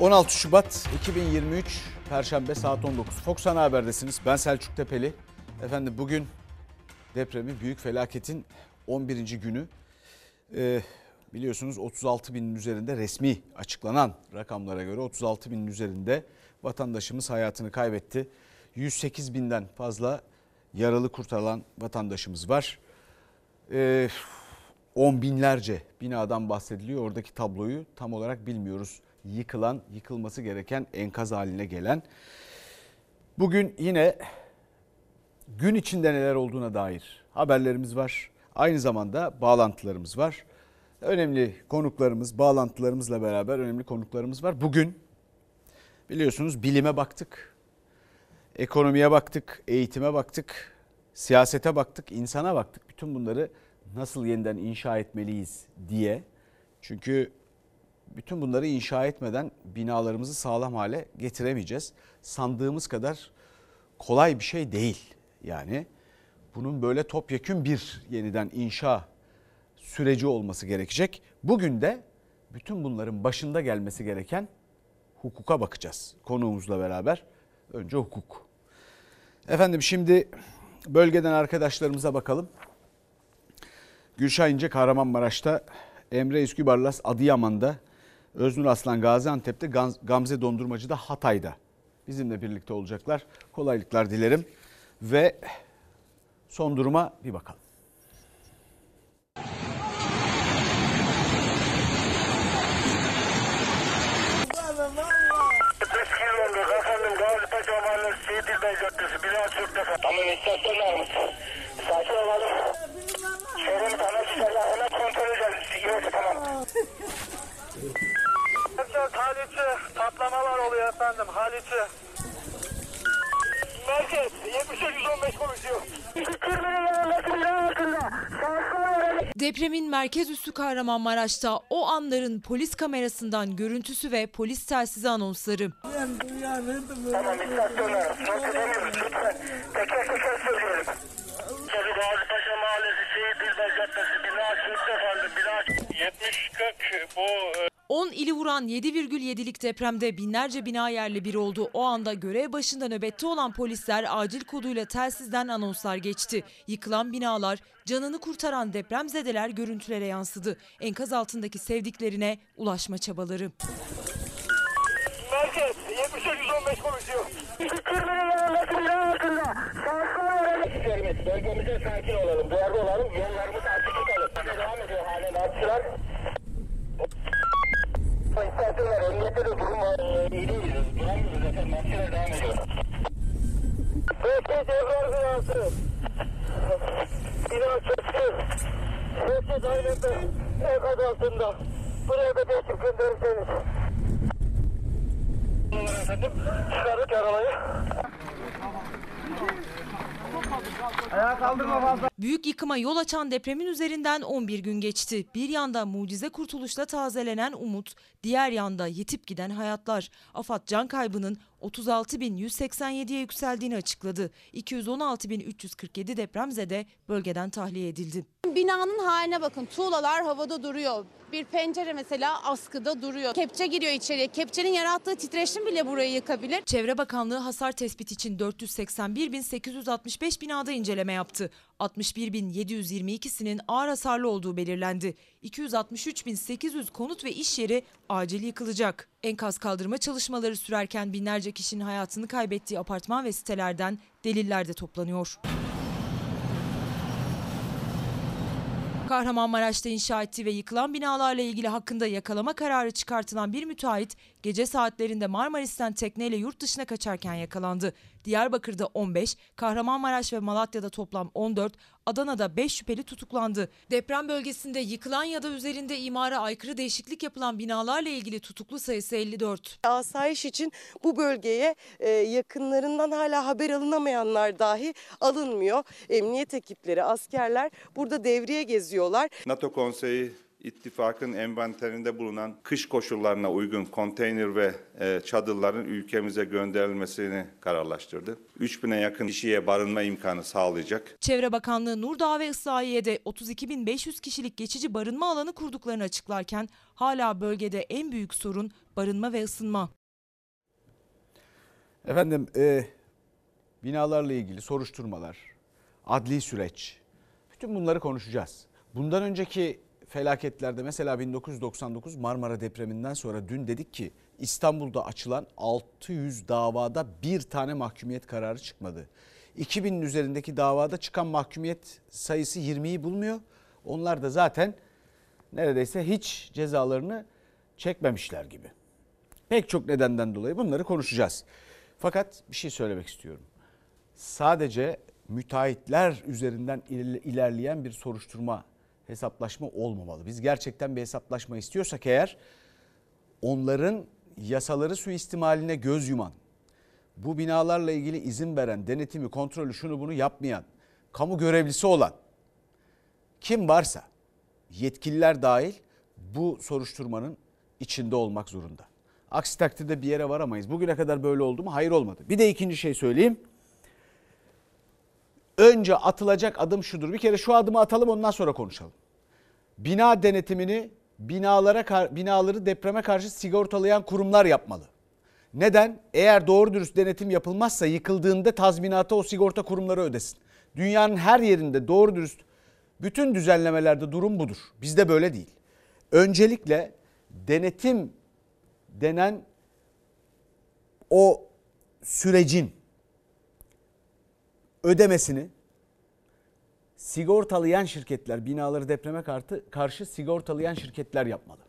16 Şubat 2023 Perşembe saat 19. Fox Ana Haber'desiniz. Ben Selçuk Tepeli. Efendim bugün depremin büyük felaketin 11. günü. Ee, biliyorsunuz 36 binin üzerinde resmi açıklanan rakamlara göre 36 binin üzerinde vatandaşımız hayatını kaybetti. 108 binden fazla yaralı kurtarılan vatandaşımız var. Ee, on binlerce binadan bahsediliyor. Oradaki tabloyu tam olarak bilmiyoruz. Yıkılan, yıkılması gereken enkaz haline gelen. Bugün yine gün içinde neler olduğuna dair haberlerimiz var. Aynı zamanda bağlantılarımız var. Önemli konuklarımız, bağlantılarımızla beraber önemli konuklarımız var. Bugün biliyorsunuz bilime baktık, ekonomiye baktık, eğitime baktık, siyasete baktık, insana baktık. Bütün bunları nasıl yeniden inşa etmeliyiz diye. Çünkü bütün bunları inşa etmeden binalarımızı sağlam hale getiremeyeceğiz. Sandığımız kadar kolay bir şey değil. Yani bunun böyle topyekün bir yeniden inşa süreci olması gerekecek. Bugün de bütün bunların başında gelmesi gereken hukuka bakacağız konuğumuzla beraber. Önce hukuk. Efendim şimdi bölgeden arkadaşlarımıza bakalım. Gülşah İnce Kahramanmaraş'ta, Emre Üskübarlas Adıyaman'da, Öznur Aslan Gaziantep'te, Gamze Dondurmacı da Hatay'da bizimle birlikte olacaklar. Kolaylıklar dilerim ve son duruma bir bakalım. Tamam istasyon varmış. Sakin olalım. Şehrin ana çıkarlar hemen kontrol edeceğiz. Yok tamam. Merkez Haliç'i patlamalar oluyor efendim Haliç'i. Merkez 7315 konuşuyor. Kırmızı yanındaki bina altında. Depremin merkez üssü Kahramanmaraş'ta o anların polis kamerasından görüntüsü ve polis telsizi anonsları. Tamam lütfen. Teker teker. Tabii Mahallesi Caddesi bina efendim. Bina 70-40 bu 10 ili vuran 7,7'lik depremde binlerce bina yerle bir oldu. O anda görev başında nöbette olan polisler acil koduyla telsizden anonslar geçti. Yıkılan binalar, canını kurtaran depremzedeler görüntülere yansıdı. Enkaz altındaki sevdiklerine ulaşma çabaları. Merkez 7315 konuşuyor. Bölgemize sakin olalım. Duyarlı olalım. Yollarımız açık tutalım. Devam ediyor halen artışlar. İstasyonlar emniyette de durum var. İyi değiliz. Duramıyoruz efendim. Artışlar devam ediyor. Merkez evrar binası. Bina çöktü. Merkez ailede enkaz altında. Buraya da geçip gönderirseniz. Efendim, çıkardık yaralayı. Büyük yıkıma yol açan depremin üzerinden 11 gün geçti. Bir yanda mucize kurtuluşla tazelenen umut, diğer yanda yitip giden hayatlar. AFAD can kaybının 36.187'ye yükseldiğini açıkladı. 216.347 depremzede bölgeden tahliye edildi. Binanın haline bakın. Tuğlalar havada duruyor. Bir pencere mesela askıda duruyor. Kepçe giriyor içeriye. Kepçenin yarattığı titreşim bile burayı yıkabilir. Çevre Bakanlığı hasar tespit için 481.865 binada inceleme yaptı. 61.722'sinin ağır hasarlı olduğu belirlendi. 263.800 konut ve iş yeri acil yıkılacak. Enkaz kaldırma çalışmaları sürerken binlerce kişinin hayatını kaybettiği apartman ve sitelerden deliller de toplanıyor. Kahramanmaraş'ta inşa ettiği ve yıkılan binalarla ilgili hakkında yakalama kararı çıkartılan bir müteahhit gece saatlerinde Marmaris'ten tekneyle yurt dışına kaçarken yakalandı. Diyarbakır'da 15, Kahramanmaraş ve Malatya'da toplam 14, Adana'da 5 şüpheli tutuklandı. Deprem bölgesinde yıkılan ya da üzerinde imara aykırı değişiklik yapılan binalarla ilgili tutuklu sayısı 54. Asayiş için bu bölgeye e, yakınlarından hala haber alınamayanlar dahi alınmıyor. Emniyet ekipleri, askerler burada devriye geziyorlar. NATO konseyi İttifakın envanterinde bulunan kış koşullarına uygun konteyner ve e, çadırların ülkemize gönderilmesini kararlaştırdı. 3000'e yakın kişiye barınma imkanı sağlayacak. Çevre Bakanlığı Nurdağ ve Islahiye'de 32.500 kişilik geçici barınma alanı kurduklarını açıklarken hala bölgede en büyük sorun barınma ve ısınma. Efendim e, binalarla ilgili soruşturmalar, adli süreç bütün bunları konuşacağız. Bundan önceki felaketlerde mesela 1999 Marmara depreminden sonra dün dedik ki İstanbul'da açılan 600 davada bir tane mahkumiyet kararı çıkmadı. 2000'in üzerindeki davada çıkan mahkumiyet sayısı 20'yi bulmuyor. Onlar da zaten neredeyse hiç cezalarını çekmemişler gibi. Pek çok nedenden dolayı bunları konuşacağız. Fakat bir şey söylemek istiyorum. Sadece müteahhitler üzerinden iler- ilerleyen bir soruşturma, hesaplaşma olmamalı. Biz gerçekten bir hesaplaşma istiyorsak eğer onların yasaları suistimaline göz yuman, bu binalarla ilgili izin veren, denetimi, kontrolü şunu bunu yapmayan, kamu görevlisi olan kim varsa yetkililer dahil bu soruşturmanın içinde olmak zorunda. Aksi takdirde bir yere varamayız. Bugüne kadar böyle oldu mu? Hayır olmadı. Bir de ikinci şey söyleyeyim. Önce atılacak adım şudur. Bir kere şu adımı atalım ondan sonra konuşalım. Bina denetimini binalara binaları depreme karşı sigortalayan kurumlar yapmalı. Neden? Eğer doğru dürüst denetim yapılmazsa yıkıldığında tazminatı o sigorta kurumları ödesin. Dünyanın her yerinde doğru dürüst bütün düzenlemelerde durum budur. Bizde böyle değil. Öncelikle denetim denen o sürecin ödemesini sigortalayan şirketler, binaları depreme kartı, karşı sigortalayan şirketler yapmalı.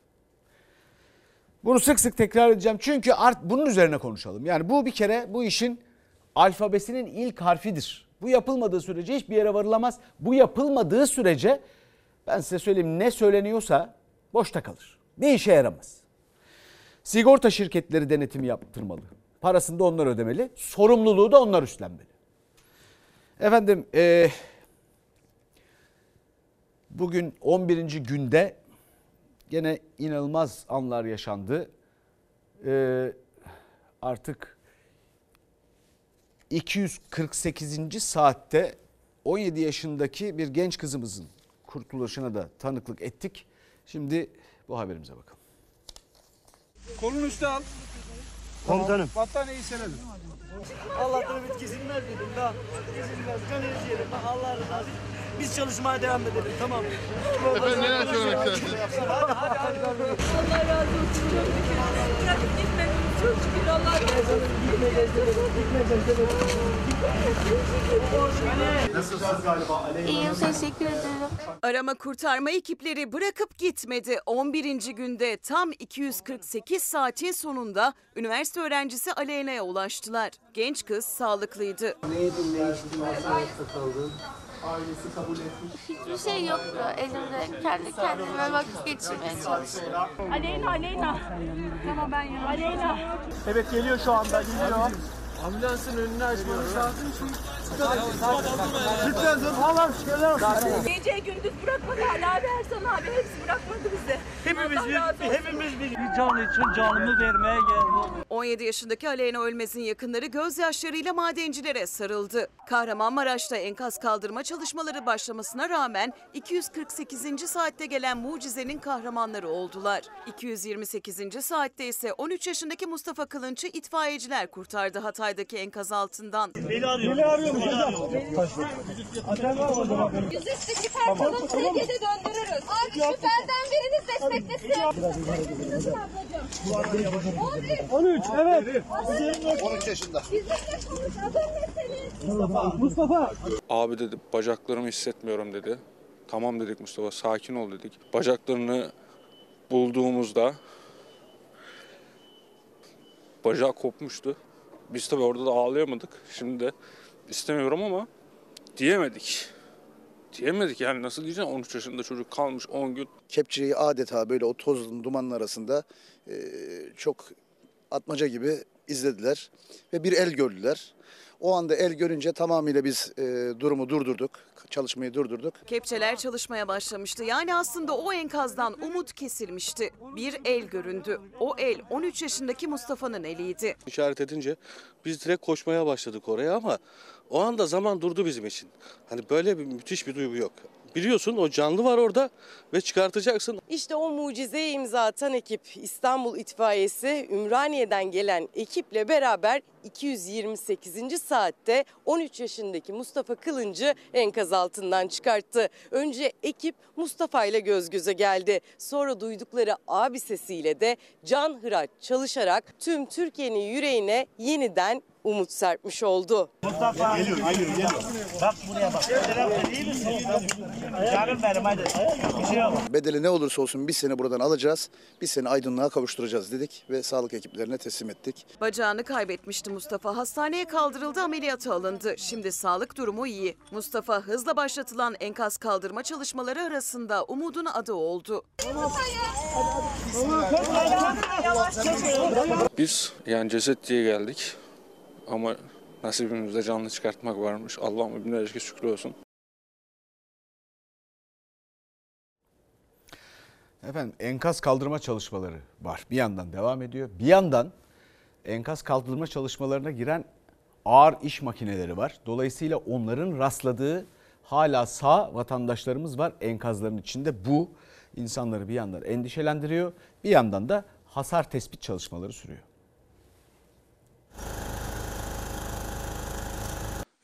Bunu sık sık tekrar edeceğim çünkü art bunun üzerine konuşalım. Yani bu bir kere bu işin alfabesinin ilk harfidir. Bu yapılmadığı sürece hiçbir yere varılamaz. Bu yapılmadığı sürece ben size söyleyeyim ne söyleniyorsa boşta kalır. Bir işe yaramaz. Sigorta şirketleri denetimi yaptırmalı. Parasını da onlar ödemeli. Sorumluluğu da onlar üstlenmeli. Efendim eee, bugün 11. günde gene inanılmaz anlar yaşandı. Eee, artık 248. saatte 17 yaşındaki bir genç kızımızın kurtuluşuna da tanıklık ettik. Şimdi bu haberimize bakalım. Kolunu üstte al. Komutanım. Battaniyeyi serelim. Allah'tan ümit kesilmez dedim. Tamam. Kesilmez. Kan izleyelim. Bak Allah rızası için. Biz çalışmaya devam edelim. Tamam. Efendim neler söylemek istersiniz? Allah razı olsun. Çok şükür. İyiyim teşekkür ederim. Arama kurtarma ekipleri bırakıp gitmedi. 11. günde tam 248 saatin sonunda üniversite öğrencisi Aleyna'ya ulaştılar. Genç kız sağlıklıydı. Hiçbir şey yoktu elimde. Kendi kendime vakit geçirmeye çalışıyorum. Aleyna, Aleyna. Tamam ben yanım. Aleyna. Evet geliyor şu anda. Geliyor. Ambulansın önünü açmamız lazım ki. Lütfen dur. Allah'ım şükürler Gece gündüz bırakmadı. Ali abi Ersan abi hepsi bırakmadı bizi. Hepimiz bir, hepimiz bir, bir can için canımı vermeye geldik. 17 yaşındaki Aleyna Ölmez'in yakınları gözyaşlarıyla madencilere sarıldı. Kahramanmaraş'ta enkaz kaldırma çalışmaları başlamasına rağmen 248. saatte gelen mucizenin kahramanları oldular. 228. saatte ise 13 yaşındaki Mustafa Kılınç'ı itfaiyeciler kurtardı Hatay'daki enkaz altından. Beni arıyor. Beni hocam. Yüzüstü çıkartalım. Gece döndürürüz. Abi şüphelden biriniz desteklesin. 13 evet. 13 yaşında. Mustafa. Abi dedi bacaklarımı hissetmiyorum dedi. Tamam dedik Mustafa sakin ol dedik. Bacaklarını bulduğumuzda bacağı kopmuştu. Biz tabii orada da ağlayamadık. Şimdi de istemiyorum ama diyemedik. Diyemedik yani nasıl diyeceksin 13 yaşında çocuk kalmış 10 gün Kepçeyi adeta böyle o tozun dumanın arasında e, çok atmaca gibi izlediler ve bir el gördüler. O anda el görünce tamamıyla biz e, durumu durdurduk. Çalışmayı durdurduk. Kepçeler çalışmaya başlamıştı. Yani aslında o enkazdan umut kesilmişti. Bir el göründü. O el 13 yaşındaki Mustafa'nın eliydi. işaret edince biz direkt koşmaya başladık oraya ama o anda zaman durdu bizim için. Hani böyle bir müthiş bir duygu yok. Biliyorsun o canlı var orada ve çıkartacaksın. İşte o mucizeye imza atan ekip İstanbul İtfaiyesi Ümraniye'den gelen ekiple beraber 228. saatte 13 yaşındaki Mustafa Kılıncı enkaz altından çıkarttı. Önce ekip Mustafa ile göz göze geldi. Sonra duydukları abi sesiyle de can hıraç çalışarak tüm Türkiye'nin yüreğine yeniden umut serpmiş oldu. Mustafa. Geliyor, geliyor, geliyor. Bak buraya bak. Telefon iyi misin? Canım benim hadi. Bir şey yok. Bedeli ne olursa olsun biz seni buradan alacağız. Biz seni aydınlığa kavuşturacağız dedik ve sağlık ekiplerine teslim ettik. Bacağını kaybetmişti Mustafa. Hastaneye kaldırıldı, ameliyata alındı. Şimdi sağlık durumu iyi. Mustafa hızla başlatılan enkaz kaldırma çalışmaları arasında umudun adı oldu. Biz yani ceset diye geldik ama nasibimizde canlı çıkartmak varmış. Allah'ıma binlerce şükür olsun. Efendim enkaz kaldırma çalışmaları var. Bir yandan devam ediyor. Bir yandan enkaz kaldırma çalışmalarına giren ağır iş makineleri var. Dolayısıyla onların rastladığı hala sağ vatandaşlarımız var enkazların içinde. Bu insanları bir yandan endişelendiriyor. Bir yandan da hasar tespit çalışmaları sürüyor.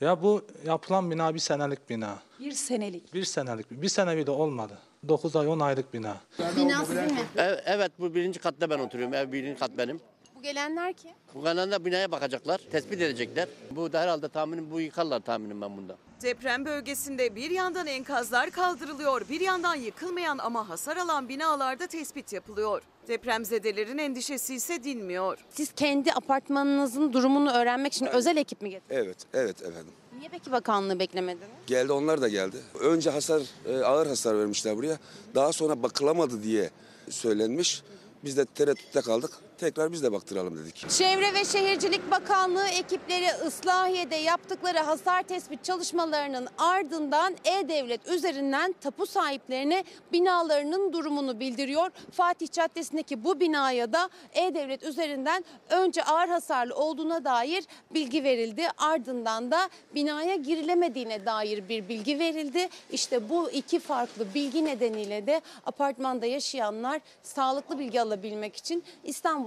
Ya bu yapılan bina bir senelik bina. Bir senelik. Bir senelik. Bir sene bile olmadı. 9 ay 10 aylık bina. Bina sizin mi? Evet, evet bu birinci katta ben oturuyorum. Ev birinci kat benim. Bu gelenler ki? Bu kanalda binaya bakacaklar, tespit edecekler. Bu da herhalde tahminim bu yıkarlar tahminim ben bunda. Deprem bölgesinde bir yandan enkazlar kaldırılıyor, bir yandan yıkılmayan ama hasar alan binalarda tespit yapılıyor. Depremzedelerin endişesi ise dinmiyor. Siz kendi apartmanınızın durumunu öğrenmek için özel ekip mi getirdiniz? Evet, evet efendim. Niye peki bakanlığı beklemediniz? Geldi onlar da geldi. Önce hasar e, ağır hasar vermişler buraya. Daha sonra bakılamadı diye söylenmiş. Biz de tereddütte kaldık. Tekrar biz de baktıralım dedik. Çevre ve Şehircilik Bakanlığı ekipleri Islahiye'de yaptıkları hasar tespit çalışmalarının ardından E-Devlet üzerinden tapu sahiplerine binalarının durumunu bildiriyor. Fatih Caddesi'ndeki bu binaya da E-Devlet üzerinden önce ağır hasarlı olduğuna dair bilgi verildi. Ardından da binaya girilemediğine dair bir bilgi verildi. İşte bu iki farklı bilgi nedeniyle de apartmanda yaşayanlar sağlıklı bilgi alabilmek için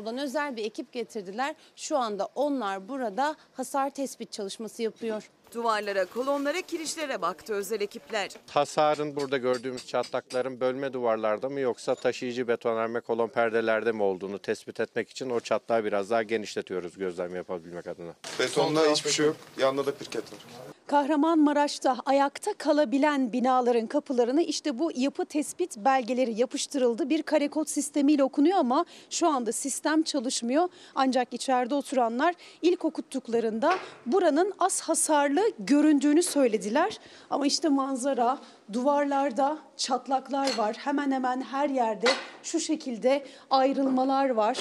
İstanbul'dan özel bir ekip getirdiler. Şu anda onlar burada hasar tespit çalışması yapıyor. Duvarlara, kolonlara, kirişlere baktı özel ekipler. Hasarın burada gördüğümüz çatlakların bölme duvarlarda mı yoksa taşıyıcı betonarme kolon perdelerde mi olduğunu tespit etmek için o çatlağı biraz daha genişletiyoruz gözlem yapabilmek adına. Betonda hiçbir şey yok. Yanında da pirket var. Kahramanmaraş'ta ayakta kalabilen binaların kapılarına işte bu yapı tespit belgeleri yapıştırıldı. Bir kare kod sistemiyle okunuyor ama şu anda sistem çalışmıyor. Ancak içeride oturanlar ilk okuttuklarında buranın az hasarlı göründüğünü söylediler. Ama işte manzara duvarlarda çatlaklar var. Hemen hemen her yerde şu şekilde ayrılmalar var.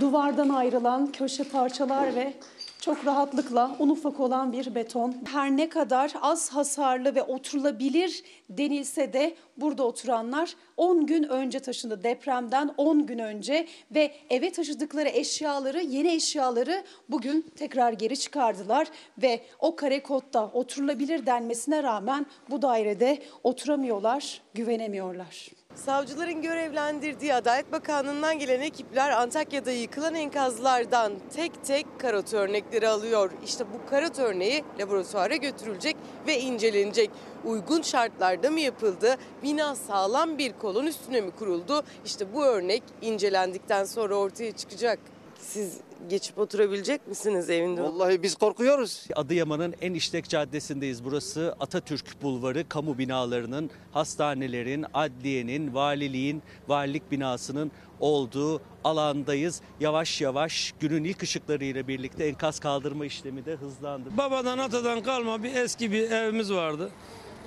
Duvardan ayrılan köşe parçalar ve çok rahatlıkla un ufak olan bir beton. Her ne kadar az hasarlı ve oturulabilir denilse de burada oturanlar 10 gün önce taşındı depremden 10 gün önce ve eve taşıdıkları eşyaları, yeni eşyaları bugün tekrar geri çıkardılar ve o kare kodda oturulabilir denmesine rağmen bu dairede oturamıyorlar, güvenemiyorlar. Savcıların görevlendirdiği Adalet Bakanlığı'ndan gelen ekipler Antakya'da yıkılan enkazlardan tek tek karot örnekleri alıyor. İşte bu karot örneği laboratuvara götürülecek ve incelenecek. Uygun şartlarda mı yapıldı? Bina sağlam bir kolon üstüne mi kuruldu? İşte bu örnek incelendikten sonra ortaya çıkacak. Siz geçip oturabilecek misiniz evinde? Vallahi biz korkuyoruz. Adıyaman'ın en işlek caddesindeyiz. Burası Atatürk Bulvarı, kamu binalarının, hastanelerin, adliyenin, valiliğin, valilik binasının olduğu alandayız. Yavaş yavaş günün ilk ışıklarıyla birlikte enkaz kaldırma işlemi de hızlandı. Babadan atadan kalma bir eski bir evimiz vardı.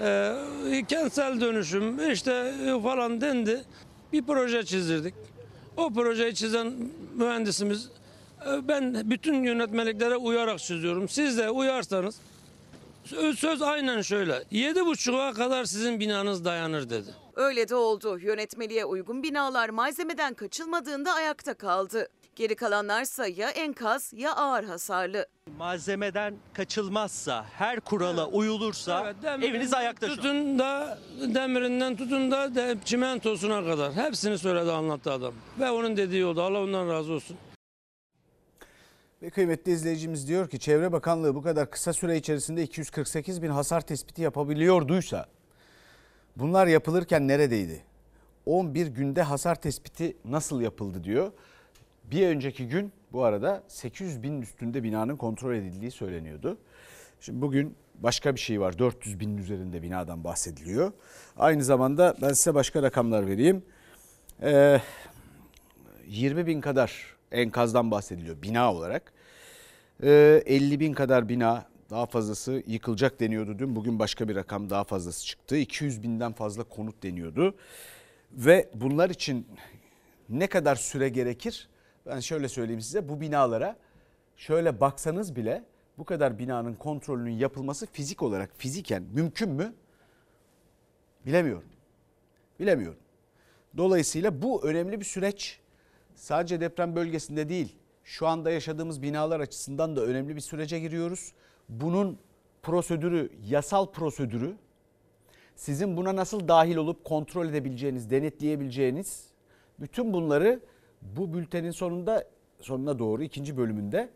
Ee, kentsel dönüşüm işte falan dendi. Bir proje çizdirdik. O projeyi çizen mühendisimiz e, ben bütün yönetmeliklere uyarak çiziyorum. Siz de uyarsanız söz, aynen şöyle. Yedi buçuğa kadar sizin binanız dayanır dedi. Öyle de oldu. Yönetmeliğe uygun binalar malzemeden kaçılmadığında ayakta kaldı. Geri kalanlarsa ya enkaz ya ağır hasarlı. Malzemeden kaçılmazsa, her kurala uyulursa Evet, demirinden eviniz ayakta. Tutun da demirinden tutun da de, çimentosuna kadar. Hepsini söyledi anlattı adam. Ve onun dediği oldu. Allah ondan razı olsun. Ve kıymetli izleyicimiz diyor ki Çevre Bakanlığı bu kadar kısa süre içerisinde 248 bin hasar tespiti yapabiliyorduysa bunlar yapılırken neredeydi? 11 günde hasar tespiti nasıl yapıldı diyor. Bir önceki gün bu arada 800 binin üstünde binanın kontrol edildiği söyleniyordu. Şimdi bugün başka bir şey var 400 binin üzerinde binadan bahsediliyor. Aynı zamanda ben size başka rakamlar vereyim. Ee, 20 bin kadar enkazdan bahsediliyor bina olarak. Ee, 50 bin kadar bina daha fazlası yıkılacak deniyordu dün. Bugün başka bir rakam daha fazlası çıktı. 200 binden fazla konut deniyordu. Ve bunlar için ne kadar süre gerekir? Ben şöyle söyleyeyim size bu binalara şöyle baksanız bile bu kadar binanın kontrolünün yapılması fizik olarak fiziken mümkün mü? Bilemiyorum. Bilemiyorum. Dolayısıyla bu önemli bir süreç. Sadece deprem bölgesinde değil, şu anda yaşadığımız binalar açısından da önemli bir sürece giriyoruz. Bunun prosedürü, yasal prosedürü sizin buna nasıl dahil olup kontrol edebileceğiniz, denetleyebileceğiniz bütün bunları bu bültenin sonunda sonuna doğru ikinci bölümünde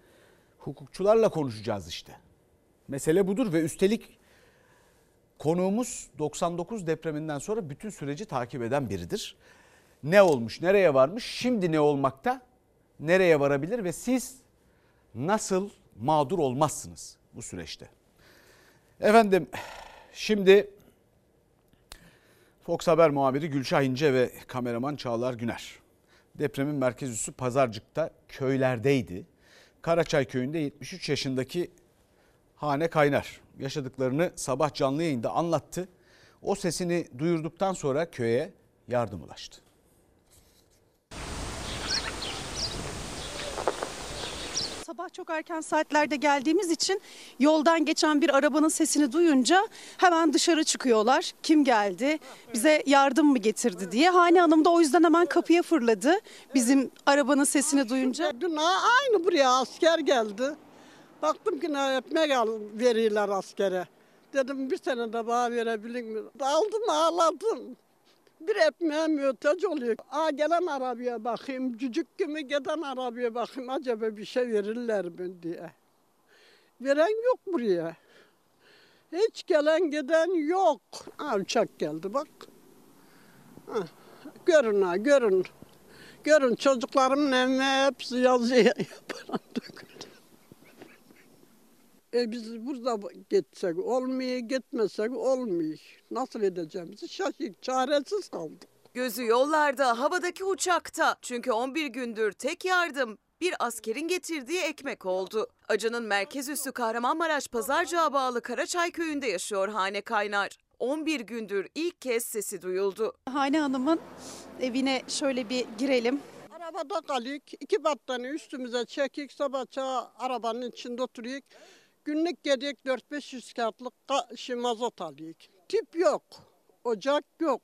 hukukçularla konuşacağız işte. Mesele budur ve üstelik konuğumuz 99 depreminden sonra bütün süreci takip eden biridir. Ne olmuş, nereye varmış, şimdi ne olmakta, nereye varabilir ve siz nasıl mağdur olmazsınız bu süreçte. Efendim şimdi Fox Haber muhabiri Gülşah İnce ve kameraman Çağlar Güner. Depremin merkez üssü Pazarcık'ta köylerdeydi. Karaçay köyünde 73 yaşındaki Hane Kaynar yaşadıklarını sabah canlı yayında anlattı. O sesini duyurduktan sonra köye yardım ulaştı. Sabah çok erken saatlerde geldiğimiz için yoldan geçen bir arabanın sesini duyunca hemen dışarı çıkıyorlar. Kim geldi? Bize yardım mı getirdi diye. Hane Hanım da o yüzden hemen kapıya fırladı. Bizim arabanın sesini duyunca. Dün aynı buraya asker geldi. Baktım ki ne ekmek al, veriyorlar askere. Dedim bir tane de bana verebilir mi? Aldım ağladım. Bir ekmeğe mühtaç oluyor. Aa, gelen arabaya bakayım, cücük gibi giden arabaya bakayım acaba bir şey verirler mi diye. Veren yok buraya. Hiç gelen giden yok. Ha, uçak geldi bak. Ha, görün ha, görün. Görün çocuklarımın hepsi yazıyor yapan döküldü. E biz burada gitsek olmuyor, gitmesek olmuyor. Nasıl edeceğimizi şaşırdık, çaresiz kaldık. Gözü yollarda, havadaki uçakta. Çünkü 11 gündür tek yardım bir askerin getirdiği ekmek oldu. Acının merkez üssü Kahramanmaraş Pazarcığa bağlı Karaçay köyünde yaşıyor Hane Kaynar. 11 gündür ilk kez sesi duyuldu. Hane Hanım'ın evine şöyle bir girelim. Arabada kalıyık, iki battaniye üstümüze çekik, sabahça arabanın içinde oturuyoruz. Günlük gedik 4-500 kağıtlık ka- şey, mazot alıyık. Tip yok, ocak yok,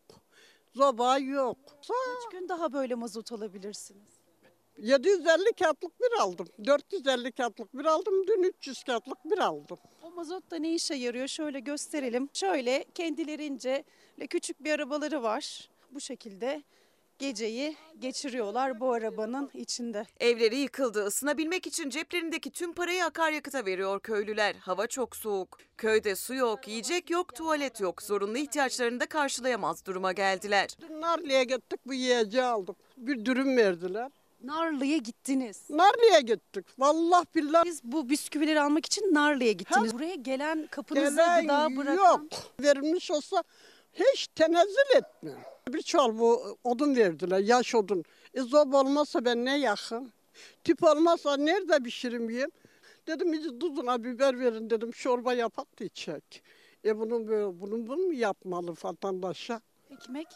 zoba yok. Kaç gün daha böyle mazot alabilirsiniz? 750 kağıtlık bir aldım, 450 kağıtlık bir aldım, dün 300 kağıtlık bir aldım. O mazot da ne işe yarıyor? Şöyle gösterelim. Şöyle kendilerince küçük bir arabaları var. Bu şekilde geceyi geçiriyorlar bu arabanın içinde. Evleri yıkıldı. Isınabilmek için ceplerindeki tüm parayı akaryakıta veriyor köylüler. Hava çok soğuk. Köyde su yok, yiyecek yok, tuvalet yok. Zorunlu ihtiyaçlarını da karşılayamaz duruma geldiler. Narlı'ya gittik, bu yiyeceği aldık. Bir dürüm verdiler. Narlı'ya gittiniz. Narlı'ya gittik. Vallahi billahi. Biz bu bisküvileri almak için Narlı'ya gittiniz. Buraya gelen kapınıza Gelen gıda bırakan... yok. Verilmiş olsa hiç tenezzül etmem. Bir çal bu odun verdiler, yaş odun. E zob olmazsa ben ne yakın? Tüp olmazsa nerede pişirim yiyeyim? Dedim hiç tuzuna biber verin dedim, çorba yapak da içecek. E bunun böyle, bunun bunu mu yapmalı vatandaşa? Ekmek?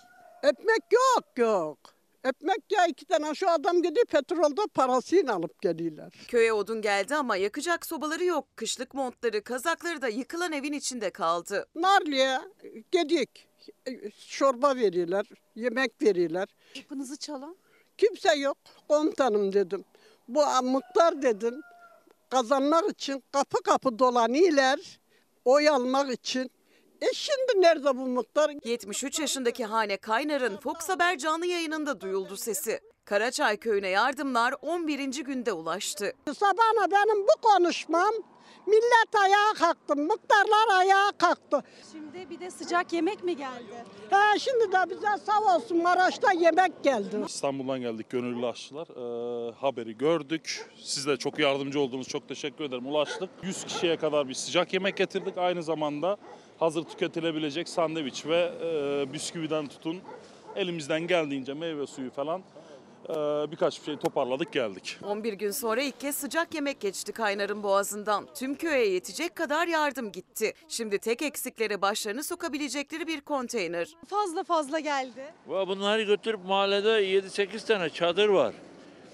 Ekmek yok yok. Ekmek ya iki tane şu adam gidiyor petrolde parasıyla alıp geliyorlar. Köye odun geldi ama yakacak sobaları yok. Kışlık montları, kazakları da yıkılan evin içinde kaldı. Narlı'ya gidik. Çorba veriyorlar, yemek veriyorlar. Kapınızı çalan? Kimse yok. Komutanım dedim. Bu muhtar dedim. Kazanmak için kapı kapı dolanıyorlar. Oy almak için. E şimdi nerede bu muhtar? 73 yaşındaki Hane Kaynar'ın Fox Haber canlı yayınında duyuldu sesi. Karaçay köyüne yardımlar 11. günde ulaştı. Sabahına benim bu konuşmam millet ayağa kalktı, muhtarlar ayağa kalktı. Şimdi bir de sıcak yemek mi geldi? He, şimdi de bize sağ olsun Maraş'ta yemek geldi. İstanbul'dan geldik gönüllü aşçılar. Ee, haberi gördük. Siz de çok yardımcı oldunuz. Çok teşekkür ederim. Ulaştık. 100 kişiye kadar bir sıcak yemek getirdik. Aynı zamanda hazır tüketilebilecek sandviç ve e, bisküviden tutun elimizden geldiğince meyve suyu falan birkaç bir şey toparladık geldik. 11 gün sonra ilk kez sıcak yemek geçti Kaynar'ın boğazından. Tüm köye yetecek kadar yardım gitti. Şimdi tek eksikleri başlarını sokabilecekleri bir konteyner. Fazla fazla geldi. Bunları götürüp mahallede 7-8 tane çadır var.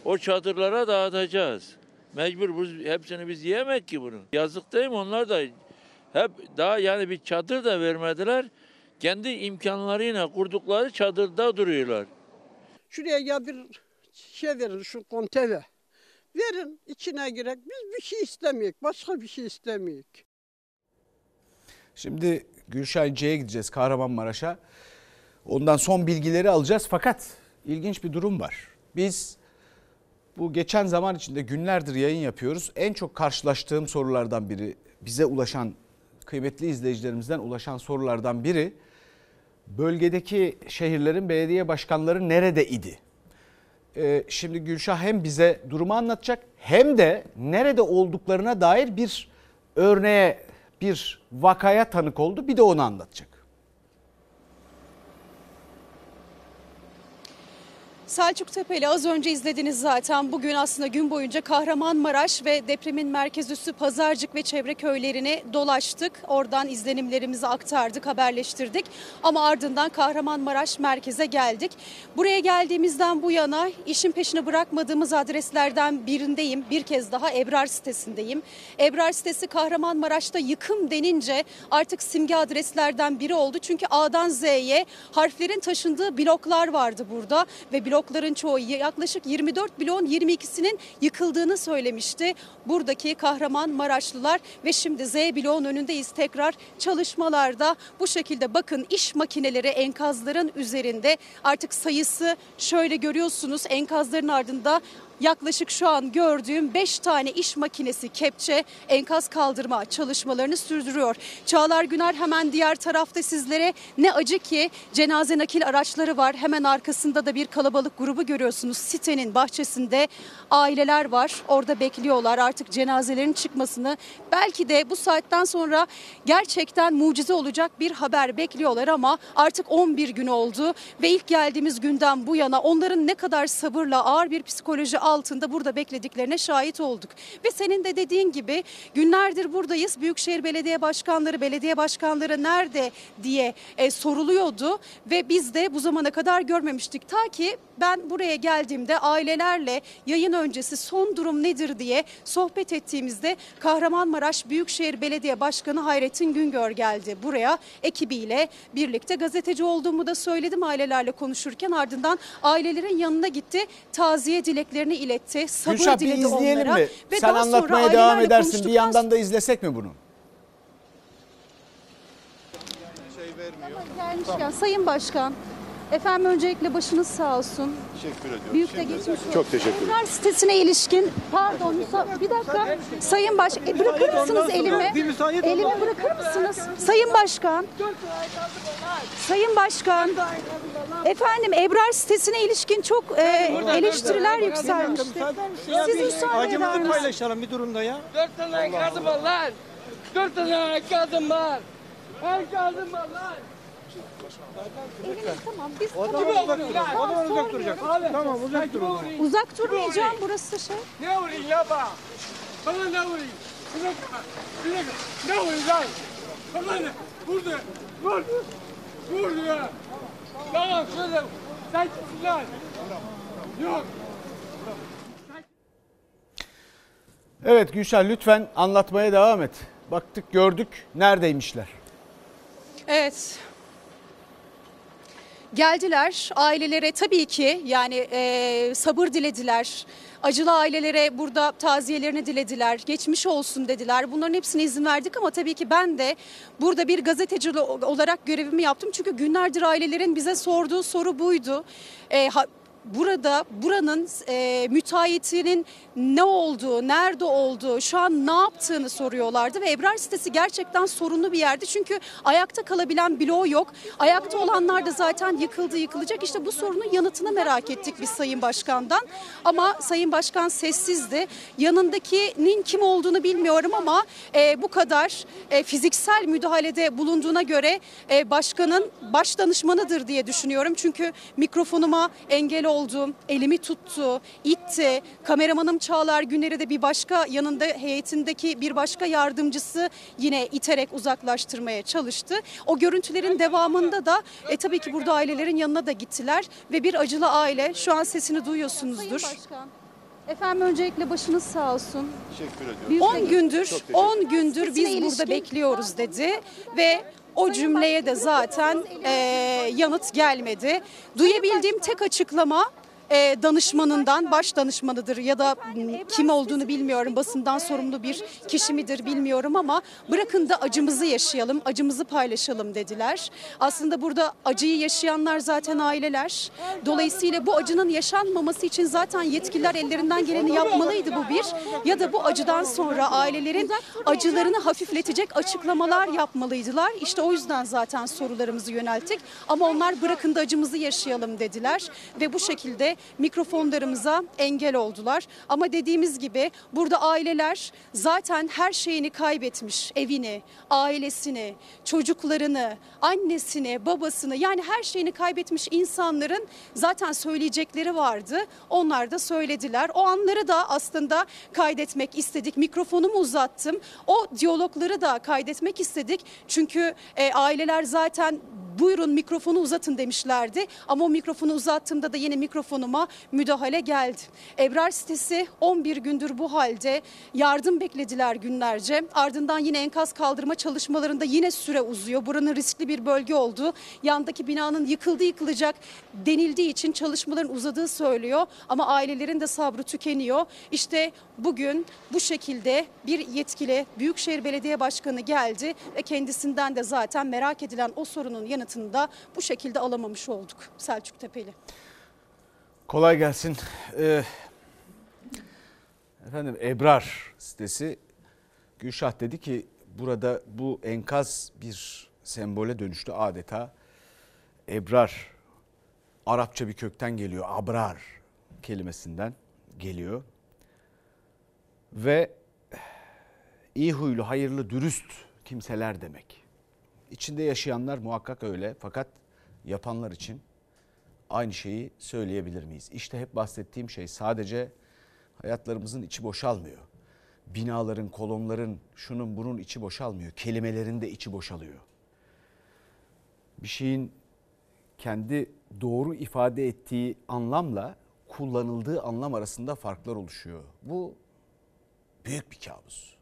O çadırlara dağıtacağız. Mecbur biz, hepsini biz yiyemek ki bunu. Yazık değil mi? Onlar da hep daha yani bir çadır da vermediler. Kendi imkanlarıyla kurdukları çadırda duruyorlar. Şuraya ya bir şey verin şu konteve. Verin içine girek. Biz bir şey istemeyik. Başka bir şey istemeyik. Şimdi Gülşen C'ye gideceğiz Kahramanmaraş'a. Ondan son bilgileri alacağız fakat ilginç bir durum var. Biz bu geçen zaman içinde günlerdir yayın yapıyoruz. En çok karşılaştığım sorulardan biri, bize ulaşan kıymetli izleyicilerimizden ulaşan sorulardan biri bölgedeki şehirlerin belediye başkanları nerede idi? Ee, şimdi Gülşah hem bize durumu anlatacak hem de nerede olduklarına dair bir örneğe, bir vakaya tanık oldu. Bir de onu anlatacak. Selçuk Tepeli az önce izlediniz zaten. Bugün aslında gün boyunca Kahramanmaraş ve depremin merkez üssü Pazarcık ve çevre köylerini dolaştık. Oradan izlenimlerimizi aktardık, haberleştirdik. Ama ardından Kahramanmaraş merkeze geldik. Buraya geldiğimizden bu yana işin peşini bırakmadığımız adreslerden birindeyim. Bir kez daha Ebrar sitesindeyim. Ebrar sitesi Kahramanmaraş'ta yıkım denince artık simge adreslerden biri oldu. Çünkü A'dan Z'ye harflerin taşındığı bloklar vardı burada ve blokların çoğu yaklaşık 24 bloğun 22'sinin yıkıldığını söylemişti. Buradaki Kahramanmaraşlılar ve şimdi Z bloğun önündeyiz tekrar çalışmalarda. Bu şekilde bakın iş makineleri enkazların üzerinde artık sayısı şöyle görüyorsunuz enkazların ardında Yaklaşık şu an gördüğüm 5 tane iş makinesi kepçe enkaz kaldırma çalışmalarını sürdürüyor. Çağlar Güner hemen diğer tarafta sizlere ne acı ki cenaze nakil araçları var. Hemen arkasında da bir kalabalık grubu görüyorsunuz. Sitenin bahçesinde aileler var. Orada bekliyorlar artık cenazelerin çıkmasını. Belki de bu saatten sonra gerçekten mucize olacak bir haber bekliyorlar ama artık 11 gün oldu ve ilk geldiğimiz günden bu yana onların ne kadar sabırla ağır bir psikoloji altında burada beklediklerine şahit olduk. Ve senin de dediğin gibi günlerdir buradayız. Büyükşehir Belediye Başkanları, belediye başkanları nerede diye e, soruluyordu ve biz de bu zamana kadar görmemiştik. Ta ki ben buraya geldiğimde ailelerle yayın öncesi son durum nedir diye sohbet ettiğimizde Kahramanmaraş Büyükşehir Belediye Başkanı Hayrettin Güngör geldi buraya ekibiyle birlikte gazeteci olduğumu da söyledim ailelerle konuşurken ardından ailelerin yanına gitti taziye dileklerini iletti sabır Gülşah bir diledi izleyelim onlara mi? ve Sen daha sonra anlatmaya devam ailelerle edersin. Bir yandan da izlesek mi bunu? Gelmişken Sayın Başkan, efendim öncelikle başınız sağ olsun. Teşekkür ediyorum. Büyük de geçmiş olsun. Çok teşekkür ederim. Sitesine ilişkin, pardon müsa- bir dakika. Sayın Baş, e, bırakır mısınız elimi? Elimi bırakır mısınız? Sayın Başkan. Sayın Başkan. Efendim Ebrar sitesine ilişkin çok e, eleştiriler yükselmişti. Siz müsaade eder Acımızı misiniz? paylaşalım bir durumda ya. Dört tane enkazım var lan. Dört tane enkazım var. Enkazım var lan. Tamam biz O tamam. uzak duracak. Uzak duracak. Tamam uzak durun. Uzak durmayacağım burası şey. Ne vurayım ya bana? Bana ne vurayım? Bir dakika. Bir dakika. Ne vurayım lan? Bana ne? Vurdu. Vurdu. Vurdu ya. Yalan söyle. Yok. Evet Gülşen lütfen anlatmaya devam et. Baktık gördük neredeymişler. Evet. Geldiler ailelere tabii ki yani e, sabır dilediler. Acılı ailelere burada taziyelerini dilediler. Geçmiş olsun dediler. Bunların hepsine izin verdik ama tabii ki ben de burada bir gazeteci olarak görevimi yaptım. Çünkü günlerdir ailelerin bize sorduğu soru buydu. E, burada buranın e, müteahhitinin ne olduğu, nerede olduğu, şu an ne yaptığını soruyorlardı ve Ebrar sitesi gerçekten sorunlu bir yerdi. Çünkü ayakta kalabilen bloğu yok. Ayakta olanlar da zaten yıkıldı, yıkılacak. İşte bu sorunun yanıtını merak ettik biz Sayın Başkan'dan. Ama Sayın Başkan sessizdi. Yanındakinin kim olduğunu bilmiyorum ama e, bu kadar e, fiziksel müdahalede bulunduğuna göre e, başkanın baş danışmanıdır diye düşünüyorum. Çünkü mikrofonuma engel oldu, elimi tuttu, itti. Kameramanım Çağlar Güner'i de bir başka yanında heyetindeki bir başka yardımcısı yine iterek uzaklaştırmaya çalıştı. O görüntülerin devamında da e, tabii ki burada ailelerin yanına da gittiler ve bir acılı aile şu an sesini duyuyorsunuzdur. Sayın Başkan. Efendim öncelikle başınız sağ olsun. Teşekkür ediyorum. 10 gündür, Çok teşekkür 10 gündür biz burada bekliyoruz dedi ve o cümleye de zaten e, yanıt gelmedi. Duyabildiğim tek açıklama e, danışmanından, baş danışmanıdır ya da kim olduğunu bilmiyorum, basından sorumlu bir kişi midir bilmiyorum ama bırakın da acımızı yaşayalım, acımızı paylaşalım dediler. Aslında burada acıyı yaşayanlar zaten aileler. Dolayısıyla bu acının yaşanmaması için zaten yetkililer ellerinden geleni yapmalıydı bu bir. Ya da bu acıdan sonra ailelerin acılarını hafifletecek açıklamalar yapmalıydılar. İşte o yüzden zaten sorularımızı yönelttik. Ama onlar bırakın da acımızı yaşayalım dediler ve bu şekilde mikrofonlarımıza engel oldular. Ama dediğimiz gibi burada aileler zaten her şeyini kaybetmiş. Evini, ailesini, çocuklarını, annesini, babasını yani her şeyini kaybetmiş insanların zaten söyleyecekleri vardı. Onlar da söylediler. O anları da aslında kaydetmek istedik. Mikrofonumu uzattım. O diyalogları da kaydetmek istedik. Çünkü e, aileler zaten buyurun mikrofonu uzatın demişlerdi. Ama o mikrofonu uzattığımda da yine mikrofonuma müdahale geldi. Ebrar sitesi 11 gündür bu halde yardım beklediler günlerce. Ardından yine enkaz kaldırma çalışmalarında yine süre uzuyor. Buranın riskli bir bölge olduğu, yandaki binanın yıkıldı yıkılacak denildiği için çalışmaların uzadığı söylüyor. Ama ailelerin de sabrı tükeniyor. İşte bugün bu şekilde bir yetkili Büyükşehir Belediye Başkanı geldi ve kendisinden de zaten merak edilen o sorunun yanıtını da bu şekilde alamamış olduk Selçuk Tepeli. Kolay gelsin. Ee, efendim Ebrar sitesi Gülşah dedi ki burada bu enkaz bir sembole dönüştü adeta. Ebrar Arapça bir kökten geliyor. Abrar kelimesinden geliyor. Ve iyi huylu, hayırlı, dürüst kimseler demek. İçinde yaşayanlar muhakkak öyle fakat yapanlar için aynı şeyi söyleyebilir miyiz? İşte hep bahsettiğim şey sadece hayatlarımızın içi boşalmıyor. Binaların, kolonların, şunun bunun içi boşalmıyor. Kelimelerin de içi boşalıyor. Bir şeyin kendi doğru ifade ettiği anlamla kullanıldığı anlam arasında farklar oluşuyor. Bu büyük bir kabus.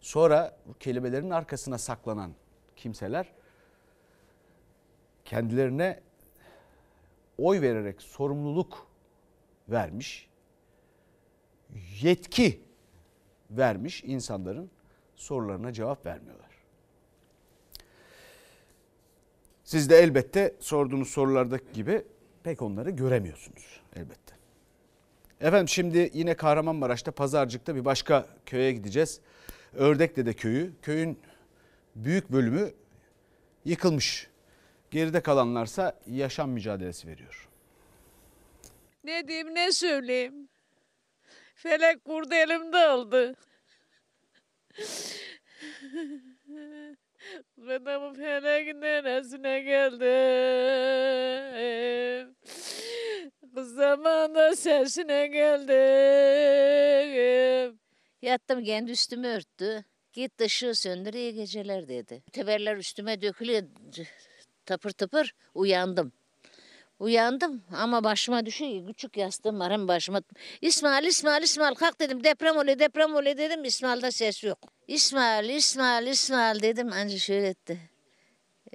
Sonra bu kelimelerin arkasına saklanan kimseler kendilerine oy vererek sorumluluk vermiş, yetki vermiş insanların sorularına cevap vermiyorlar. Siz de elbette sorduğunuz sorulardaki gibi pek onları göremiyorsunuz elbette. Efendim şimdi yine Kahramanmaraş'ta Pazarcık'ta bir başka köye gideceğiz. Ördekdede köyü. Köyün büyük bölümü yıkılmış. Geride kalanlarsa yaşam mücadelesi veriyor. Ne diyeyim ne söyleyeyim. Felek kurdu elimde aldı. Ben de bu feleğin neresine geldim. Kız zamanda sesine geldim. Yattım kendi üstümü örttü. Git ışığı söndür iyi geceler dedi. Teberler üstüme dökülüyor tapır tapır uyandım. Uyandım ama başıma düşüyor küçük yastığım var hem başıma. İsmail, İsmail, İsmail kalk dedim deprem oluyor, deprem oluyor dedim. İsmail'de ses yok. İsmail, İsmail, İsmail dedim anca şöyle etti.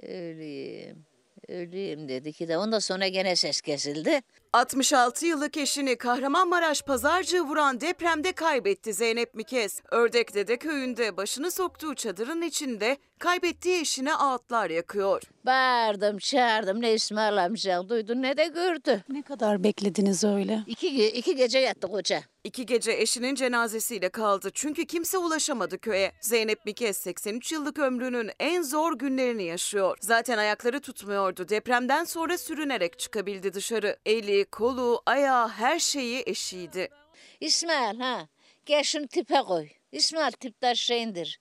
Öleyim, öleyim dedi ki de ondan sonra gene ses kesildi. 66 yıllık eşini Kahramanmaraş pazarcığı vuran depremde kaybetti Zeynep Mikes. Ördekdede köyünde başını soktuğu çadırın içinde kaybettiği eşine ağıtlar yakıyor. Bağırdım, çağırdım. Ne İsmail amca duydu ne de gördü. Ne kadar beklediniz öyle? İki, iki gece yattık hoca. İki gece eşinin cenazesiyle kaldı çünkü kimse ulaşamadı köye. Zeynep Mikes 83 yıllık ömrünün en zor günlerini yaşıyor. Zaten ayakları tutmuyordu. Depremden sonra sürünerek çıkabildi dışarı. Eli, kolu, ayağı her şeyi eşiydi. İsmail ha gel şunu tipe koy. İsmail tipte şeyindir.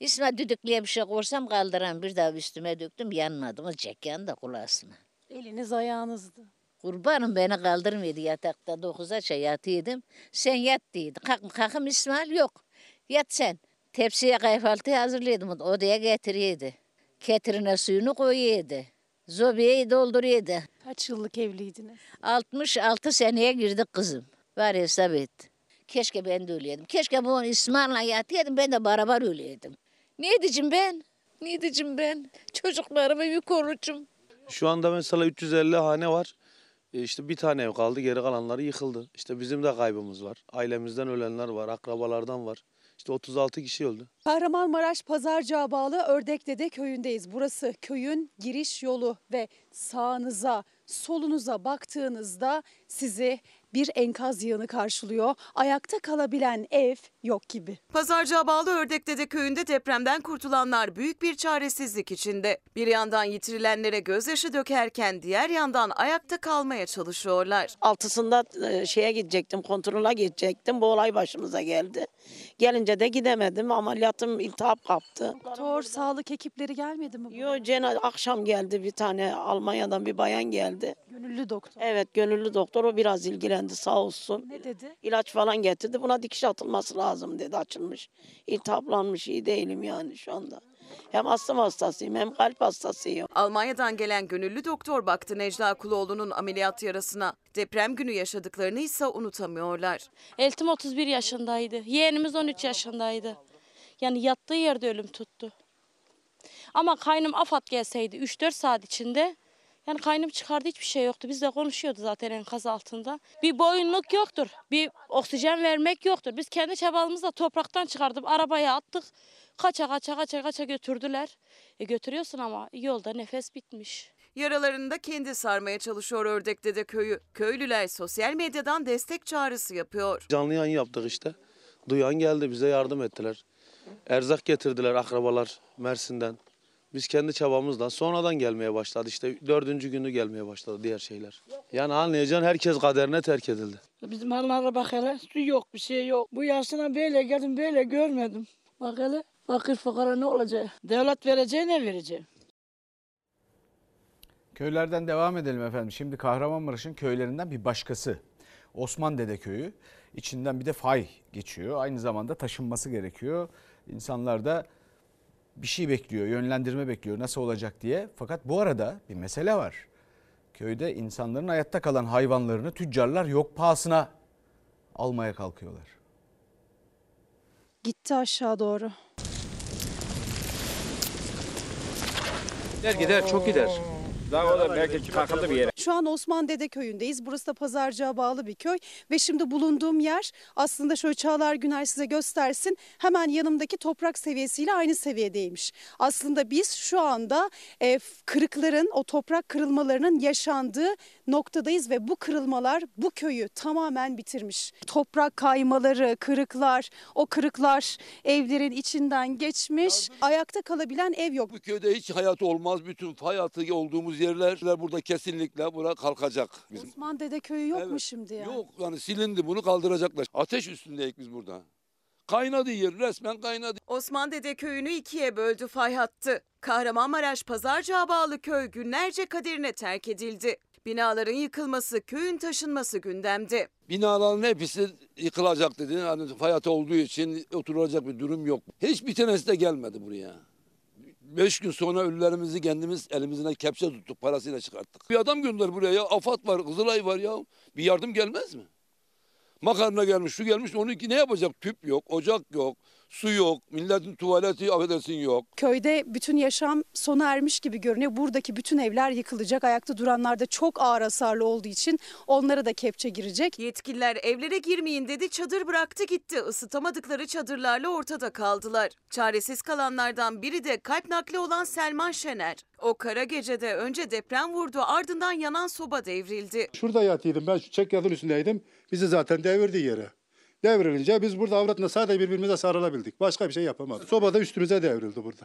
İsmail düdüklüye bir şey koysam kaldıran bir daha üstüme döktüm yanmadı mı çek yandı kulağısına. Eliniz ayağınızdı. Kurbanım beni kaldırmıyordu yatakta dokuza çay yatıyordum. Sen yat dedi. Kalk, kalkım İsmail yok. Yat sen. Tepsiye kahvaltı hazırlıyordum. Odaya getiriyordu. Ketirine suyunu koyuyordu. Zobeyi dolduruyordu. Kaç yıllık evliydiniz? 66 seneye girdik kızım. Var hesap et. Keşke ben de öyleydim. Keşke bu İsmail'le yatıyordum ben de beraber öyleydim. Ne diyeceğim ben? Ne diyeceğim ben? Çocuklarımı bir korucum. Şu anda mesela 350 hane var. E işte bir tane ev kaldı, geri kalanları yıkıldı. İşte bizim de kaybımız var. Ailemizden ölenler var, akrabalardan var. İşte 36 kişi öldü. Kahramanmaraş Pazarcığa bağlı Ördekdede köyündeyiz. Burası köyün giriş yolu ve sağınıza, solunuza baktığınızda sizi bir enkaz yığını karşılıyor. Ayakta kalabilen ev yok gibi. Pazarcığa bağlı Ördekdede köyünde depremden kurtulanlar büyük bir çaresizlik içinde. Bir yandan yitirilenlere gözyaşı dökerken diğer yandan ayakta kalmaya çalışıyorlar. Altısında e, şeye gidecektim, kontrola gidecektim. Bu olay başımıza geldi. Gelince de gidemedim. Ameliyatım iltihap kaptı. Doktor, sağlık ekipleri gelmedi mi? Yo cena akşam geldi bir tane Almanya'dan bir bayan geldi. Gönüllü doktor. Evet gönüllü doktor o biraz ilgilendi sağ olsun. Ne dedi? İlaç falan getirdi. Buna dikiş atılması lazım dedi açılmış. İltihaplanmış iyi değilim yani şu anda. Hem astım hastasıyım hem kalp hastasıyım. Almanya'dan gelen gönüllü doktor baktı Necla Kuloğlu'nun ameliyat yarasına. Deprem günü yaşadıklarını ise unutamıyorlar. Eltim 31 yaşındaydı. Yeğenimiz 13 yaşındaydı. Yani yattığı yerde ölüm tuttu. Ama kaynım afat gelseydi 3-4 saat içinde yani kaynım çıkardı hiçbir şey yoktu. Biz de konuşuyordu zaten enkaz altında. Bir boyunluk yoktur. Bir oksijen vermek yoktur. Biz kendi çabamızla topraktan çıkardık. Arabaya attık. Kaça kaça kaça kaça götürdüler. E götürüyorsun ama yolda nefes bitmiş. Yaralarını da kendi sarmaya çalışıyor Ördekdede köyü. Köylüler sosyal medyadan destek çağrısı yapıyor. Canlı yayın yaptık işte. Duyan geldi, bize yardım ettiler. Erzak getirdiler akrabalar Mersin'den. Biz kendi çabamızdan sonradan gelmeye başladı. İşte dördüncü günü gelmeye başladı diğer şeyler. Yani anlayacaksın herkes kaderine terk edildi. Bizim hallara bak hele su yok bir şey yok. Bu yaşına böyle geldim böyle görmedim. Bak hele fakir fukara ne olacak? Devlet vereceği ne verecek? Köylerden devam edelim efendim. Şimdi Kahramanmaraş'ın köylerinden bir başkası. Osman Dede Köyü. İçinden bir de fay geçiyor. Aynı zamanda taşınması gerekiyor. İnsanlar da bir şey bekliyor, yönlendirme bekliyor nasıl olacak diye. Fakat bu arada bir mesele var. Köyde insanların hayatta kalan hayvanlarını tüccarlar yok pahasına almaya kalkıyorlar. Gitti aşağı doğru. Gider gider çok gider. Daha o da belki kalkıldı bir yere. Şu an Osman Dede köyündeyiz. Burası da Pazarcığa bağlı bir köy ve şimdi bulunduğum yer aslında şöyle Çağlar Güner size göstersin. Hemen yanımdaki toprak seviyesiyle aynı seviyedeymiş. Aslında biz şu anda e, kırıkların o toprak kırılmalarının yaşandığı noktadayız ve bu kırılmalar bu köyü tamamen bitirmiş. Toprak kaymaları, kırıklar, o kırıklar evlerin içinden geçmiş. Ayakta kalabilen ev yok. Bu köyde hiç hayat olmaz. Bütün fay hattı olduğumuz yerler burada kesinlikle bura kalkacak. Bizim. Osman Dede köyü yok mu şimdi yani? Yok yani silindi bunu kaldıracaklar. Ateş üstündeyiz biz burada. Kaynadı yer resmen kaynadı. Osman Dede köyünü ikiye böldü fay hattı. Kahramanmaraş Pazarcığa bağlı köy günlerce kaderine terk edildi. Binaların yıkılması, köyün taşınması gündemde. Binaların hepsi yıkılacak dedi. Hani fay hattı olduğu için oturulacak bir durum yok. Hiçbir tanesi de gelmedi buraya. Beş gün sonra ölülerimizi kendimiz elimizden kepçe tuttuk parasıyla çıkarttık. Bir adam gönder buraya ya. Afat var, Kızılay var ya. Bir yardım gelmez mi? Makarna gelmiş, şu gelmiş. Onu ne yapacak? Tüp yok, ocak yok, su yok. Milletin tuvaleti affedersin yok. Köyde bütün yaşam sona ermiş gibi görünüyor. Buradaki bütün evler yıkılacak. Ayakta duranlar da çok ağır hasarlı olduğu için onlara da kepçe girecek. Yetkililer evlere girmeyin dedi, çadır bıraktı gitti. Isıtamadıkları çadırlarla ortada kaldılar. Çaresiz kalanlardan biri de kalp nakli olan Selman Şener. O kara gecede önce deprem vurdu, ardından yanan soba devrildi. Şurada yatıyordum ben şu çekyatın üstündeydim. Bizi zaten devirdi yere. Devrilince biz burada avratla sadece birbirimize sarılabildik. Başka bir şey yapamadık. Soba da üstümüze devrildi burada.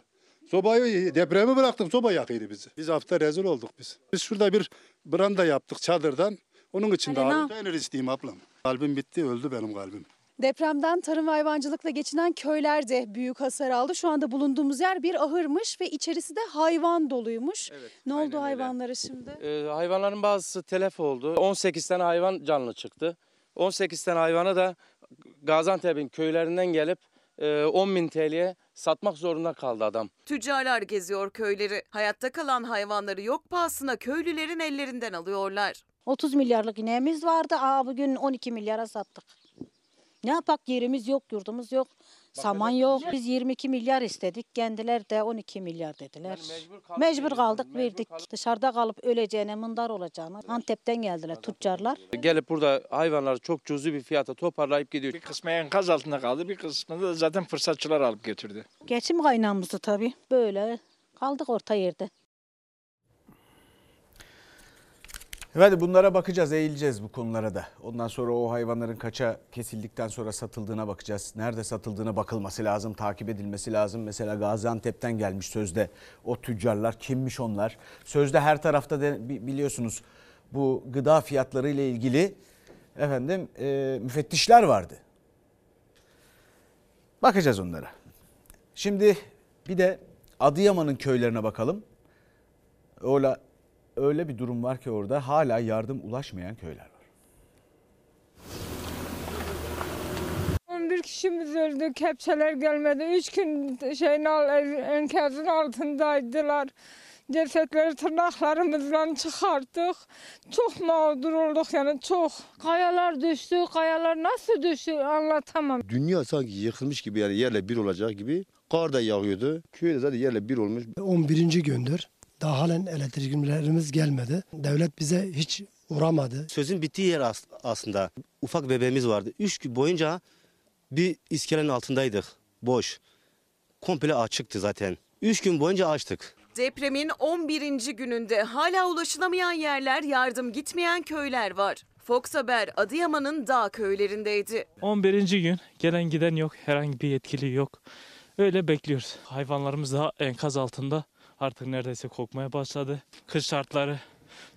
Sobayı depremi bıraktık soba yakıydı bizi. Biz hafta rezil olduk biz. Biz şurada bir branda yaptık çadırdan. Onun için de alıp peynir isteyeyim ablam. Kalbim bitti öldü benim kalbim. Depremden tarım ve hayvancılıkla geçinen köyler de büyük hasar aldı. Şu anda bulunduğumuz yer bir ahırmış ve içerisi de hayvan doluymuş. ne oldu hayvanlara şimdi? Ee, hayvanların bazısı telef oldu. 18 tane hayvan canlı çıktı. 18 tane hayvanı da Gaziantep'in köylerinden gelip e, 10 bin TL'ye satmak zorunda kaldı adam. Tüccarlar geziyor köyleri. Hayatta kalan hayvanları yok pahasına köylülerin ellerinden alıyorlar. 30 milyarlık ineğimiz vardı. Aa bugün 12 milyara sattık. Ne yapak yerimiz yok, yurdumuz yok. Saman yok. Biz 22 milyar istedik. Kendiler de 12 milyar dediler. mecbur kaldık, verdik. Dışarıda kalıp öleceğine, mındar olacağına. Antep'ten geldiler tüccarlar. Gelip burada hayvanları çok cüzi bir fiyata toparlayıp gidiyor. Bir kısmı enkaz altında kaldı, bir kısmını da zaten fırsatçılar alıp götürdü. Geçim kaynağımızdı tabii. Böyle kaldık orta yerde. Hadi bunlara bakacağız, eğileceğiz bu konulara da. Ondan sonra o hayvanların kaça kesildikten sonra satıldığına bakacağız. Nerede satıldığına bakılması lazım, takip edilmesi lazım. Mesela Gaziantep'ten gelmiş sözde o tüccarlar kimmiş onlar? Sözde her tarafta de, bi- biliyorsunuz bu gıda fiyatları ile ilgili efendim e, müfettişler vardı. Bakacağız onlara. Şimdi bir de Adıyaman'ın köylerine bakalım. Öyle öyle bir durum var ki orada hala yardım ulaşmayan köyler var. 11 kişimiz öldü. Kepçeler gelmedi. 3 gün şeyin al- enkazın altındaydılar. Cesetleri tırnaklarımızla çıkarttık. Çok mağdur olduk yani çok. Kayalar düştü. Kayalar nasıl düştü anlatamam. Dünya sanki yıkılmış gibi yani yerle bir olacak gibi. Kar da yağıyordu. Köy de zaten yerle bir olmuş. 11. gündür. Daha halen elektriklerimiz gelmedi. Devlet bize hiç uğramadı. Sözün bittiği yer as- aslında. Ufak bebeğimiz vardı. Üç gün boyunca bir iskelenin altındaydık. Boş. Komple açıktı zaten. Üç gün boyunca açtık. Depremin 11. gününde hala ulaşılamayan yerler, yardım gitmeyen köyler var. Fox Haber Adıyaman'ın dağ köylerindeydi. 11. gün gelen giden yok. Herhangi bir yetkili yok. Öyle bekliyoruz. Hayvanlarımız da enkaz altında. Artık neredeyse kokmaya başladı. Kış şartları.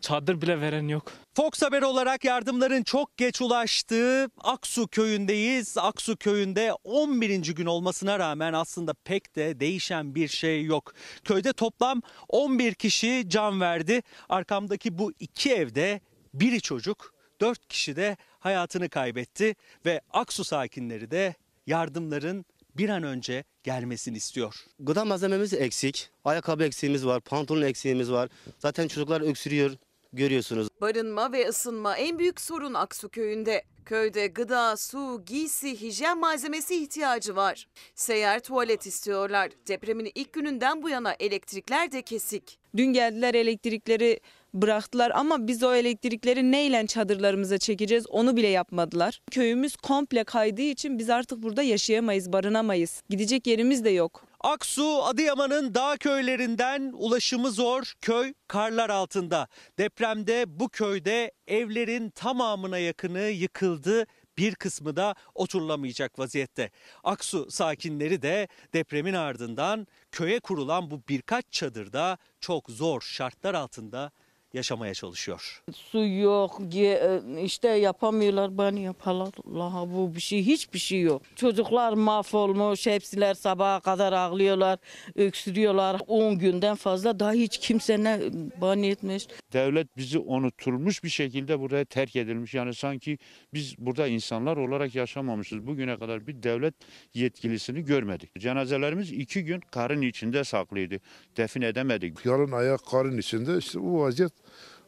Çadır bile veren yok. Fox Haber olarak yardımların çok geç ulaştığı Aksu köyündeyiz. Aksu köyünde 11. gün olmasına rağmen aslında pek de değişen bir şey yok. Köyde toplam 11 kişi can verdi. Arkamdaki bu iki evde biri çocuk, 4 kişi de hayatını kaybetti ve Aksu sakinleri de yardımların bir an önce gelmesini istiyor. Gıda malzememiz eksik. Ayakkabı eksiğimiz var, pantolon eksiğimiz var. Zaten çocuklar öksürüyor görüyorsunuz. Barınma ve ısınma en büyük sorun Aksu köyünde. Köyde gıda, su, giysi, hijyen malzemesi ihtiyacı var. Seyyar tuvalet istiyorlar. Depremin ilk gününden bu yana elektrikler de kesik. Dün geldiler elektrikleri bıraktılar ama biz o elektrikleri neyle çadırlarımıza çekeceğiz onu bile yapmadılar. Köyümüz komple kaydığı için biz artık burada yaşayamayız, barınamayız. Gidecek yerimiz de yok. Aksu, Adıyaman'ın dağ köylerinden ulaşımı zor. Köy karlar altında. Depremde bu köyde evlerin tamamına yakını yıkıldı. Bir kısmı da oturulamayacak vaziyette. Aksu sakinleri de depremin ardından köye kurulan bu birkaç çadırda çok zor şartlar altında yaşamaya çalışıyor. Su yok, ge- işte yapamıyorlar, bani yaparlar. Allah bu bir şey, hiçbir şey yok. Çocuklar mahvolmuş, hepsiler sabaha kadar ağlıyorlar, öksürüyorlar. 10 günden fazla daha hiç kimse ne bani etmiş. Devlet bizi unutulmuş bir şekilde buraya terk edilmiş. Yani sanki biz burada insanlar olarak yaşamamışız. Bugüne kadar bir devlet yetkilisini görmedik. Cenazelerimiz iki gün karın içinde saklıydı. Defin edemedik. Yarın ayak karın içinde işte bu vaziyet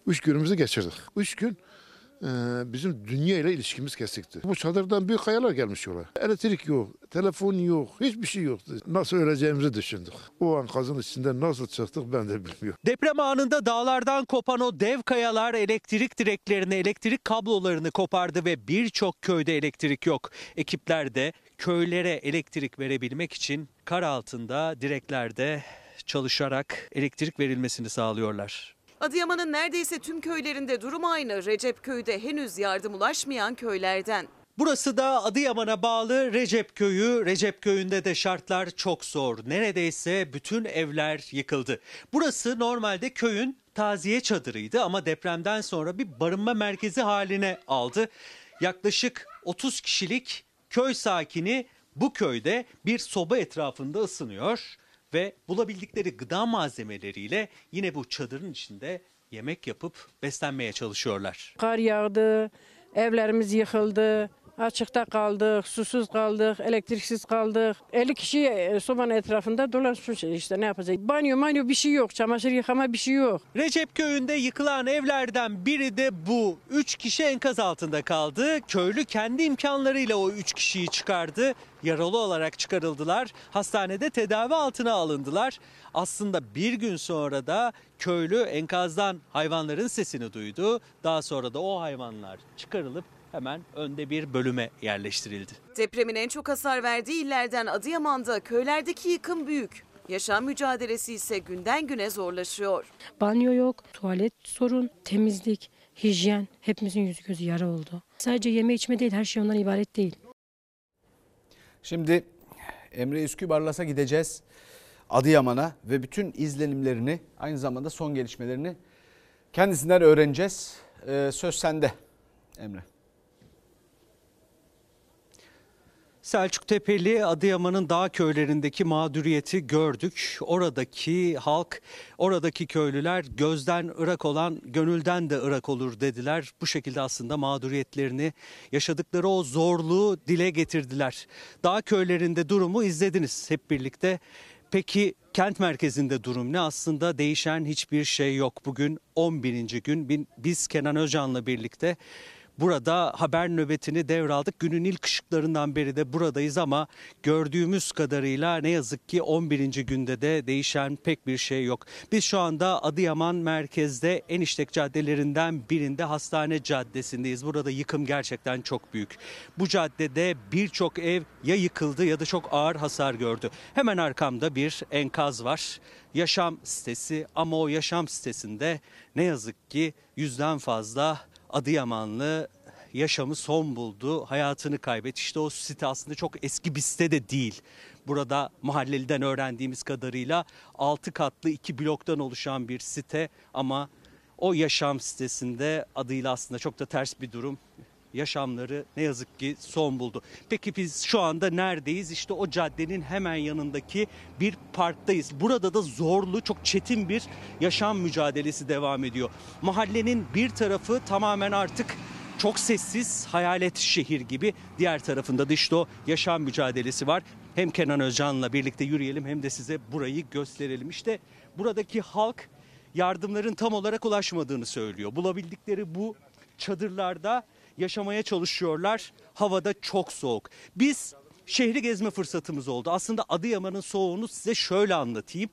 üç günümüzü geçirdik. Üç gün e, bizim dünya ile ilişkimiz kesikti. Bu çadırdan büyük kayalar gelmiş yola. Elektrik yok, telefon yok, hiçbir şey yoktu. Nasıl öleceğimizi düşündük. O enkazın içinde nasıl çıktık ben de bilmiyorum. Deprem anında dağlardan kopan o dev kayalar elektrik direklerini, elektrik kablolarını kopardı ve birçok köyde elektrik yok. Ekipler de köylere elektrik verebilmek için kar altında direklerde çalışarak elektrik verilmesini sağlıyorlar. Adıyaman'ın neredeyse tüm köylerinde durum aynı. Recepköy'de henüz yardım ulaşmayan köylerden. Burası da Adıyaman'a bağlı Recep Köyü. Recep Köyü'nde de şartlar çok zor. Neredeyse bütün evler yıkıldı. Burası normalde köyün taziye çadırıydı ama depremden sonra bir barınma merkezi haline aldı. Yaklaşık 30 kişilik köy sakini bu köyde bir soba etrafında ısınıyor ve bulabildikleri gıda malzemeleriyle yine bu çadırın içinde yemek yapıp beslenmeye çalışıyorlar. Kar yağdı, evlerimiz yıkıldı, açıkta kaldık, susuz kaldık, elektriksiz kaldık. 50 kişi e, sobanın etrafında dolaşmış işte ne yapacak? Banyo manyo bir şey yok, çamaşır yıkama bir şey yok. Recep köyünde yıkılan evlerden biri de bu. Üç kişi enkaz altında kaldı. Köylü kendi imkanlarıyla o üç kişiyi çıkardı. Yaralı olarak çıkarıldılar. Hastanede tedavi altına alındılar. Aslında bir gün sonra da köylü enkazdan hayvanların sesini duydu. Daha sonra da o hayvanlar çıkarılıp hemen önde bir bölüme yerleştirildi. Depremin en çok hasar verdiği illerden Adıyaman'da köylerdeki yıkım büyük. Yaşam mücadelesi ise günden güne zorlaşıyor. Banyo yok, tuvalet sorun, temizlik, hijyen hepimizin yüzü gözü yara oldu. Sadece yeme içme değil her şey ondan ibaret değil. Şimdi Emre Üskübarlas'a gideceğiz. Adıyaman'a ve bütün izlenimlerini aynı zamanda son gelişmelerini kendisinden öğreneceğiz. Ee, söz sende Emre. Selçuk Tepeli Adıyaman'ın dağ köylerindeki mağduriyeti gördük. Oradaki halk, oradaki köylüler gözden ırak olan gönülden de ırak olur dediler. Bu şekilde aslında mağduriyetlerini, yaşadıkları o zorluğu dile getirdiler. Dağ köylerinde durumu izlediniz hep birlikte. Peki kent merkezinde durum ne? Aslında değişen hiçbir şey yok. Bugün 11. gün biz Kenan Özcan'la birlikte Burada haber nöbetini devraldık. Günün ilk ışıklarından beri de buradayız ama gördüğümüz kadarıyla ne yazık ki 11. günde de değişen pek bir şey yok. Biz şu anda Adıyaman merkezde en işlek caddelerinden birinde Hastane Caddesi'ndeyiz. Burada yıkım gerçekten çok büyük. Bu caddede birçok ev ya yıkıldı ya da çok ağır hasar gördü. Hemen arkamda bir enkaz var. Yaşam sitesi ama o yaşam sitesinde ne yazık ki yüzden fazla Adıyamanlı yaşamı son buldu, hayatını kaybetti. İşte o site aslında çok eski bir site de değil. Burada mahalleliden öğrendiğimiz kadarıyla 6 katlı iki bloktan oluşan bir site ama o yaşam sitesinde adıyla aslında çok da ters bir durum yaşamları ne yazık ki son buldu. Peki biz şu anda neredeyiz? İşte o caddenin hemen yanındaki bir parktayız. Burada da zorlu, çok çetin bir yaşam mücadelesi devam ediyor. Mahallenin bir tarafı tamamen artık çok sessiz, hayalet şehir gibi. Diğer tarafında da işte o yaşam mücadelesi var. Hem Kenan Özcan'la birlikte yürüyelim hem de size burayı gösterelim. İşte buradaki halk yardımların tam olarak ulaşmadığını söylüyor. Bulabildikleri bu çadırlarda yaşamaya çalışıyorlar. Havada çok soğuk. Biz şehri gezme fırsatımız oldu. Aslında Adıyaman'ın soğuğunu size şöyle anlatayım.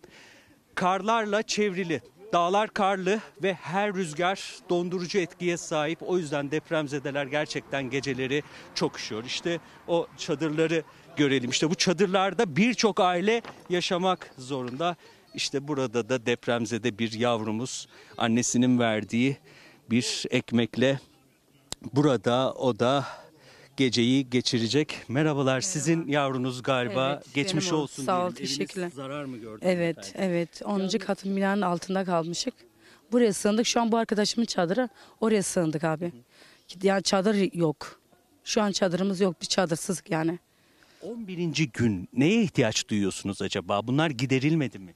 Karlarla çevrili. Dağlar karlı ve her rüzgar dondurucu etkiye sahip. O yüzden depremzedeler gerçekten geceleri çok üşüyor. İşte o çadırları görelim. İşte bu çadırlarda birçok aile yaşamak zorunda. İşte burada da depremzede bir yavrumuz annesinin verdiği bir ekmekle burada o da geceyi geçirecek. Merhabalar sizin yavrunuz galiba Evet, geçmiş benim o. olsun. Sağ ol, diyelim. Eviniz teşekkürler. Zarar mı gördü? Evet, evet. 10. katın binanın altında kalmışık. Buraya sığındık. Şu an bu arkadaşımın çadırı. Oraya sığındık abi. Yani çadır yok. Şu an çadırımız yok. Bir çadırsız yani. 11. gün neye ihtiyaç duyuyorsunuz acaba? Bunlar giderilmedi mi?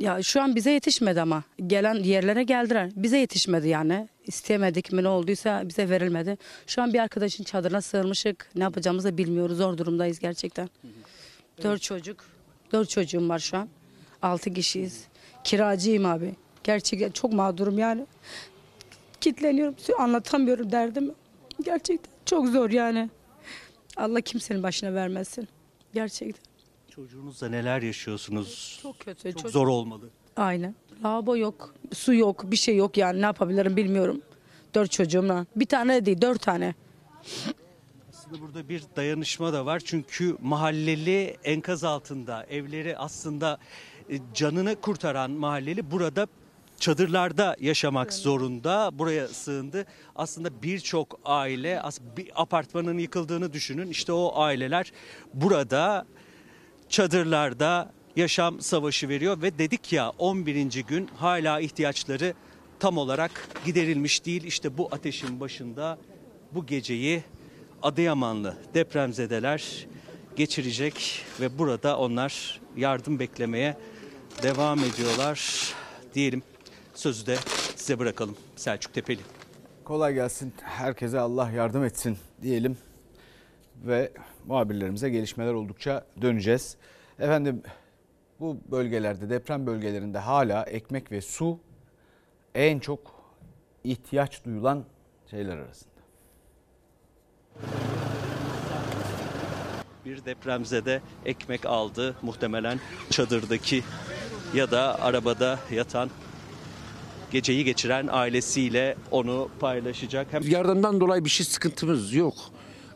Ya şu an bize yetişmedi ama. Gelen yerlere geldiler. Bize yetişmedi yani. İsteyemedik mi ne olduysa bize verilmedi. Şu an bir arkadaşın çadırına sığınmışık. Ne yapacağımızı da bilmiyoruz. Zor durumdayız gerçekten. Dört çocuk. Dört çocuğum var şu an. Altı kişiyiz. Kiracıyım abi. Gerçekten çok mağdurum yani. Kitleniyorum. Anlatamıyorum derdimi. Gerçekten çok zor yani. Allah kimsenin başına vermesin. Gerçekten. Çocuğunuzla neler yaşıyorsunuz? Çok kötü. Çok çok- zor olmalı. Aynen. Lavabo yok, su yok, bir şey yok yani ne yapabilirim bilmiyorum. Dört çocuğumla. Bir tane de değil, dört tane. Aslında burada bir dayanışma da var. Çünkü mahalleli enkaz altında evleri aslında e, canını kurtaran mahalleli burada çadırlarda yaşamak zorunda. Buraya sığındı. Aslında birçok aile bir apartmanın yıkıldığını düşünün. İşte o aileler burada çadırlarda yaşam savaşı veriyor ve dedik ya 11. gün hala ihtiyaçları tam olarak giderilmiş değil. İşte bu ateşin başında bu geceyi Adıyamanlı depremzedeler geçirecek ve burada onlar yardım beklemeye devam ediyorlar diyelim. Sözü de size bırakalım Selçuk Tepeli. Kolay gelsin. Herkese Allah yardım etsin diyelim. Ve muhabirlerimize gelişmeler oldukça döneceğiz. Efendim bu bölgelerde deprem bölgelerinde hala ekmek ve su en çok ihtiyaç duyulan şeyler arasında. Bir depremzede ekmek aldı muhtemelen çadırdaki ya da arabada yatan geceyi geçiren ailesiyle onu paylaşacak. Hem Yardımdan dolayı bir şey sıkıntımız yok.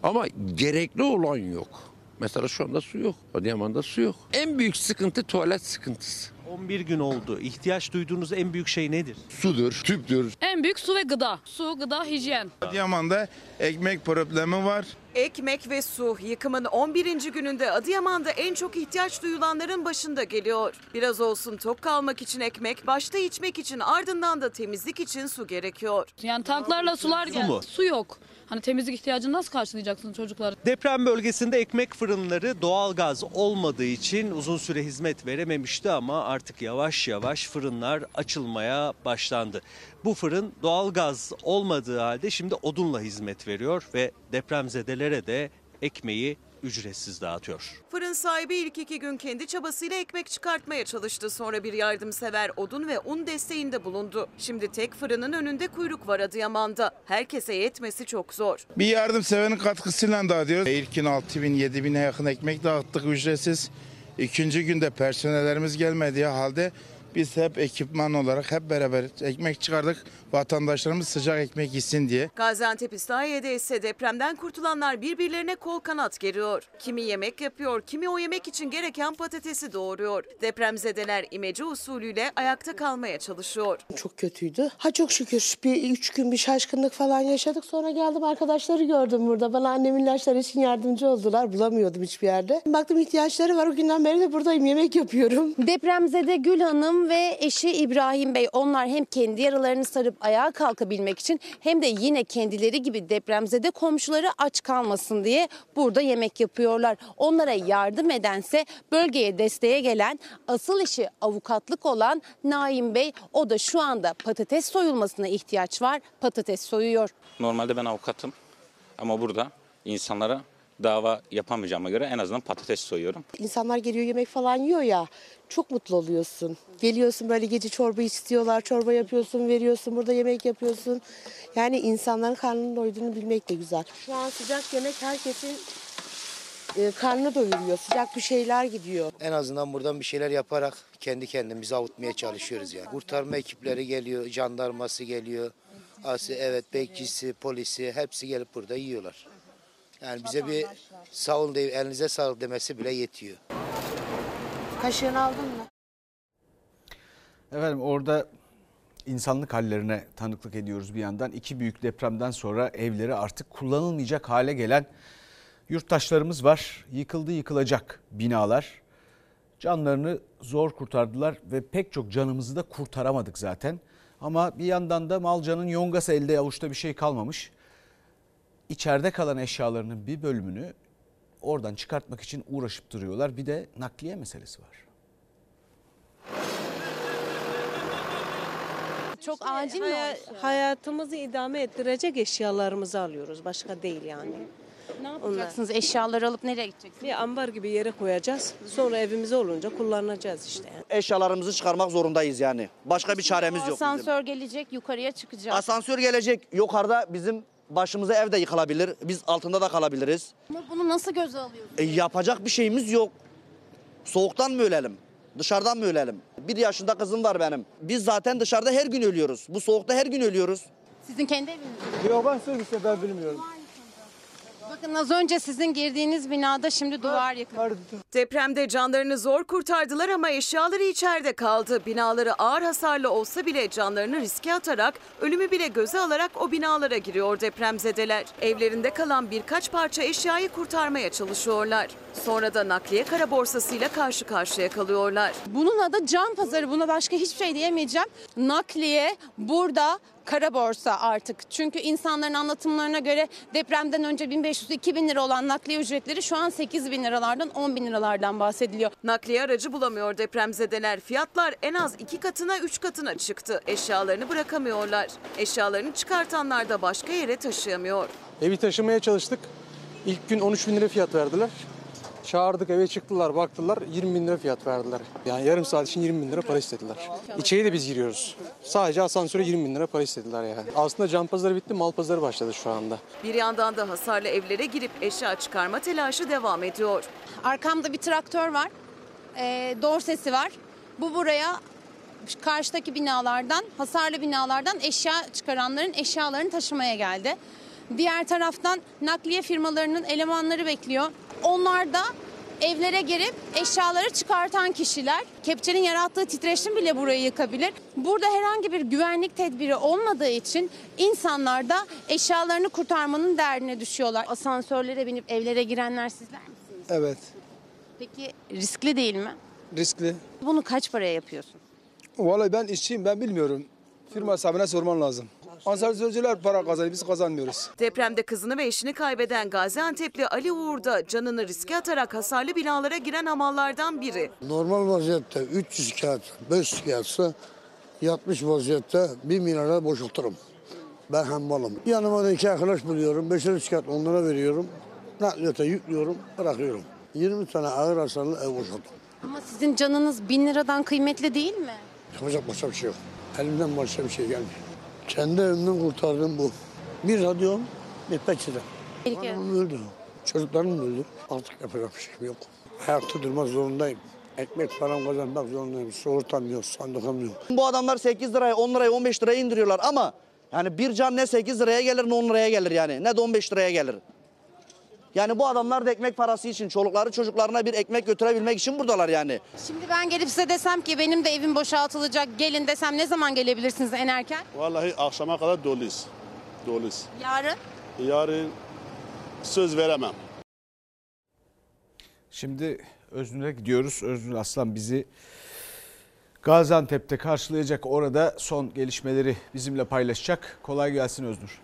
Ama gerekli olan yok. Mesela şu anda su yok. Adıyaman'da su yok. En büyük sıkıntı tuvalet sıkıntısı. 11 gün oldu. İhtiyaç duyduğunuz en büyük şey nedir? Sudur, tüptür. En büyük su ve gıda. Su, gıda, hijyen. Adıyaman'da ekmek problemi var. Ekmek ve su yıkımın 11. gününde Adıyaman'da en çok ihtiyaç duyulanların başında geliyor. Biraz olsun tok kalmak için ekmek, başta içmek için ardından da temizlik için su gerekiyor. Yani tanklarla sular Su gel. mu? Su yok. Hani temizlik ihtiyacını nasıl karşılayacaksın çocukları? Deprem bölgesinde ekmek fırınları doğalgaz olmadığı için uzun süre hizmet verememişti ama artık yavaş yavaş fırınlar açılmaya başlandı. Bu fırın doğalgaz olmadığı halde şimdi odunla hizmet veriyor ve depremzedelere de ekmeği ücretsiz dağıtıyor. Fırın sahibi ilk iki gün kendi çabasıyla ekmek çıkartmaya çalıştı. Sonra bir yardımsever odun ve un desteğinde bulundu. Şimdi tek fırının önünde kuyruk var Adıyaman'da. Herkese yetmesi çok zor. Bir yardımseverin katkısıyla dağıtıyoruz. İlkin 6 bin 7 bine yakın ekmek dağıttık ücretsiz. İkinci günde personellerimiz gelmediği halde biz hep ekipman olarak hep beraber ekmek çıkardık. Vatandaşlarımız sıcak ekmek yesin diye. Gaziantep İslahiye'de ise depremden kurtulanlar birbirlerine kol kanat geriyor. Kimi yemek yapıyor, kimi o yemek için gereken patatesi doğuruyor. Depremzedeler imece usulüyle ayakta kalmaya çalışıyor. Çok kötüydü. Ha çok şükür bir üç gün bir şaşkınlık falan yaşadık. Sonra geldim arkadaşları gördüm burada. Bana annemin ilaçları için yardımcı oldular. Bulamıyordum hiçbir yerde. Baktım ihtiyaçları var. O günden beri de buradayım. Yemek yapıyorum. Depremzede Gül Hanım ve eşi İbrahim Bey onlar hem kendi yaralarını sarıp ayağa kalkabilmek için hem de yine kendileri gibi depremzede komşuları aç kalmasın diye burada yemek yapıyorlar. Onlara yardım edense bölgeye desteğe gelen asıl işi avukatlık olan Naim Bey o da şu anda patates soyulmasına ihtiyaç var patates soyuyor. Normalde ben avukatım ama burada insanlara dava yapamayacağıma göre en azından patates soyuyorum. İnsanlar geliyor yemek falan yiyor ya. Çok mutlu oluyorsun. Geliyorsun böyle gece çorba istiyorlar. Çorba yapıyorsun, veriyorsun. Burada yemek yapıyorsun. Yani insanların karnının doyduğunu bilmek de güzel. Şu an sıcak yemek herkesin e, karnını doyuruyor. Sıcak bir şeyler gidiyor. En azından buradan bir şeyler yaparak kendi kendimizi avutmaya çalışıyoruz yani. Kurtarma ekipleri geliyor, jandarması geliyor. Asi, evet bekçisi, polisi hepsi gelip burada yiyorlar. Yani bize bir sağ olun deyip elinize sağlık demesi bile yetiyor. Kaşığını aldın mı? Efendim orada insanlık hallerine tanıklık ediyoruz bir yandan. İki büyük depremden sonra evleri artık kullanılmayacak hale gelen yurttaşlarımız var. Yıkıldı yıkılacak binalar. Canlarını zor kurtardılar ve pek çok canımızı da kurtaramadık zaten. Ama bir yandan da Malca'nın yongası elde avuçta bir şey kalmamış. İçeride kalan eşyalarının bir bölümünü oradan çıkartmak için uğraşıp duruyorlar. Bir de nakliye meselesi var. Çok acil mi Haya- hayatımızı idame ettirecek eşyalarımızı alıyoruz. Başka değil yani. Ne yapacaksınız? Eşyaları alıp nereye gideceksiniz? Bir ambar gibi yere koyacağız. Sonra evimize olunca kullanacağız işte. Yani. Eşyalarımızı çıkarmak zorundayız yani. Başka bir çaremiz yok bizim. Asansör gelecek yukarıya çıkacağız. Asansör gelecek. Yukarıda bizim başımıza ev de yıkılabilir. Biz altında da kalabiliriz. Ama bunu nasıl göze alıyorsunuz? E, yapacak bir şeyimiz yok. Soğuktan mı ölelim? Dışarıdan mı ölelim? Bir yaşında kızım var benim. Biz zaten dışarıda her gün ölüyoruz. Bu soğukta her gün ölüyoruz. Sizin kendi eviniz mi? Yok ben söylese ben bilmiyorum. Bakın az önce sizin girdiğiniz binada şimdi duvar yıkıldı. Depremde canlarını zor kurtardılar ama eşyaları içeride kaldı. Binaları ağır hasarlı olsa bile canlarını riske atarak, ölümü bile göze alarak o binalara giriyor depremzedeler. Evlerinde kalan birkaç parça eşyayı kurtarmaya çalışıyorlar. Sonra da nakliye kara borsasıyla karşı karşıya kalıyorlar. Bunun adı can pazarı. Buna başka hiçbir şey diyemeyeceğim. Nakliye burada kara borsa artık. Çünkü insanların anlatımlarına göre depremden önce 1500-2000 lira olan nakliye ücretleri şu an 8 bin liralardan 10 bin liralardan bahsediliyor. Nakliye aracı bulamıyor depremzedeler. Fiyatlar en az iki katına üç katına çıktı. Eşyalarını bırakamıyorlar. Eşyalarını çıkartanlar da başka yere taşıyamıyor. Evi taşımaya çalıştık. İlk gün 13 bin lira fiyat verdiler. Çağırdık eve çıktılar baktılar 20 bin lira fiyat verdiler. Yani yarım saat için 20 bin lira para istediler. İçeri de biz giriyoruz. Sadece asansöre 20 bin lira para istediler yani. Aslında can pazarı bitti mal pazarı başladı şu anda. Bir yandan da hasarlı evlere girip eşya çıkarma telaşı devam ediyor. Arkamda bir traktör var. E, dorsesi var. Bu buraya karşıdaki binalardan, hasarlı binalardan eşya çıkaranların eşyalarını taşımaya geldi. Diğer taraftan nakliye firmalarının elemanları bekliyor. Onlar da evlere girip eşyaları çıkartan kişiler. Kepçenin yarattığı titreşim bile burayı yıkabilir. Burada herhangi bir güvenlik tedbiri olmadığı için insanlar da eşyalarını kurtarmanın derdine düşüyorlar. Asansörlere binip evlere girenler sizler misiniz? Evet, Peki riskli değil mi? riskli. Bunu kaç paraya yapıyorsun? Vallahi ben işçiyim, ben bilmiyorum. Firma sahibine sorman lazım. Asansörcüler para kazanıyor, biz kazanmıyoruz. Depremde kızını ve eşini kaybeden Gaziantep'li Ali Uğur da canını riske atarak hasarlı binalara giren hamallardan biri. Normal vaziyette 300 kağıt, 500 kağıtsa yatmış vaziyette 1 milyara boşaltırım. Ben hammalım. Yanıma da iki arkadaş buluyorum. Beşer kağıt onlara veriyorum. Nakliyata yüklüyorum, bırakıyorum. 20 tane ağır hasarlı ev boşalttım. Ama sizin canınız bin liradan kıymetli değil mi? Yapacak başka bir şey yok. Elimden başka bir şey gelmiyor. Kendi evimden kurtardığım bu. Bir radyom, bir peçete. Hanımım öldü. Çocuklarım öldü. Artık yapacak bir şeyim yok. Ayakta durmak zorundayım. Ekmek param kazanmak zorundayım. Soğurtam yok, sandıkım yok. Bu adamlar 8 liraya, 10 liraya, 15 liraya indiriyorlar ama yani bir can ne 8 liraya gelir ne 10 liraya gelir yani. Ne de 15 liraya gelir. Yani bu adamlar da ekmek parası için, çolukları çocuklarına bir ekmek götürebilmek için buradalar yani. Şimdi ben gelip size desem ki benim de evim boşaltılacak gelin desem ne zaman gelebilirsiniz en erken? Vallahi akşama kadar doluyuz. Doluyuz. Yarın? Yarın söz veremem. Şimdi Öznür'e gidiyoruz. Öznür Aslan bizi Gaziantep'te karşılayacak. Orada son gelişmeleri bizimle paylaşacak. Kolay gelsin Öznür.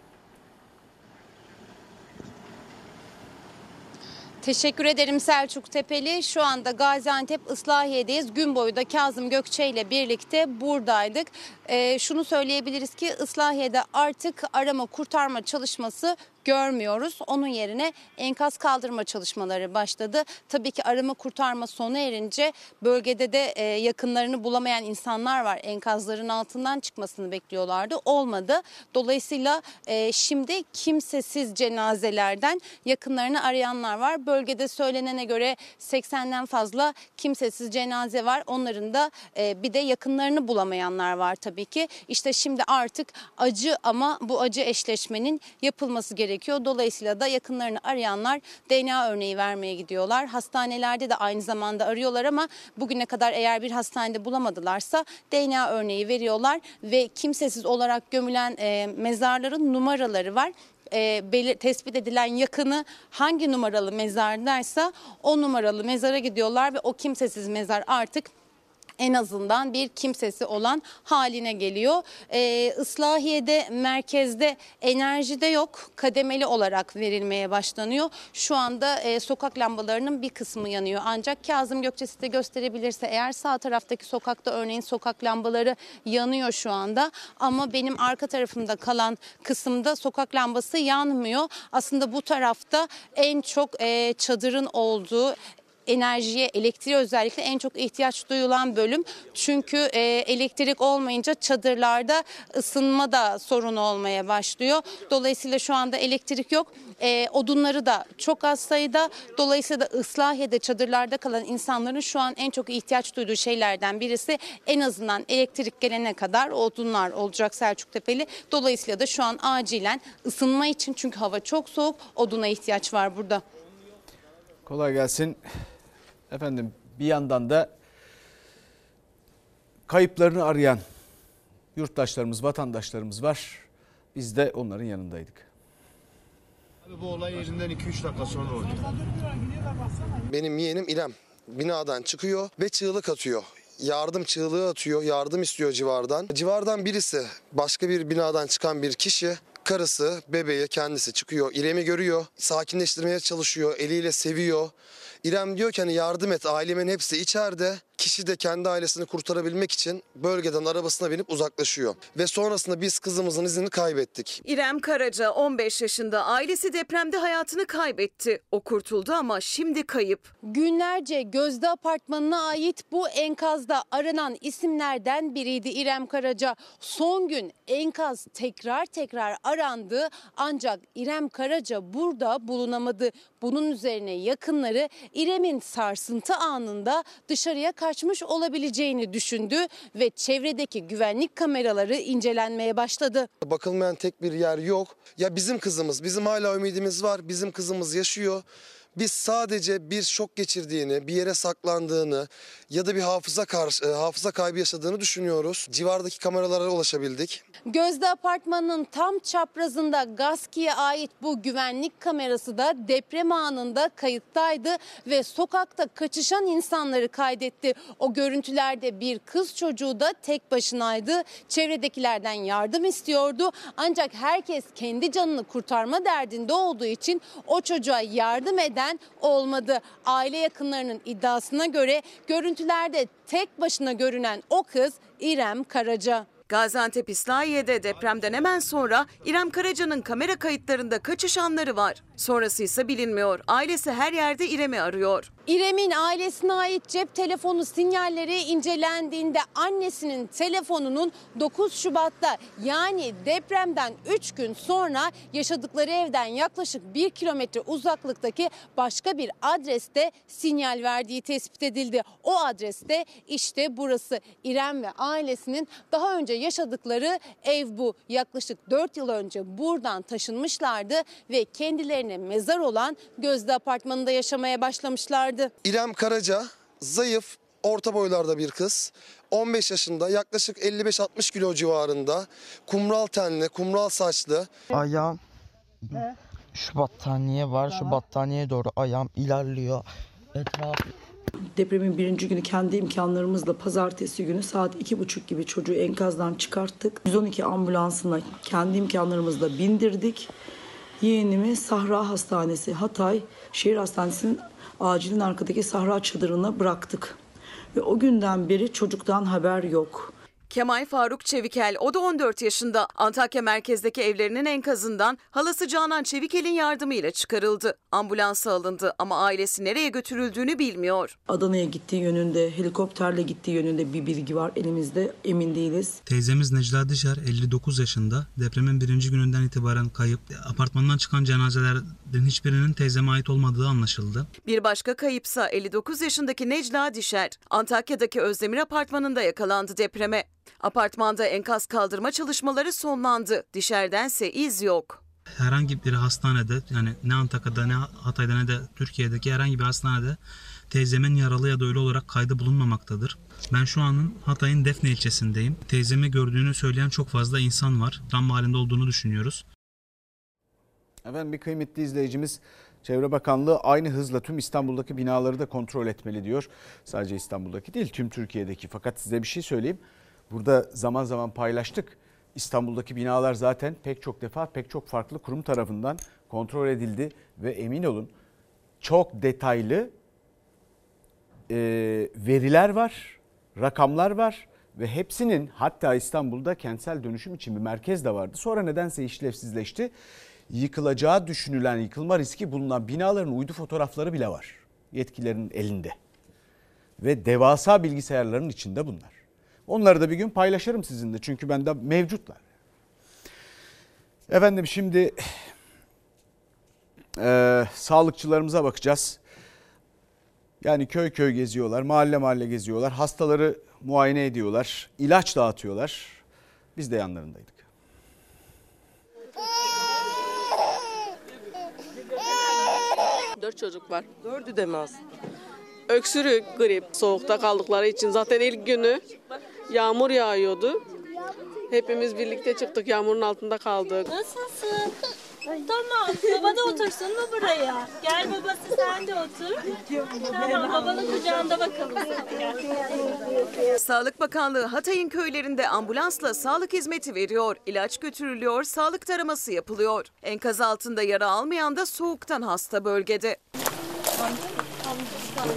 Teşekkür ederim Selçuk Tepeli. Şu anda Gaziantep Islahiye'deyiz. Gün boyu da Kazım Gökçe ile birlikte buradaydık. Ee, şunu söyleyebiliriz ki Islahiye'de artık arama kurtarma çalışması görmüyoruz. Onun yerine enkaz kaldırma çalışmaları başladı. Tabii ki arama kurtarma sona erince bölgede de e, yakınlarını bulamayan insanlar var. Enkazların altından çıkmasını bekliyorlardı. Olmadı. Dolayısıyla e, şimdi kimsesiz cenazelerden yakınlarını arayanlar var. Bölgede söylenene göre 80'den fazla kimsesiz cenaze var. Onların da e, bir de yakınlarını bulamayanlar var tabii ki. İşte şimdi artık acı ama bu acı eşleşmenin yapılması gerekiyor. Dolayısıyla da yakınlarını arayanlar DNA örneği vermeye gidiyorlar. Hastanelerde de aynı zamanda arıyorlar ama bugüne kadar eğer bir hastanede bulamadılarsa DNA örneği veriyorlar ve kimsesiz olarak gömülen e, mezarların numaraları var e, belir- tespit edilen yakını hangi numaralı mezardaysa o numaralı mezara gidiyorlar ve o kimsesiz mezar artık en azından bir kimsesi olan haline geliyor. Ee, Islahiye'de merkezde enerji de yok. Kademeli olarak verilmeye başlanıyor. Şu anda e, sokak lambalarının bir kısmı yanıyor. Ancak Kazım Gökçesi de gösterebilirse eğer sağ taraftaki sokakta örneğin sokak lambaları yanıyor şu anda. Ama benim arka tarafımda kalan kısımda sokak lambası yanmıyor. Aslında bu tarafta en çok e, çadırın olduğu enerjiye, elektriğe özellikle en çok ihtiyaç duyulan bölüm. Çünkü e, elektrik olmayınca çadırlarda ısınma da sorun olmaya başlıyor. Dolayısıyla şu anda elektrik yok. E, odunları da çok az sayıda. Dolayısıyla da Islahiye'de çadırlarda kalan insanların şu an en çok ihtiyaç duyduğu şeylerden birisi en azından elektrik gelene kadar odunlar olacak Selçuk Tepeli. Dolayısıyla da şu an acilen ısınma için çünkü hava çok soğuk oduna ihtiyaç var burada. Kolay gelsin. Efendim bir yandan da kayıplarını arayan yurttaşlarımız, vatandaşlarımız var. Biz de onların yanındaydık. Bu olay yerinden 2-3 dakika sonra oldu. Benim yeğenim İrem binadan çıkıyor ve çığlık atıyor. Yardım çığlığı atıyor, yardım istiyor civardan. Civardan birisi, başka bir binadan çıkan bir kişi, karısı, bebeği, kendisi çıkıyor. İrem'i görüyor, sakinleştirmeye çalışıyor, eliyle seviyor. İrem diyor ki hani yardım et, ailemin hepsi içeride. Kişi de kendi ailesini kurtarabilmek için bölgeden arabasına binip uzaklaşıyor. Ve sonrasında biz kızımızın izini kaybettik. İrem Karaca 15 yaşında ailesi depremde hayatını kaybetti. O kurtuldu ama şimdi kayıp. Günlerce Gözde Apartmanı'na ait bu enkazda aranan isimlerden biriydi İrem Karaca. Son gün enkaz tekrar tekrar arandı ancak İrem Karaca burada bulunamadı. Bunun üzerine yakınları İrem'in sarsıntı anında dışarıya kaçmış olabileceğini düşündü ve çevredeki güvenlik kameraları incelenmeye başladı. Bakılmayan tek bir yer yok. Ya bizim kızımız, bizim hala ümidimiz var. Bizim kızımız yaşıyor. Biz sadece bir şok geçirdiğini, bir yere saklandığını ya da bir hafıza karşı, e, hafıza kaybı yaşadığını düşünüyoruz. Civardaki kameralara ulaşabildik. Gözde Apartmanı'nın tam çaprazında Gaski'ye ait bu güvenlik kamerası da deprem anında kayıttaydı ve sokakta kaçışan insanları kaydetti. O görüntülerde bir kız çocuğu da tek başınaydı. Çevredekilerden yardım istiyordu. Ancak herkes kendi canını kurtarma derdinde olduğu için o çocuğa yardım eden olmadı. Aile yakınlarının iddiasına göre görüntülerde tek başına görünen o kız İrem Karaca. Gaziantep İslahiye'de depremden hemen sonra İrem Karaca'nın kamera kayıtlarında kaçış anları var. Sonrası ise bilinmiyor. Ailesi her yerde İrem'i arıyor. İrem'in ailesine ait cep telefonu sinyalleri incelendiğinde annesinin telefonunun 9 Şubat'ta yani depremden 3 gün sonra yaşadıkları evden yaklaşık 1 kilometre uzaklıktaki başka bir adreste sinyal verdiği tespit edildi. O adreste işte burası İrem ve ailesinin daha önce yaşadıkları ev bu. Yaklaşık 4 yıl önce buradan taşınmışlardı ve kendilerine mezar olan Gözde Apartmanı'nda yaşamaya başlamışlardı. İrem Karaca, zayıf, orta boylarda bir kız. 15 yaşında, yaklaşık 55-60 kilo civarında. Kumral tenli, kumral saçlı. Ayağım şu battaniye var. Şu battaniyeye doğru ayağım ilerliyor. Etraf Depremin birinci günü kendi imkanlarımızla pazartesi günü saat iki buçuk gibi çocuğu enkazdan çıkarttık. 112 ambulansına kendi imkanlarımızla bindirdik. Yeğenimi Sahra Hastanesi Hatay Şehir Hastanesi'nin acilin arkadaki Sahra çadırına bıraktık. Ve o günden beri çocuktan haber yok. Kemal Faruk Çevikel, o da 14 yaşında. Antakya merkezdeki evlerinin enkazından halası Canan Çevikel'in yardımıyla çıkarıldı. Ambulansa alındı ama ailesi nereye götürüldüğünü bilmiyor. Adana'ya gittiği yönünde, helikopterle gittiği yönünde bir bilgi var elimizde. Emin değiliz. Teyzemiz Necla Dişer 59 yaşında. Depremin birinci gününden itibaren kayıp. Apartmandan çıkan cenazelerin hiçbirinin teyzeme ait olmadığı anlaşıldı. Bir başka kayıpsa 59 yaşındaki Necla Dişer. Antakya'daki Özdemir apartmanında yakalandı depreme. Apartmanda enkaz kaldırma çalışmaları sonlandı. Dişerdense iz yok. Herhangi bir hastanede yani ne Antakya'da ne Hatay'da ne de Türkiye'deki herhangi bir hastanede teyzemin yaralı ya da ölü olarak kaydı bulunmamaktadır. Ben şu anın Hatay'ın Defne ilçesindeyim. Teyzemi gördüğünü söyleyen çok fazla insan var. Travma halinde olduğunu düşünüyoruz. Efendim bir kıymetli izleyicimiz Çevre Bakanlığı aynı hızla tüm İstanbul'daki binaları da kontrol etmeli diyor. Sadece İstanbul'daki değil tüm Türkiye'deki. Fakat size bir şey söyleyeyim. Burada zaman zaman paylaştık. İstanbul'daki binalar zaten pek çok defa pek çok farklı kurum tarafından kontrol edildi ve emin olun çok detaylı e, veriler var, rakamlar var ve hepsinin hatta İstanbul'da kentsel dönüşüm için bir merkez de vardı. Sonra nedense işlevsizleşti. Yıkılacağı düşünülen yıkılma riski bulunan binaların uydu fotoğrafları bile var. Yetkililerin elinde. Ve devasa bilgisayarların içinde bunlar. Onları da bir gün paylaşırım sizinle çünkü bende mevcutlar. Efendim şimdi e, sağlıkçılarımıza bakacağız. Yani köy köy geziyorlar, mahalle mahalle geziyorlar, hastaları muayene ediyorlar, ilaç dağıtıyorlar. Biz de yanlarındaydık. Dört çocuk var. Dördü de mi az? Öksürük, grip, soğukta kaldıkları için zaten ilk günü yağmur yağıyordu. Hepimiz birlikte çıktık, yağmurun altında kaldık. Nasılsın? Tamam. Baba da otursun mu buraya? Gel babası sen de otur. Tamam babanın kucağında bakalım. Sağlık Bakanlığı Hatay'ın köylerinde ambulansla sağlık hizmeti veriyor. İlaç götürülüyor, sağlık taraması yapılıyor. Enkaz altında yara almayan da soğuktan hasta bölgede.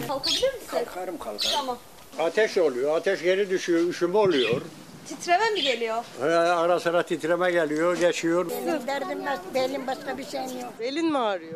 Kalkabilir misin? Kalkarım kalkarım. Tamam. Ateş oluyor, ateş geri düşüyor, üşüme oluyor. Titreme mi geliyor? Ee, Ara sıra titreme geliyor, geçiyor. Benim derdim var, benim başka bir şeyim yok. Belin mi ağrıyor?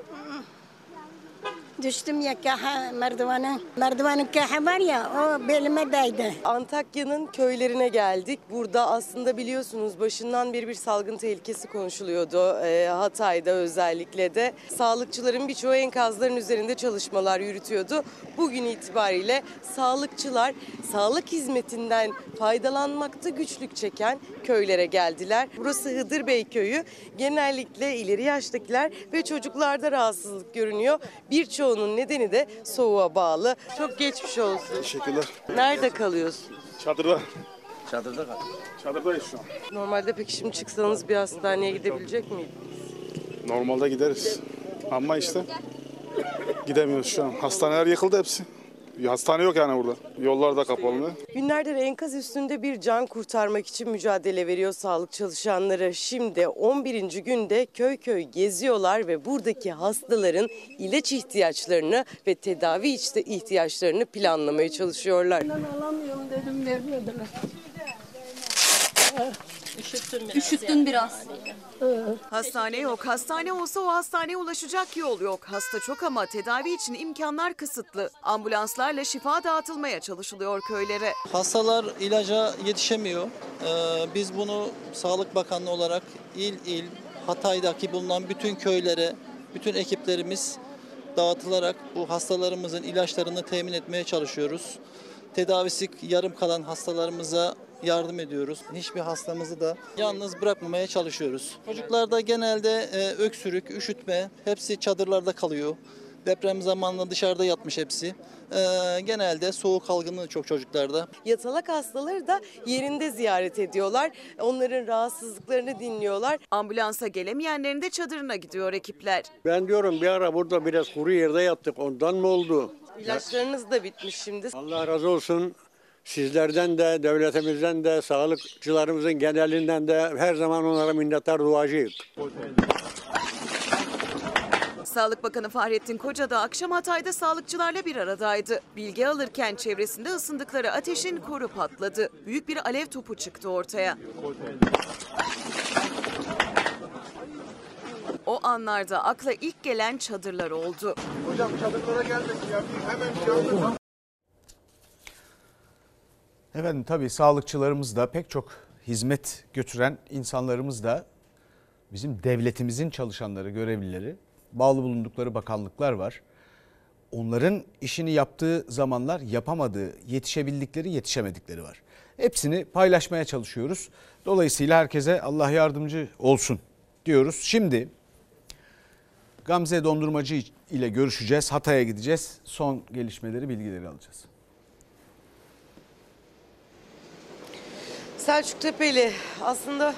Düştüm ya kaha merdivana. Merdivanın kaha var ya o belime değdi. Antakya'nın köylerine geldik. Burada aslında biliyorsunuz başından beri bir salgın tehlikesi konuşuluyordu. Ee, Hatay'da özellikle de. Sağlıkçıların birçoğu enkazların üzerinde çalışmalar yürütüyordu. Bugün itibariyle sağlıkçılar sağlık hizmetinden faydalanmakta güçlük çeken köylere geldiler. Burası Hıdır Bey köyü. Genellikle ileri yaştakiler ve çocuklarda rahatsızlık görünüyor. Birçoğunun nedeni de soğuğa bağlı. Çok geçmiş olsun. Teşekkürler. Nerede kalıyorsun? Çadırda. Çadırda kal. Çadırdayız şu an. Normalde peki şimdi çıksanız bir hastaneye gidebilecek miydiniz? Normalde gideriz. Ama işte gidemiyoruz şu an. Hastaneler yıkıldı hepsi. Hastane yok yani burada. Yollar da kapalı. Günlerdir enkaz üstünde bir can kurtarmak için mücadele veriyor sağlık çalışanları. Şimdi 11. günde köy köy geziyorlar ve buradaki hastaların ilaç ihtiyaçlarını ve tedavi işte ihtiyaçlarını planlamaya çalışıyorlar. alamıyorum dedim vermediler. Üşüttün biraz. Üşüttün biraz. Hastane yok. Hastane olsa o hastaneye ulaşacak yol yok. Hasta çok ama tedavi için imkanlar kısıtlı. Ambulanslarla şifa dağıtılmaya çalışılıyor köylere. Hastalar ilaca yetişemiyor. Ee, biz bunu Sağlık Bakanlığı olarak il il Hatay'daki bulunan bütün köylere, bütün ekiplerimiz dağıtılarak bu hastalarımızın ilaçlarını temin etmeye çalışıyoruz. Tedavisi yarım kalan hastalarımıza yardım ediyoruz. Hiçbir hastamızı da yalnız bırakmamaya çalışıyoruz. Çocuklarda genelde e, öksürük, üşütme hepsi çadırlarda kalıyor. Deprem zamanında dışarıda yatmış hepsi. Ee, genelde soğuk algınlığı çok çocuklarda. Yatalak hastaları da yerinde ziyaret ediyorlar. Onların rahatsızlıklarını dinliyorlar. Ambulansa gelemeyenlerin de çadırına gidiyor ekipler. Ben diyorum bir ara burada biraz kuru yerde yattık. Ondan mı oldu? İlaçlarınız da bitmiş şimdi. Allah razı olsun. Sizlerden de, devletimizden de, sağlıkçılarımızın genelinden de her zaman onlara minnettar duacıyız. Sağlık Bakanı Fahrettin Koca da akşam Hatay'da sağlıkçılarla bir aradaydı. Bilgi alırken çevresinde ısındıkları ateşin koru patladı. Büyük bir alev topu çıktı ortaya. O anlarda akla ilk gelen çadırlar oldu. Hocam çadırlara geldik ya. Hemen Efendim tabii sağlıkçılarımız da pek çok hizmet götüren insanlarımız da bizim devletimizin çalışanları, görevlileri, bağlı bulundukları bakanlıklar var. Onların işini yaptığı zamanlar yapamadığı, yetişebildikleri, yetişemedikleri var. Hepsini paylaşmaya çalışıyoruz. Dolayısıyla herkese Allah yardımcı olsun diyoruz. Şimdi Gamze Dondurmacı ile görüşeceğiz. Hatay'a gideceğiz. Son gelişmeleri, bilgileri alacağız. Selçuk Tepeli aslında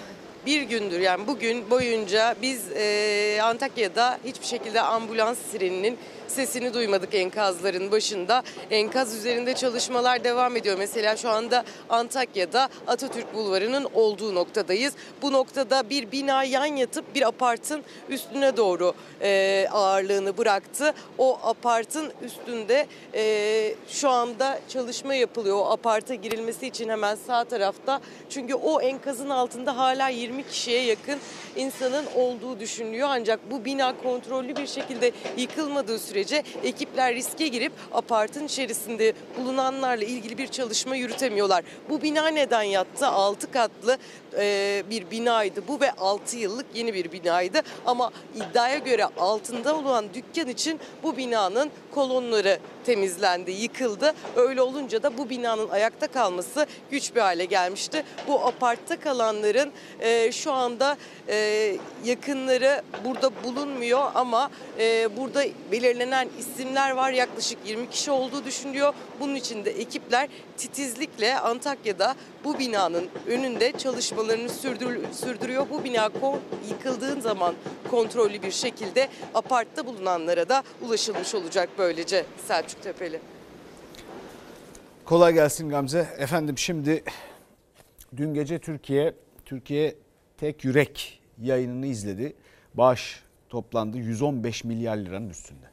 bir gündür yani bugün boyunca biz e, Antakya'da hiçbir şekilde ambulans sireninin sesini duymadık enkazların başında. Enkaz üzerinde çalışmalar devam ediyor. Mesela şu anda Antakya'da Atatürk Bulvarı'nın olduğu noktadayız. Bu noktada bir bina yan yatıp bir apartın üstüne doğru e, ağırlığını bıraktı. O apartın üstünde e, şu anda çalışma yapılıyor. O aparta girilmesi için hemen sağ tarafta. Çünkü o enkazın altında hala 20 kişiye yakın insanın olduğu düşünülüyor. Ancak bu bina kontrollü bir şekilde yıkılmadığı sürece ekipler riske girip apartın içerisinde bulunanlarla ilgili bir çalışma yürütemiyorlar. Bu bina neden yattı? 6 katlı e, bir binaydı bu ve 6 yıllık yeni bir binaydı. Ama iddiaya göre altında olan dükkan için bu binanın kolonları temizlendi, yıkıldı. Öyle olunca da bu binanın ayakta kalması güç bir hale gelmişti. Bu apartta kalanların e, şu anda e, yakınları burada bulunmuyor ama e, burada belirlenen isimler var. Yaklaşık 20 kişi olduğu düşünülüyor. Bunun için de ekipler titizlikle Antakya'da bu binanın önünde çalışmalarını sürdür, sürdürüyor. Bu bina kon- yıkıldığın zaman kontrollü bir şekilde apartta bulunanlara da ulaşılmış olacak böylece Selçuk Tepeli. Kolay gelsin Gamze. Efendim şimdi dün gece Türkiye Türkiye Tek Yürek yayınını izledi. Bağış toplandı 115 milyar liranın üstünde.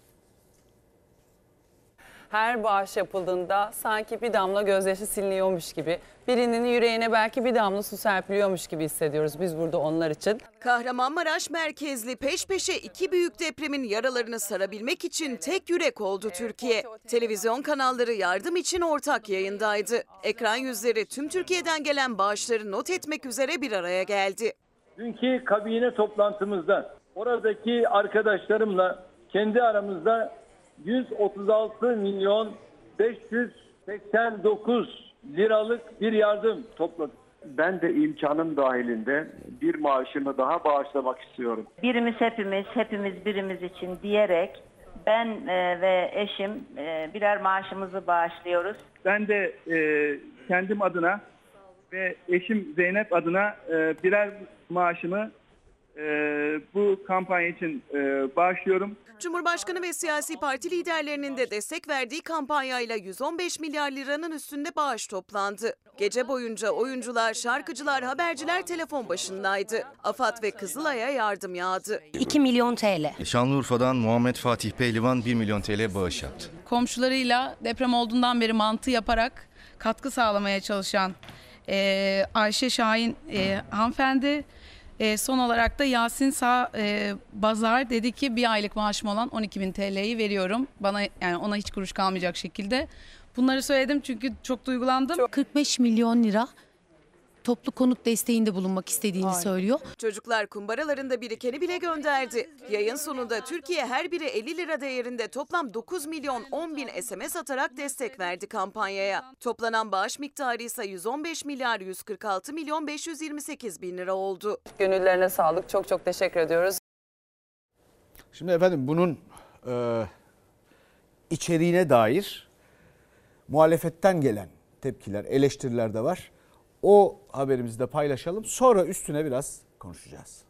Her bağış yapıldığında sanki bir damla gözyaşı siliniyormuş gibi, birinin yüreğine belki bir damla su serpiliyormuş gibi hissediyoruz biz burada onlar için. Kahramanmaraş merkezli peş peşe iki büyük depremin yaralarını sarabilmek için tek yürek oldu Türkiye. Televizyon kanalları yardım için ortak yayındaydı. Ekran yüzleri tüm Türkiye'den gelen bağışları not etmek üzere bir araya geldi. Dünkü kabine toplantımızda oradaki arkadaşlarımla kendi aramızda 136 milyon 589 liralık bir yardım topladık. Ben de imkanım dahilinde bir maaşımı daha bağışlamak istiyorum. Birimiz hepimiz, hepimiz birimiz için diyerek ben e, ve eşim e, birer maaşımızı bağışlıyoruz. Ben de e, kendim adına ve eşim Zeynep adına e, birer maaşımı e, bu kampanya için e, bağışlıyorum. Cumhurbaşkanı ve siyasi parti liderlerinin de destek verdiği kampanyayla 115 milyar liranın üstünde bağış toplandı. Gece boyunca oyuncular, şarkıcılar, haberciler telefon başındaydı. AFAD ve Kızılay'a yardım yağdı. 2 milyon TL. Şanlıurfa'dan Muhammed Fatih Pehlivan 1 milyon TL bağış yaptı. komşularıyla deprem olduğundan beri mantı yaparak katkı sağlamaya çalışan e, Ayşe Şahin e, hanımefendi. E, son olarak da Yasin Sağ e, Bazar dedi ki bir aylık maaşım olan 12 bin TL'yi veriyorum. Bana yani ona hiç kuruş kalmayacak şekilde. Bunları söyledim çünkü çok duygulandım. 45 milyon lira toplu konut desteğinde bulunmak istediğini söylüyor. Çocuklar kumbaralarında birikeni bile gönderdi. Yayın sonunda Türkiye her biri 50 lira değerinde toplam 9 milyon 10 bin SMS atarak destek verdi kampanyaya. Toplanan bağış miktarı ise 115 milyar 146 milyon 528 bin lira oldu. Gönüllerine sağlık. Çok çok teşekkür ediyoruz. Şimdi efendim bunun e, içeriğine dair muhalefetten gelen tepkiler, eleştiriler de var. O haberimizi de paylaşalım. Sonra üstüne biraz konuşacağız.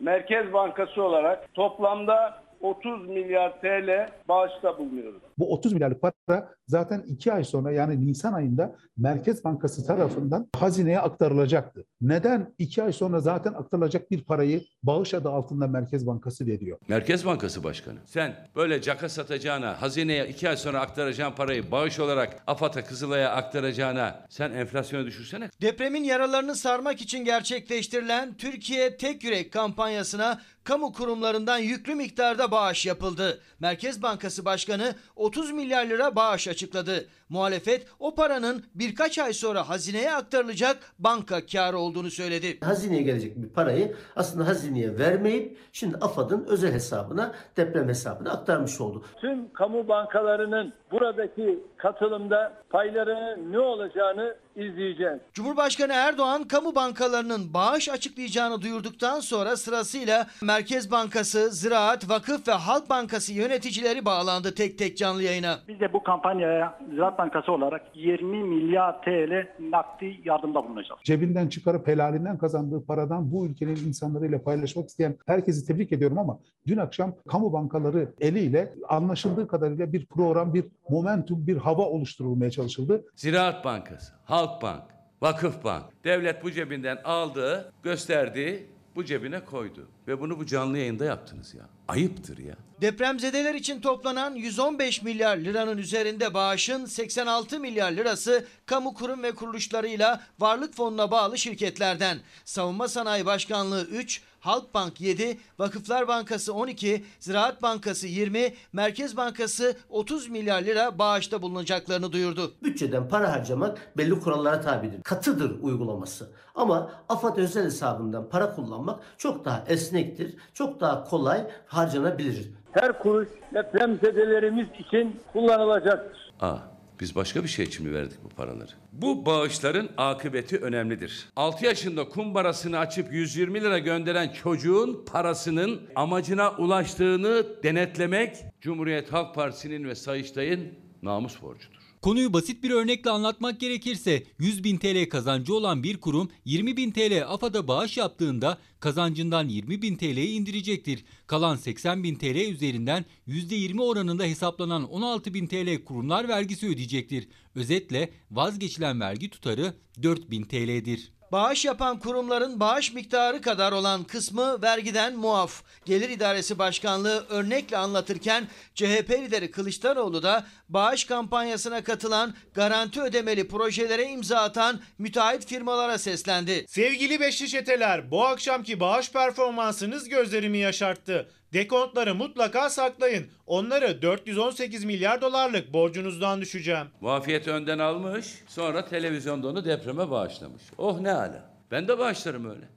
Merkez Bankası olarak toplamda 30 milyar TL bağışta bulunuyoruz. Bu 30 milyarlık para zaten 2 ay sonra yani Nisan ayında Merkez Bankası tarafından hazineye aktarılacaktı. Neden 2 ay sonra zaten aktarılacak bir parayı bağış adı altında Merkez Bankası veriyor? Merkez Bankası Başkanı sen böyle caka satacağına, hazineye iki ay sonra aktaracağın parayı bağış olarak AFAD'a, Kızılay'a aktaracağına sen enflasyonu düşürsene. Depremin yaralarını sarmak için gerçekleştirilen Türkiye Tek Yürek kampanyasına kamu kurumlarından yüklü miktarda bağış yapıldı. Merkez Bankası Başkanı 30 milyar lira bağış açıkladı. Muhalefet o paranın birkaç ay sonra hazineye aktarılacak banka karı olduğunu söyledi. Hazineye gelecek bir parayı aslında hazineye vermeyip şimdi AFAD'ın özel hesabına, deprem hesabına aktarmış oldu. Tüm kamu bankalarının buradaki katılımda paylarının ne olacağını izleyeceğiz. Cumhurbaşkanı Erdoğan kamu bankalarının bağış açıklayacağını duyurduktan sonra sırasıyla Merkez Bankası, Ziraat, Vakıf ve Halk Bankası yöneticileri bağlandı tek tek canlı yayına. Biz de bu kampanyaya Ziraat Bankası olarak 20 milyar TL nakdi yardımda bulunacağız. Cebinden çıkarıp helalinden kazandığı paradan bu ülkenin insanlarıyla paylaşmak isteyen herkesi tebrik ediyorum ama dün akşam kamu bankaları eliyle anlaşıldığı kadarıyla bir program, bir momentum, bir hava oluşturulmaya çalışıldı. Ziraat Bankası, Halkbank, Vakıfbank. Devlet bu cebinden aldı, gösterdi, bu cebine koydu. Ve bunu bu canlı yayında yaptınız ya. Ayıptır ya. Depremzedeler için toplanan 115 milyar liranın üzerinde bağışın 86 milyar lirası kamu kurum ve kuruluşlarıyla varlık fonuna bağlı şirketlerden. Savunma Sanayi Başkanlığı 3, Halkbank 7, Vakıflar Bankası 12, Ziraat Bankası 20, Merkez Bankası 30 milyar lira bağışta bulunacaklarını duyurdu. Bütçeden para harcamak belli kurallara tabidir. Katıdır uygulaması. Ama AFAD özel hesabından para kullanmak çok daha esnektir, çok daha kolay harcanabilir. Her kuruş depremzedelerimiz için kullanılacaktır. Aa, biz başka bir şey için mi verdik bu paraları? Bu bağışların akıbeti önemlidir. 6 yaşında kumbarasını açıp 120 lira gönderen çocuğun parasının amacına ulaştığını denetlemek Cumhuriyet Halk Partisi'nin ve Sayıştay'ın namus borcudur. Konuyu basit bir örnekle anlatmak gerekirse 100 bin TL kazancı olan bir kurum 20 bin TL AFAD'a bağış yaptığında kazancından 20 bin TL'yi indirecektir. Kalan 80 bin TL üzerinden %20 oranında hesaplanan 16 bin TL kurumlar vergisi ödeyecektir. Özetle vazgeçilen vergi tutarı 4 bin TL'dir. Bağış yapan kurumların bağış miktarı kadar olan kısmı vergiden muaf. Gelir İdaresi Başkanlığı örnekle anlatırken CHP lideri Kılıçdaroğlu da bağış kampanyasına katılan garanti ödemeli projelere imza atan müteahhit firmalara seslendi. Sevgili beşli çeteler, bu akşamki bağış performansınız gözlerimi yaşarttı. Dekontları mutlaka saklayın. Onları 418 milyar dolarlık borcunuzdan düşeceğim. Muafiyet önden almış, sonra televizyonda onu depreme bağışlamış. Oh ne ala. Ben de bağışlarım öyle.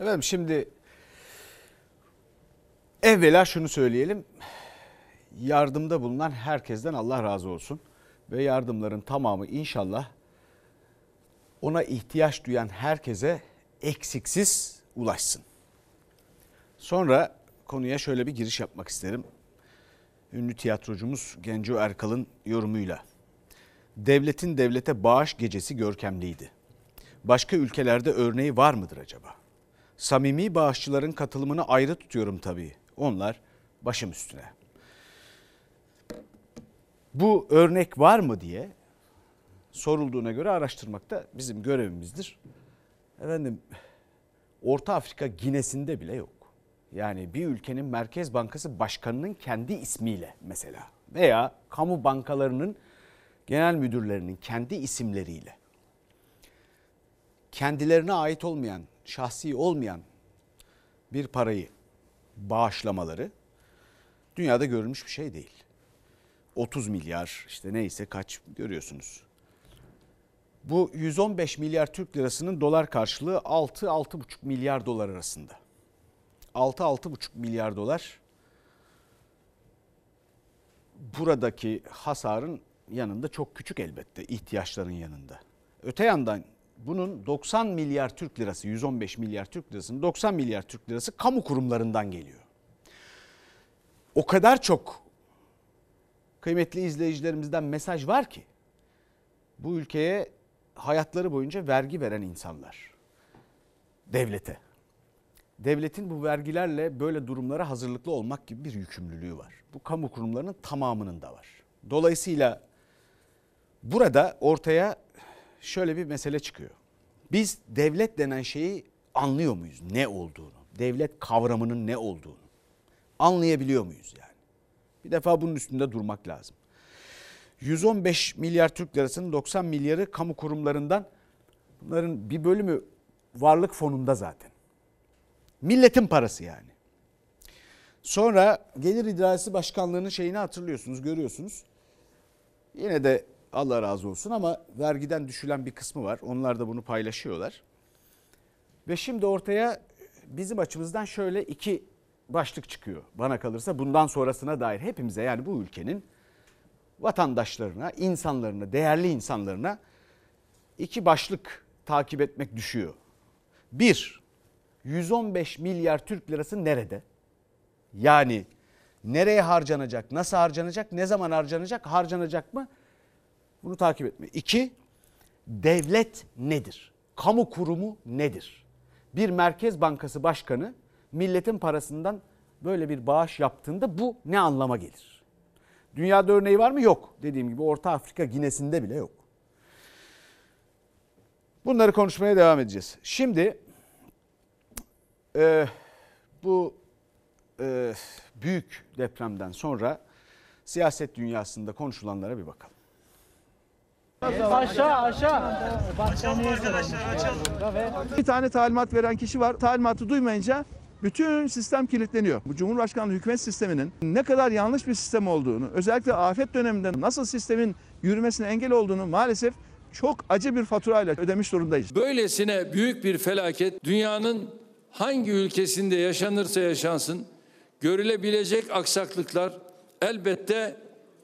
Efendim şimdi evvela şunu söyleyelim. Yardımda bulunan herkesten Allah razı olsun. Ve yardımların tamamı inşallah ona ihtiyaç duyan herkese eksiksiz ulaşsın. Sonra konuya şöyle bir giriş yapmak isterim. Ünlü tiyatrocumuz Genco Erkal'ın yorumuyla. Devletin devlete bağış gecesi görkemliydi. Başka ülkelerde örneği var mıdır acaba? Samimi bağışçıların katılımını ayrı tutuyorum tabii. Onlar başım üstüne. Bu örnek var mı diye sorulduğuna göre araştırmak da bizim görevimizdir. Efendim Orta Afrika Ginesi'nde bile yok. Yani bir ülkenin Merkez Bankası Başkanı'nın kendi ismiyle mesela veya kamu bankalarının genel müdürlerinin kendi isimleriyle kendilerine ait olmayan, şahsi olmayan bir parayı bağışlamaları dünyada görülmüş bir şey değil. 30 milyar işte neyse kaç görüyorsunuz. Bu 115 milyar Türk lirasının dolar karşılığı 6-6,5 milyar dolar arasında. 6-6,5 milyar dolar buradaki hasarın yanında çok küçük elbette ihtiyaçların yanında. Öte yandan bunun 90 milyar Türk lirası 115 milyar Türk lirasının 90 milyar Türk lirası kamu kurumlarından geliyor. O kadar çok kıymetli izleyicilerimizden mesaj var ki bu ülkeye hayatları boyunca vergi veren insanlar devlete. Devletin bu vergilerle böyle durumlara hazırlıklı olmak gibi bir yükümlülüğü var. Bu kamu kurumlarının tamamının da var. Dolayısıyla burada ortaya şöyle bir mesele çıkıyor. Biz devlet denen şeyi anlıyor muyuz? Ne olduğunu, devlet kavramının ne olduğunu anlayabiliyor muyuz yani? Bir defa bunun üstünde durmak lazım. 115 milyar Türk lirasının 90 milyarı kamu kurumlarından bunların bir bölümü varlık fonunda zaten. Milletin parası yani. Sonra Gelir İdaresi Başkanlığı'nın şeyini hatırlıyorsunuz, görüyorsunuz. Yine de Allah razı olsun ama vergiden düşülen bir kısmı var. Onlar da bunu paylaşıyorlar. Ve şimdi ortaya bizim açımızdan şöyle iki başlık çıkıyor bana kalırsa bundan sonrasına dair hepimize yani bu ülkenin vatandaşlarına, insanlarına, değerli insanlarına iki başlık takip etmek düşüyor. Bir, 115 milyar Türk lirası nerede? Yani nereye harcanacak, nasıl harcanacak, ne zaman harcanacak, harcanacak mı? Bunu takip etme. İki, devlet nedir? Kamu kurumu nedir? Bir Merkez Bankası Başkanı milletin parasından böyle bir bağış yaptığında bu ne anlama gelir? Dünyada örneği var mı? Yok. Dediğim gibi Orta Afrika Ginesi'nde bile yok. Bunları konuşmaya devam edeceğiz. Şimdi e, bu e, büyük depremden sonra siyaset dünyasında konuşulanlara bir bakalım. Aşağı aşağı. Bir tane talimat veren kişi var. Talimatı duymayınca bütün sistem kilitleniyor. Bu Cumhurbaşkanlığı hükümet sisteminin ne kadar yanlış bir sistem olduğunu, özellikle afet döneminde nasıl sistemin yürümesine engel olduğunu maalesef çok acı bir faturayla ödemiş durumdayız. Böylesine büyük bir felaket dünyanın hangi ülkesinde yaşanırsa yaşansın görülebilecek aksaklıklar elbette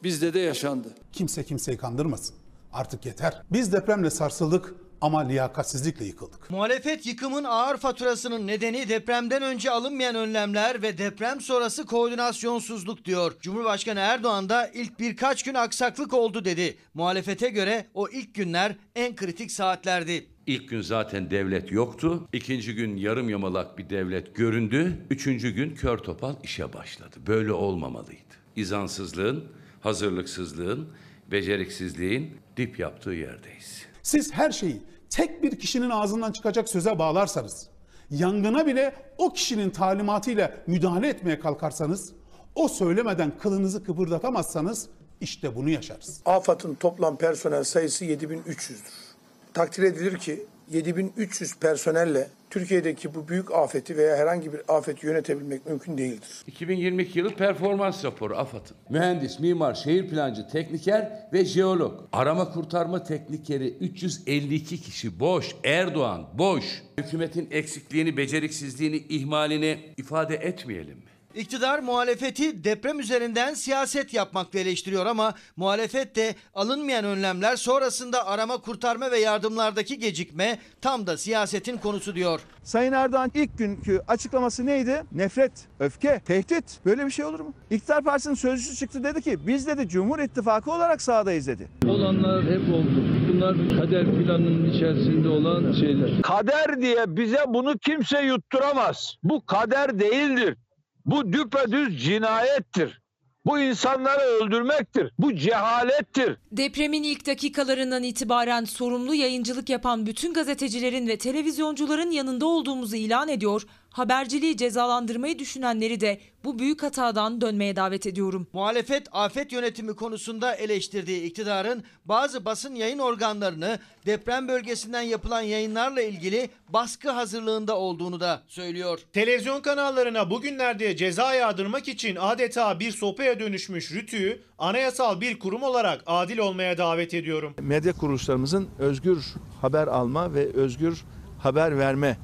bizde de yaşandı. Kimse kimseyi kandırmasın. Artık yeter. Biz depremle sarsıldık ama liyakatsizlikle yıkıldık. Muhalefet yıkımın ağır faturasının nedeni depremden önce alınmayan önlemler ve deprem sonrası koordinasyonsuzluk diyor. Cumhurbaşkanı Erdoğan da ilk birkaç gün aksaklık oldu dedi. Muhalefete göre o ilk günler en kritik saatlerdi. İlk gün zaten devlet yoktu. İkinci gün yarım yamalak bir devlet göründü. Üçüncü gün kör topal işe başladı. Böyle olmamalıydı. İzansızlığın, hazırlıksızlığın, beceriksizliğin dip yaptığı yerdeyiz. Siz her şeyi tek bir kişinin ağzından çıkacak söze bağlarsanız, yangına bile o kişinin talimatıyla müdahale etmeye kalkarsanız, o söylemeden kılınızı kıpırdatamazsanız işte bunu yaşarız. AFAD'ın toplam personel sayısı 7300'dür. Takdir edilir ki 7300 personelle Türkiye'deki bu büyük afeti veya herhangi bir afeti yönetebilmek mümkün değildir. 2022 yılı performans raporu AFAD'ın. Mühendis, mimar, şehir plancı, tekniker ve jeolog. Arama kurtarma teknikeri 352 kişi boş. Erdoğan boş. Hükümetin eksikliğini, beceriksizliğini, ihmalini ifade etmeyelim mi? İktidar muhalefeti deprem üzerinden siyaset yapmakla eleştiriyor ama muhalefet de alınmayan önlemler sonrasında arama kurtarma ve yardımlardaki gecikme tam da siyasetin konusu diyor. Sayın Erdoğan ilk günkü açıklaması neydi? Nefret, öfke, tehdit. Böyle bir şey olur mu? İktidar Partisi'nin sözcüsü çıktı dedi ki biz dedi Cumhur İttifakı olarak sahadayız dedi. Olanlar hep oldu. Bunlar kader planının içerisinde olan şeyler. Kader diye bize bunu kimse yutturamaz. Bu kader değildir. Bu düpedüz cinayettir. Bu insanları öldürmektir. Bu cehalettir. Depremin ilk dakikalarından itibaren sorumlu yayıncılık yapan bütün gazetecilerin ve televizyoncuların yanında olduğumuzu ilan ediyor. Haberciliği cezalandırmayı düşünenleri de bu büyük hatadan dönmeye davet ediyorum. Muhalefet afet yönetimi konusunda eleştirdiği iktidarın bazı basın yayın organlarını deprem bölgesinden yapılan yayınlarla ilgili baskı hazırlığında olduğunu da söylüyor. Televizyon kanallarına bugünlerde ceza yağdırmak için adeta bir sopaya dönüşmüş Rütü'yü anayasal bir kurum olarak adil olmaya davet ediyorum. Medya kuruluşlarımızın özgür haber alma ve özgür haber verme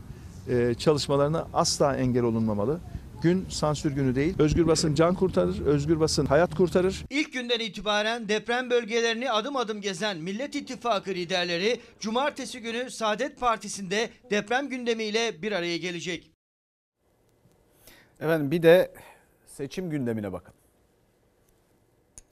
e, çalışmalarına asla engel olunmamalı. Gün sansür günü değil. Özgür basın can kurtarır, özgür basın hayat kurtarır. İlk günden itibaren deprem bölgelerini adım adım gezen Millet İttifakı liderleri cumartesi günü Saadet Partisi'nde deprem gündemiyle bir araya gelecek. Efendim bir de seçim gündemine bakın.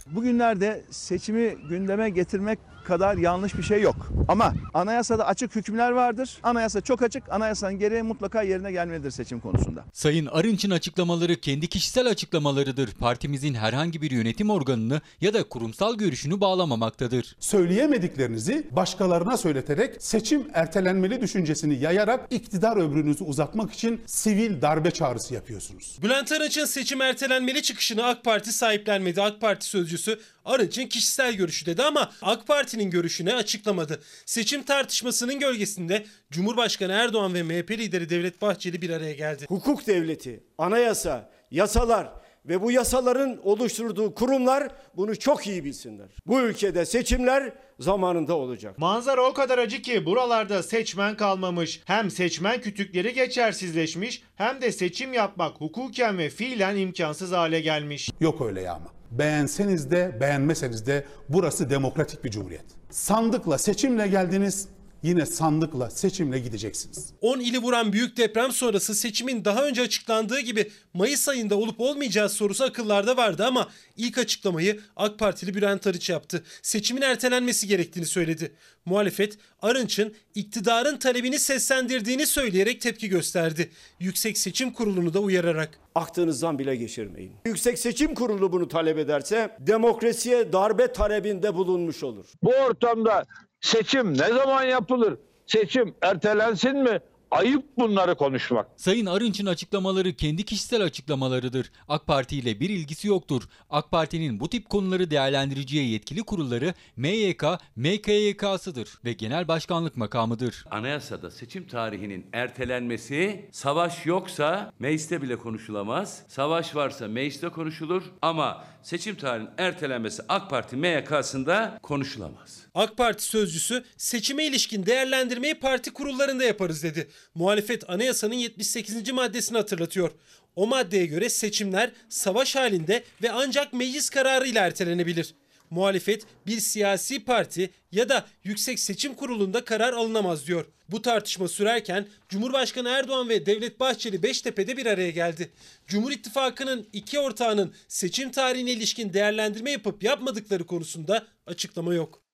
Bugünlerde seçimi gündeme getirmek kadar yanlış bir şey yok. Ama anayasada açık hükümler vardır. Anayasa çok açık. Anayasanın gereği mutlaka yerine gelmelidir seçim konusunda. Sayın Arınç'ın açıklamaları kendi kişisel açıklamalarıdır. Partimizin herhangi bir yönetim organını ya da kurumsal görüşünü bağlamamaktadır. Söyleyemediklerinizi başkalarına söyleterek seçim ertelenmeli düşüncesini yayarak iktidar ömrünüzü uzatmak için sivil darbe çağrısı yapıyorsunuz. Bülent Arınç'ın seçim ertelenmeli çıkışını AK Parti sahiplenmedi. AK Parti sözcüsü Arınç'ın kişisel görüşü dedi ama AK Parti'nin görüşünü açıklamadı. Seçim tartışmasının gölgesinde Cumhurbaşkanı Erdoğan ve MHP lideri Devlet Bahçeli bir araya geldi. Hukuk devleti, anayasa, yasalar ve bu yasaların oluşturduğu kurumlar bunu çok iyi bilsinler. Bu ülkede seçimler zamanında olacak. Manzara o kadar acı ki buralarda seçmen kalmamış. Hem seçmen kütükleri geçersizleşmiş hem de seçim yapmak hukuken ve fiilen imkansız hale gelmiş. Yok öyle yağma. Beğenseniz de beğenmeseniz de burası demokratik bir cumhuriyet. Sandıkla seçimle geldiniz, yine sandıkla seçimle gideceksiniz. 10 ili vuran büyük deprem sonrası seçimin daha önce açıklandığı gibi Mayıs ayında olup olmayacağı sorusu akıllarda vardı ama ilk açıklamayı AK Partili Bülent Arıç yaptı. Seçimin ertelenmesi gerektiğini söyledi. Muhalefet Arınç'ın iktidarın talebini seslendirdiğini söyleyerek tepki gösterdi. Yüksek Seçim Kurulu'nu da uyararak. Aklınızdan bile geçirmeyin. Yüksek Seçim Kurulu bunu talep ederse demokrasiye darbe talebinde bulunmuş olur. Bu ortamda seçim ne zaman yapılır? Seçim ertelensin mi? Ayıp bunları konuşmak. Sayın Arınç'ın açıklamaları kendi kişisel açıklamalarıdır. AK Parti ile bir ilgisi yoktur. AK Parti'nin bu tip konuları değerlendireceği yetkili kurulları MYK, MKYK'sıdır ve genel başkanlık makamıdır. Anayasada seçim tarihinin ertelenmesi savaş yoksa mecliste bile konuşulamaz. Savaş varsa mecliste konuşulur ama seçim tarihinin ertelenmesi AK Parti MYK'sında konuşulamaz. AK Parti sözcüsü seçime ilişkin değerlendirmeyi parti kurullarında yaparız dedi. Muhalefet anayasanın 78. maddesini hatırlatıyor. O maddeye göre seçimler savaş halinde ve ancak meclis kararıyla ertelenebilir. Muhalefet bir siyasi parti ya da Yüksek Seçim Kurulu'nda karar alınamaz diyor. Bu tartışma sürerken Cumhurbaşkanı Erdoğan ve Devlet Bahçeli Beştepe'de bir araya geldi. Cumhur İttifakı'nın iki ortağının seçim tarihine ilişkin değerlendirme yapıp yapmadıkları konusunda açıklama yok.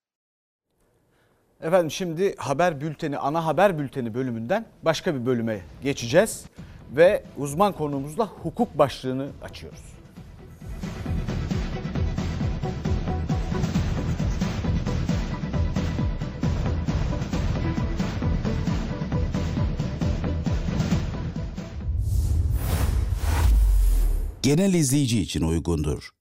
Efendim şimdi haber bülteni, ana haber bülteni bölümünden başka bir bölüme geçeceğiz. Ve uzman konuğumuzla hukuk başlığını açıyoruz. genel izleyici için uygundur.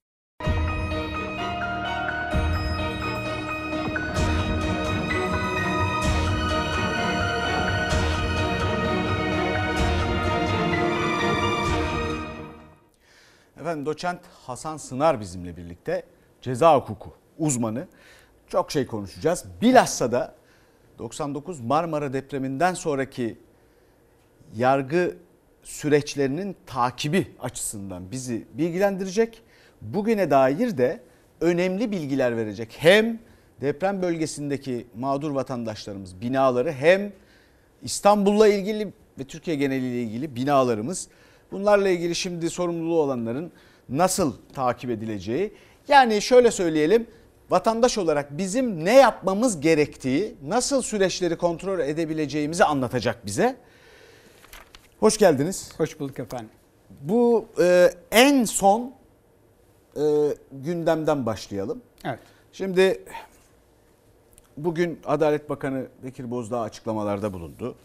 Efendim doçent Hasan Sınar bizimle birlikte ceza hukuku uzmanı. Çok şey konuşacağız. Bilhassa da 99 Marmara depreminden sonraki yargı süreçlerinin takibi açısından bizi bilgilendirecek. Bugüne dair de önemli bilgiler verecek. Hem deprem bölgesindeki mağdur vatandaşlarımız binaları hem İstanbul'la ilgili ve Türkiye geneliyle ilgili binalarımız bunlarla ilgili şimdi sorumluluğu olanların nasıl takip edileceği yani şöyle söyleyelim vatandaş olarak bizim ne yapmamız gerektiği, nasıl süreçleri kontrol edebileceğimizi anlatacak bize. Hoş geldiniz. Hoş bulduk efendim. Bu e, en son e, gündemden başlayalım. Evet. Şimdi bugün Adalet Bakanı Bekir Bozdağ açıklamalarda bulundu.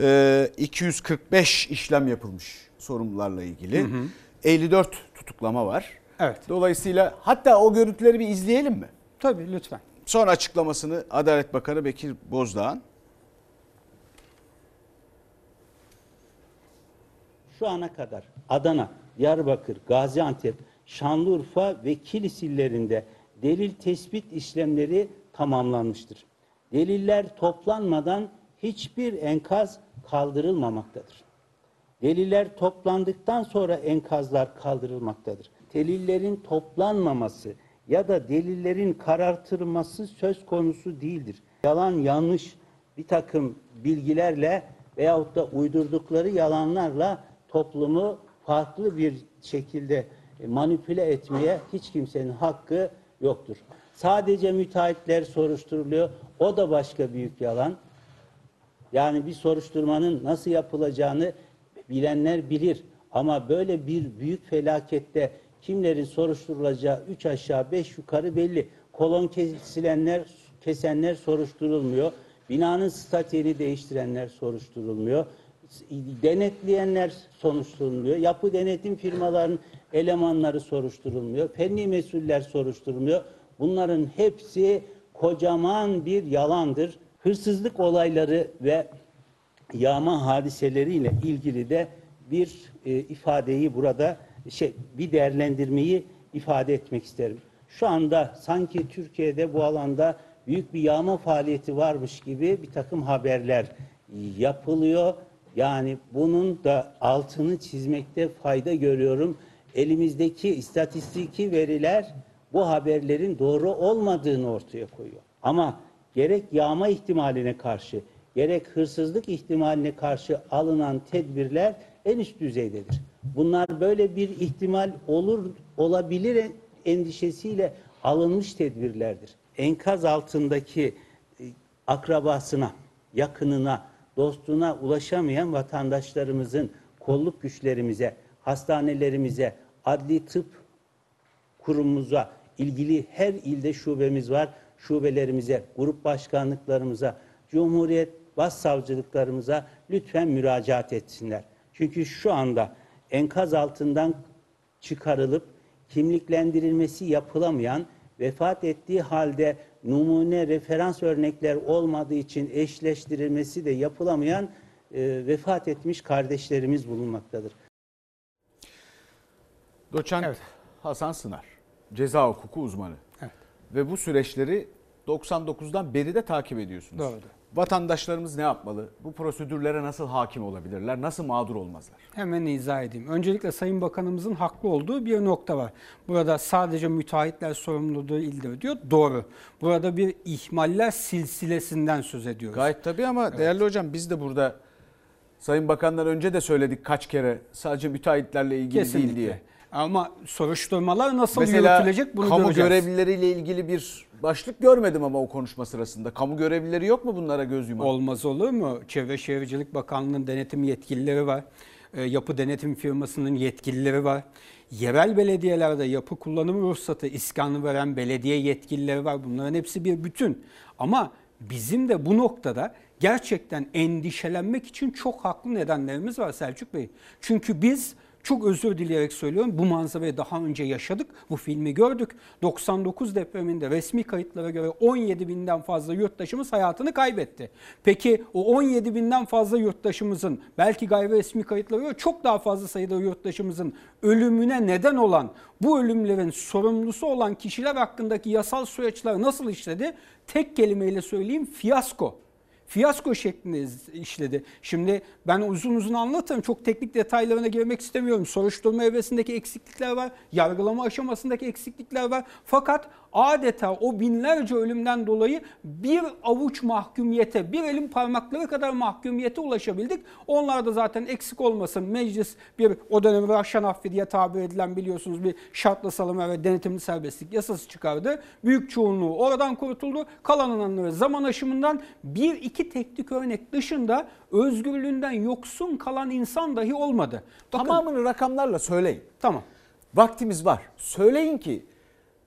E, 245 işlem yapılmış sorumlularla ilgili. Hı hı. 54 tutuklama var. Evet. Dolayısıyla hatta o görüntüleri bir izleyelim mi? Tabii lütfen. Son açıklamasını Adalet Bakanı Bekir Bozdağ'ın şu ana kadar Adana, Diyarbakır, Gaziantep, Şanlıurfa ve Kilis illerinde delil tespit işlemleri tamamlanmıştır. Deliller toplanmadan hiçbir enkaz kaldırılmamaktadır. Deliller toplandıktan sonra enkazlar kaldırılmaktadır. Delillerin toplanmaması ya da delillerin karartılması söz konusu değildir. Yalan yanlış bir takım bilgilerle veyahut da uydurdukları yalanlarla toplumu farklı bir şekilde manipüle etmeye hiç kimsenin hakkı yoktur. Sadece müteahhitler soruşturuluyor. O da başka büyük yalan. Yani bir soruşturmanın nasıl yapılacağını bilenler bilir. Ama böyle bir büyük felakette kimlerin soruşturulacağı üç aşağı beş yukarı belli. Kolon kesilenler, kesenler soruşturulmuyor. Binanın statiğini değiştirenler soruşturulmuyor denetleyenler soruşturulmuyor. Yapı denetim firmalarının elemanları soruşturulmuyor. Fenli mesuller soruşturulmuyor. Bunların hepsi kocaman bir yalandır. Hırsızlık olayları ve yağma hadiseleriyle ilgili de bir e, ifadeyi burada şey bir değerlendirmeyi ifade etmek isterim. Şu anda sanki Türkiye'de bu alanda büyük bir yağma faaliyeti varmış gibi bir takım haberler yapılıyor yani bunun da altını çizmekte fayda görüyorum. Elimizdeki istatistiki veriler bu haberlerin doğru olmadığını ortaya koyuyor. Ama gerek yağma ihtimaline karşı, gerek hırsızlık ihtimaline karşı alınan tedbirler en üst düzeydedir. Bunlar böyle bir ihtimal olur olabilir endişesiyle alınmış tedbirlerdir. Enkaz altındaki e, akrabasına, yakınına, dostuna ulaşamayan vatandaşlarımızın kolluk güçlerimize, hastanelerimize, adli tıp kurumumuza, ilgili her ilde şubemiz var. Şubelerimize, grup başkanlıklarımıza, Cumhuriyet başsavcılıklarımıza lütfen müracaat etsinler. Çünkü şu anda enkaz altından çıkarılıp kimliklendirilmesi yapılamayan, vefat ettiği halde numune referans örnekler olmadığı için eşleştirilmesi de yapılamayan e, vefat etmiş kardeşlerimiz bulunmaktadır. Doçent Hasan Sınar, ceza hukuku uzmanı. Ve bu süreçleri 99'dan beri de takip ediyorsunuz. Doğrudur. Vatandaşlarımız ne yapmalı? Bu prosedürlere nasıl hakim olabilirler? Nasıl mağdur olmazlar? Hemen izah edeyim. Öncelikle Sayın Bakanımızın haklı olduğu bir nokta var. Burada sadece müteahhitler sorumluluğu değildir diyor. Doğru. Burada bir ihmaller silsilesinden söz ediyoruz. Gayet tabii ama değerli hocam biz de burada Sayın Bakan'dan önce de söyledik kaç kere sadece müteahhitlerle ilgili Kesinlikle. değil diye. Ama soruşturmalar nasıl Mesela yürütülecek bunu kamu göreceğiz. görevlileriyle ilgili bir başlık görmedim ama o konuşma sırasında. Kamu görevlileri yok mu bunlara göz yuman? Olmaz olur mu? Çevre Şehircilik Bakanlığı'nın denetim yetkilileri var. E, Yapı denetim firmasının yetkilileri var. Yerel belediyelerde yapı kullanım ruhsatı iskanı veren belediye yetkilileri var. Bunların hepsi bir bütün. Ama bizim de bu noktada gerçekten endişelenmek için çok haklı nedenlerimiz var Selçuk Bey. Çünkü biz çok özür dileyerek söylüyorum. Bu manzarayı daha önce yaşadık. Bu filmi gördük. 99 depreminde resmi kayıtlara göre 17 binden fazla yurttaşımız hayatını kaybetti. Peki o 17 binden fazla yurttaşımızın belki gayri resmi kayıtlara göre çok daha fazla sayıda yurttaşımızın ölümüne neden olan bu ölümlerin sorumlusu olan kişiler hakkındaki yasal süreçler nasıl işledi? Tek kelimeyle söyleyeyim fiyasko fiyasko şeklinde işledi. Şimdi ben uzun uzun anlatırım. Çok teknik detaylarına girmek istemiyorum. Soruşturma evresindeki eksiklikler var. Yargılama aşamasındaki eksiklikler var. Fakat adeta o binlerce ölümden dolayı bir avuç mahkumiyete, bir elin parmakları kadar mahkumiyete ulaşabildik. Onlar da zaten eksik olmasın. Meclis bir o dönem Rahşan Affi diye tabir edilen biliyorsunuz bir şartlı salınma ve denetimli serbestlik yasası çıkardı. Büyük çoğunluğu oradan kurtuldu. Kalananları zaman aşımından bir iki teknik örnek dışında özgürlüğünden yoksun kalan insan dahi olmadı. Bakın, Tamamını rakamlarla söyleyin. Tamam. Vaktimiz var. Söyleyin ki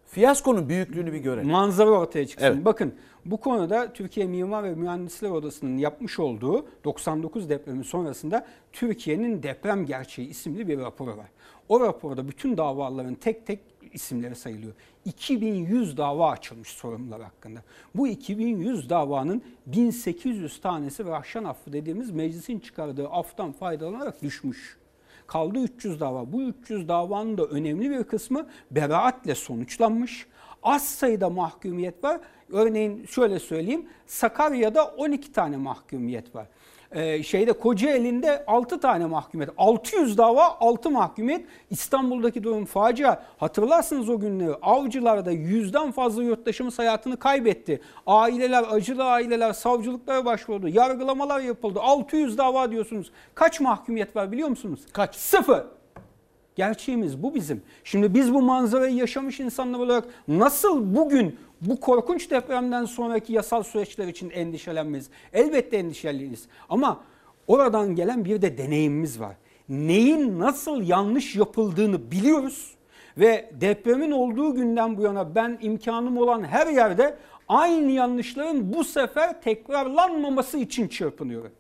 fiyaskonun büyüklüğünü bir görelim. manzara ortaya çıksın. Evet. Bakın bu konuda Türkiye Mimar ve Mühendisler Odası'nın yapmış olduğu 99 depremi sonrasında Türkiye'nin deprem gerçeği isimli bir raporu var. O raporda bütün davaların tek tek isimleri sayılıyor. 2100 dava açılmış sorumlular hakkında. Bu 2100 davanın 1800 tanesi Rahşan affı dediğimiz meclisin çıkardığı aftan faydalanarak düşmüş. Kaldı 300 dava. Bu 300 davanın da önemli bir kısmı beraatle sonuçlanmış. Az sayıda mahkumiyet var. Örneğin şöyle söyleyeyim. Sakarya'da 12 tane mahkumiyet var. Ee, şeyde Kocaeli'nde 6 tane mahkumiyet. 600 dava 6 mahkumiyet. İstanbul'daki durum facia. Hatırlarsınız o günleri. Avcılarda yüzden fazla yurttaşımız hayatını kaybetti. Aileler, acılı aileler savcılıklara başvurdu. Yargılamalar yapıldı. 600 dava diyorsunuz. Kaç mahkumiyet var biliyor musunuz? Kaç? Sıfır. Gerçeğimiz bu bizim. Şimdi biz bu manzarayı yaşamış insanlar olarak nasıl bugün bu korkunç depremden sonraki yasal süreçler için endişelenmeyiz? Elbette endişeliyiz. Ama oradan gelen bir de deneyimimiz var. Neyin nasıl yanlış yapıldığını biliyoruz ve depremin olduğu günden bu yana ben imkanım olan her yerde aynı yanlışların bu sefer tekrarlanmaması için çırpınıyorum.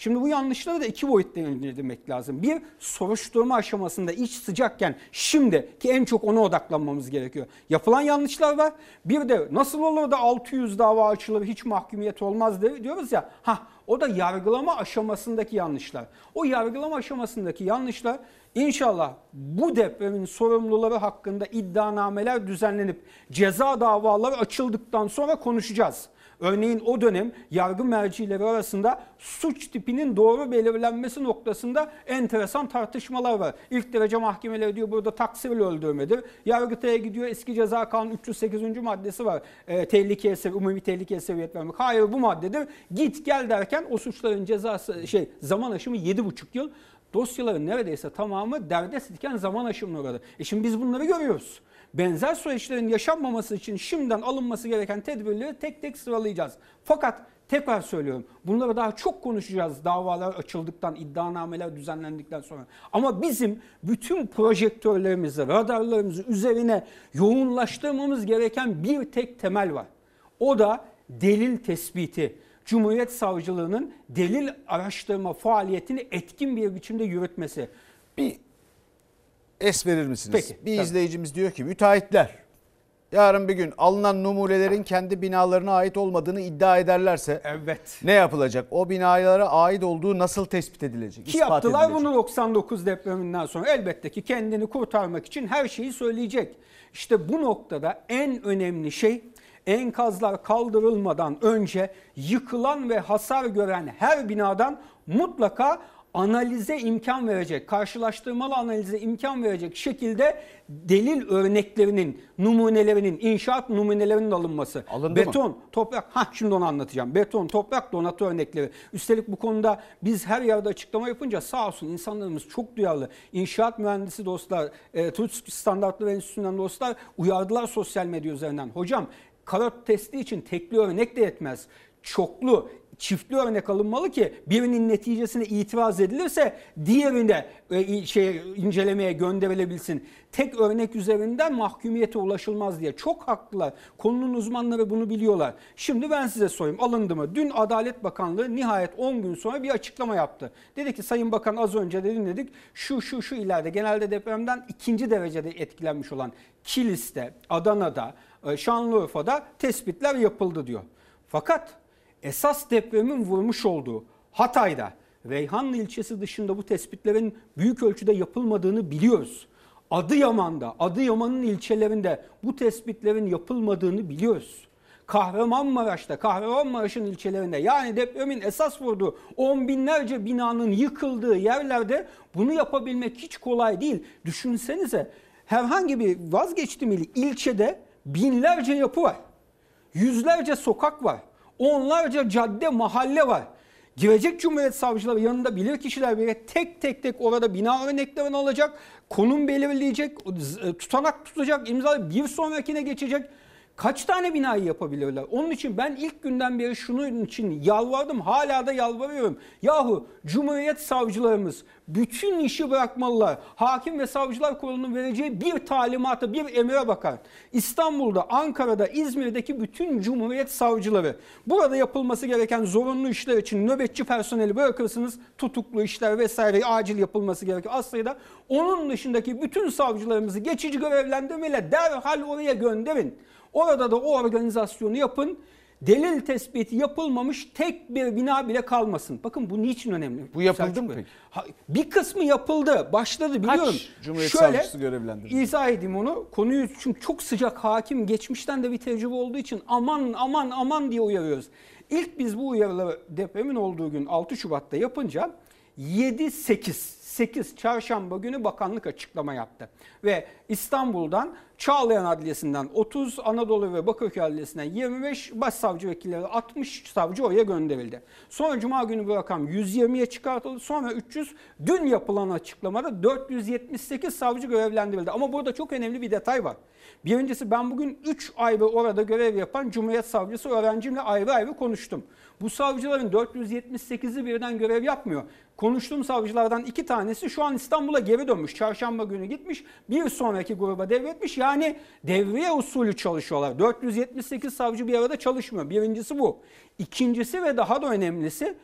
Şimdi bu yanlışları da iki boyutta indirmek lazım. Bir soruşturma aşamasında iç sıcakken şimdi ki en çok ona odaklanmamız gerekiyor. Yapılan yanlışlar var. Bir de nasıl olur da 600 dava açılır hiç mahkumiyet olmaz diyoruz ya. Ha o da yargılama aşamasındaki yanlışlar. O yargılama aşamasındaki yanlışlar inşallah bu depremin sorumluları hakkında iddianameler düzenlenip ceza davaları açıldıktan sonra konuşacağız. Örneğin o dönem yargı mercileri arasında suç tipinin doğru belirlenmesi noktasında enteresan tartışmalar var. İlk derece mahkemeleri diyor burada taksirle öldürmedir. Yargıtay'a gidiyor eski ceza kanunu 308. maddesi var. E, tehlikeye umumi tehlikeye seviyet vermek. Hayır bu maddedir. Git gel derken o suçların cezası şey zaman aşımı 7,5 yıl. Dosyaların neredeyse tamamı derdest iken zaman aşımına uğradı. E şimdi biz bunları görüyoruz. Benzer süreçlerin yaşanmaması için şimdiden alınması gereken tedbirleri tek tek sıralayacağız. Fakat tekrar söylüyorum bunları daha çok konuşacağız davalar açıldıktan, iddianameler düzenlendikten sonra. Ama bizim bütün projektörlerimizi, radarlarımızı üzerine yoğunlaştırmamız gereken bir tek temel var. O da delil tespiti. Cumhuriyet Savcılığı'nın delil araştırma faaliyetini etkin bir biçimde yürütmesi. Bir es verir misiniz? Peki, bir tabii. izleyicimiz diyor ki müteahhitler yarın bir gün alınan numunelerin kendi binalarına ait olmadığını iddia ederlerse evet. ne yapılacak? O binalara ait olduğu nasıl tespit edilecek? Ki ispat yaptılar edilecek? bunu 99 depreminden sonra elbette ki kendini kurtarmak için her şeyi söyleyecek. İşte bu noktada en önemli şey enkazlar kaldırılmadan önce yıkılan ve hasar gören her binadan mutlaka analize imkan verecek, karşılaştırmalı analize imkan verecek şekilde delil örneklerinin, numunelerinin, inşaat numunelerinin alınması. Alındı mı? Beton, toprak, ha şimdi onu anlatacağım. Beton, toprak donatı örnekleri. Üstelik bu konuda biz her yerde açıklama yapınca sağ olsun insanlarımız çok duyarlı. İnşaat mühendisi dostlar, e, TÜSK standartları enstitüsünden dostlar uyardılar sosyal medya üzerinden. Hocam karot testi için tekli örnek de yetmez. Çoklu, çiftli örnek alınmalı ki birinin neticesine itiraz edilirse diğerine e, şey incelemeye gönderilebilsin. Tek örnek üzerinden mahkumiyete ulaşılmaz diye. Çok haklılar. Konunun uzmanları bunu biliyorlar. Şimdi ben size sorayım alındı mı? Dün Adalet Bakanlığı nihayet 10 gün sonra bir açıklama yaptı. Dedi ki Sayın Bakan az önce de dinledik. Şu şu şu ileride genelde depremden ikinci derecede etkilenmiş olan Kilis'te, Adana'da, e, Şanlıurfa'da tespitler yapıldı diyor. Fakat esas depremin vurmuş olduğu Hatay'da, Reyhanlı ilçesi dışında bu tespitlerin büyük ölçüde yapılmadığını biliyoruz. Adıyaman'da, Adıyaman'ın ilçelerinde bu tespitlerin yapılmadığını biliyoruz. Kahramanmaraş'ta, Kahramanmaraş'ın ilçelerinde yani depremin esas vurduğu on binlerce binanın yıkıldığı yerlerde bunu yapabilmek hiç kolay değil. Düşünsenize herhangi bir vazgeçtiğim il- ilçede binlerce yapı var. Yüzlerce sokak var. Onlarca cadde, mahalle var. Girecek Cumhuriyet Savcıları yanında bilir kişiler bile tek tek tek orada bina örneklerini alacak, konum belirleyecek, z- tutanak tutacak, imza bir sonrakine geçecek. Kaç tane binayı yapabilirler? Onun için ben ilk günden beri şunun için yalvardım. Hala da yalvarıyorum. Yahu Cumhuriyet savcılarımız bütün işi bırakmalılar. Hakim ve Savcılar Kurulu'nun vereceği bir talimata, bir emire bakar. İstanbul'da, Ankara'da, İzmir'deki bütün Cumhuriyet savcıları burada yapılması gereken zorunlu işler için nöbetçi personeli bırakırsınız. Tutuklu işler vesaire acil yapılması gerekiyor. Aslında onun dışındaki bütün savcılarımızı geçici görevlendirmeyle derhal oraya gönderin. Orada da o organizasyonu yapın. Delil tespiti yapılmamış tek bir bina bile kalmasın. Bakın bu niçin önemli? Bu yapıldı Selçuk mı Bey? peki? Ha, bir kısmı yapıldı. Başladı biliyorum. Kaç Cumhuriyet Şöyle, Savcısı görevlendirildi? İzah edeyim onu. Konuyu çünkü çok sıcak hakim geçmişten de bir tecrübe olduğu için aman aman aman diye uyarıyoruz. İlk biz bu uyarıları depremin olduğu gün 6 Şubat'ta yapınca 7-8 8 çarşamba günü bakanlık açıklama yaptı. Ve İstanbul'dan Çağlayan Adliyesi'nden 30, Anadolu ve Bakırköy Adliyesi'nden 25, başsavcı vekilleri 60 savcı oraya gönderildi. Sonra Cuma günü bu rakam 120'ye çıkartıldı. Sonra 300, dün yapılan açıklamada 478 savcı görevlendirildi. Ama burada çok önemli bir detay var. Birincisi ben bugün 3 ayda orada görev yapan Cumhuriyet Savcısı öğrencimle ayrı ayrı konuştum. Bu savcıların 478'i birden görev yapmıyor. Konuştuğum savcılardan iki tanesi şu an İstanbul'a geri dönmüş. Çarşamba günü gitmiş. Bir sonraki gruba devretmiş. Yani devriye usulü çalışıyorlar. 478 savcı bir arada çalışmıyor. Birincisi bu. İkincisi ve daha da önemlisi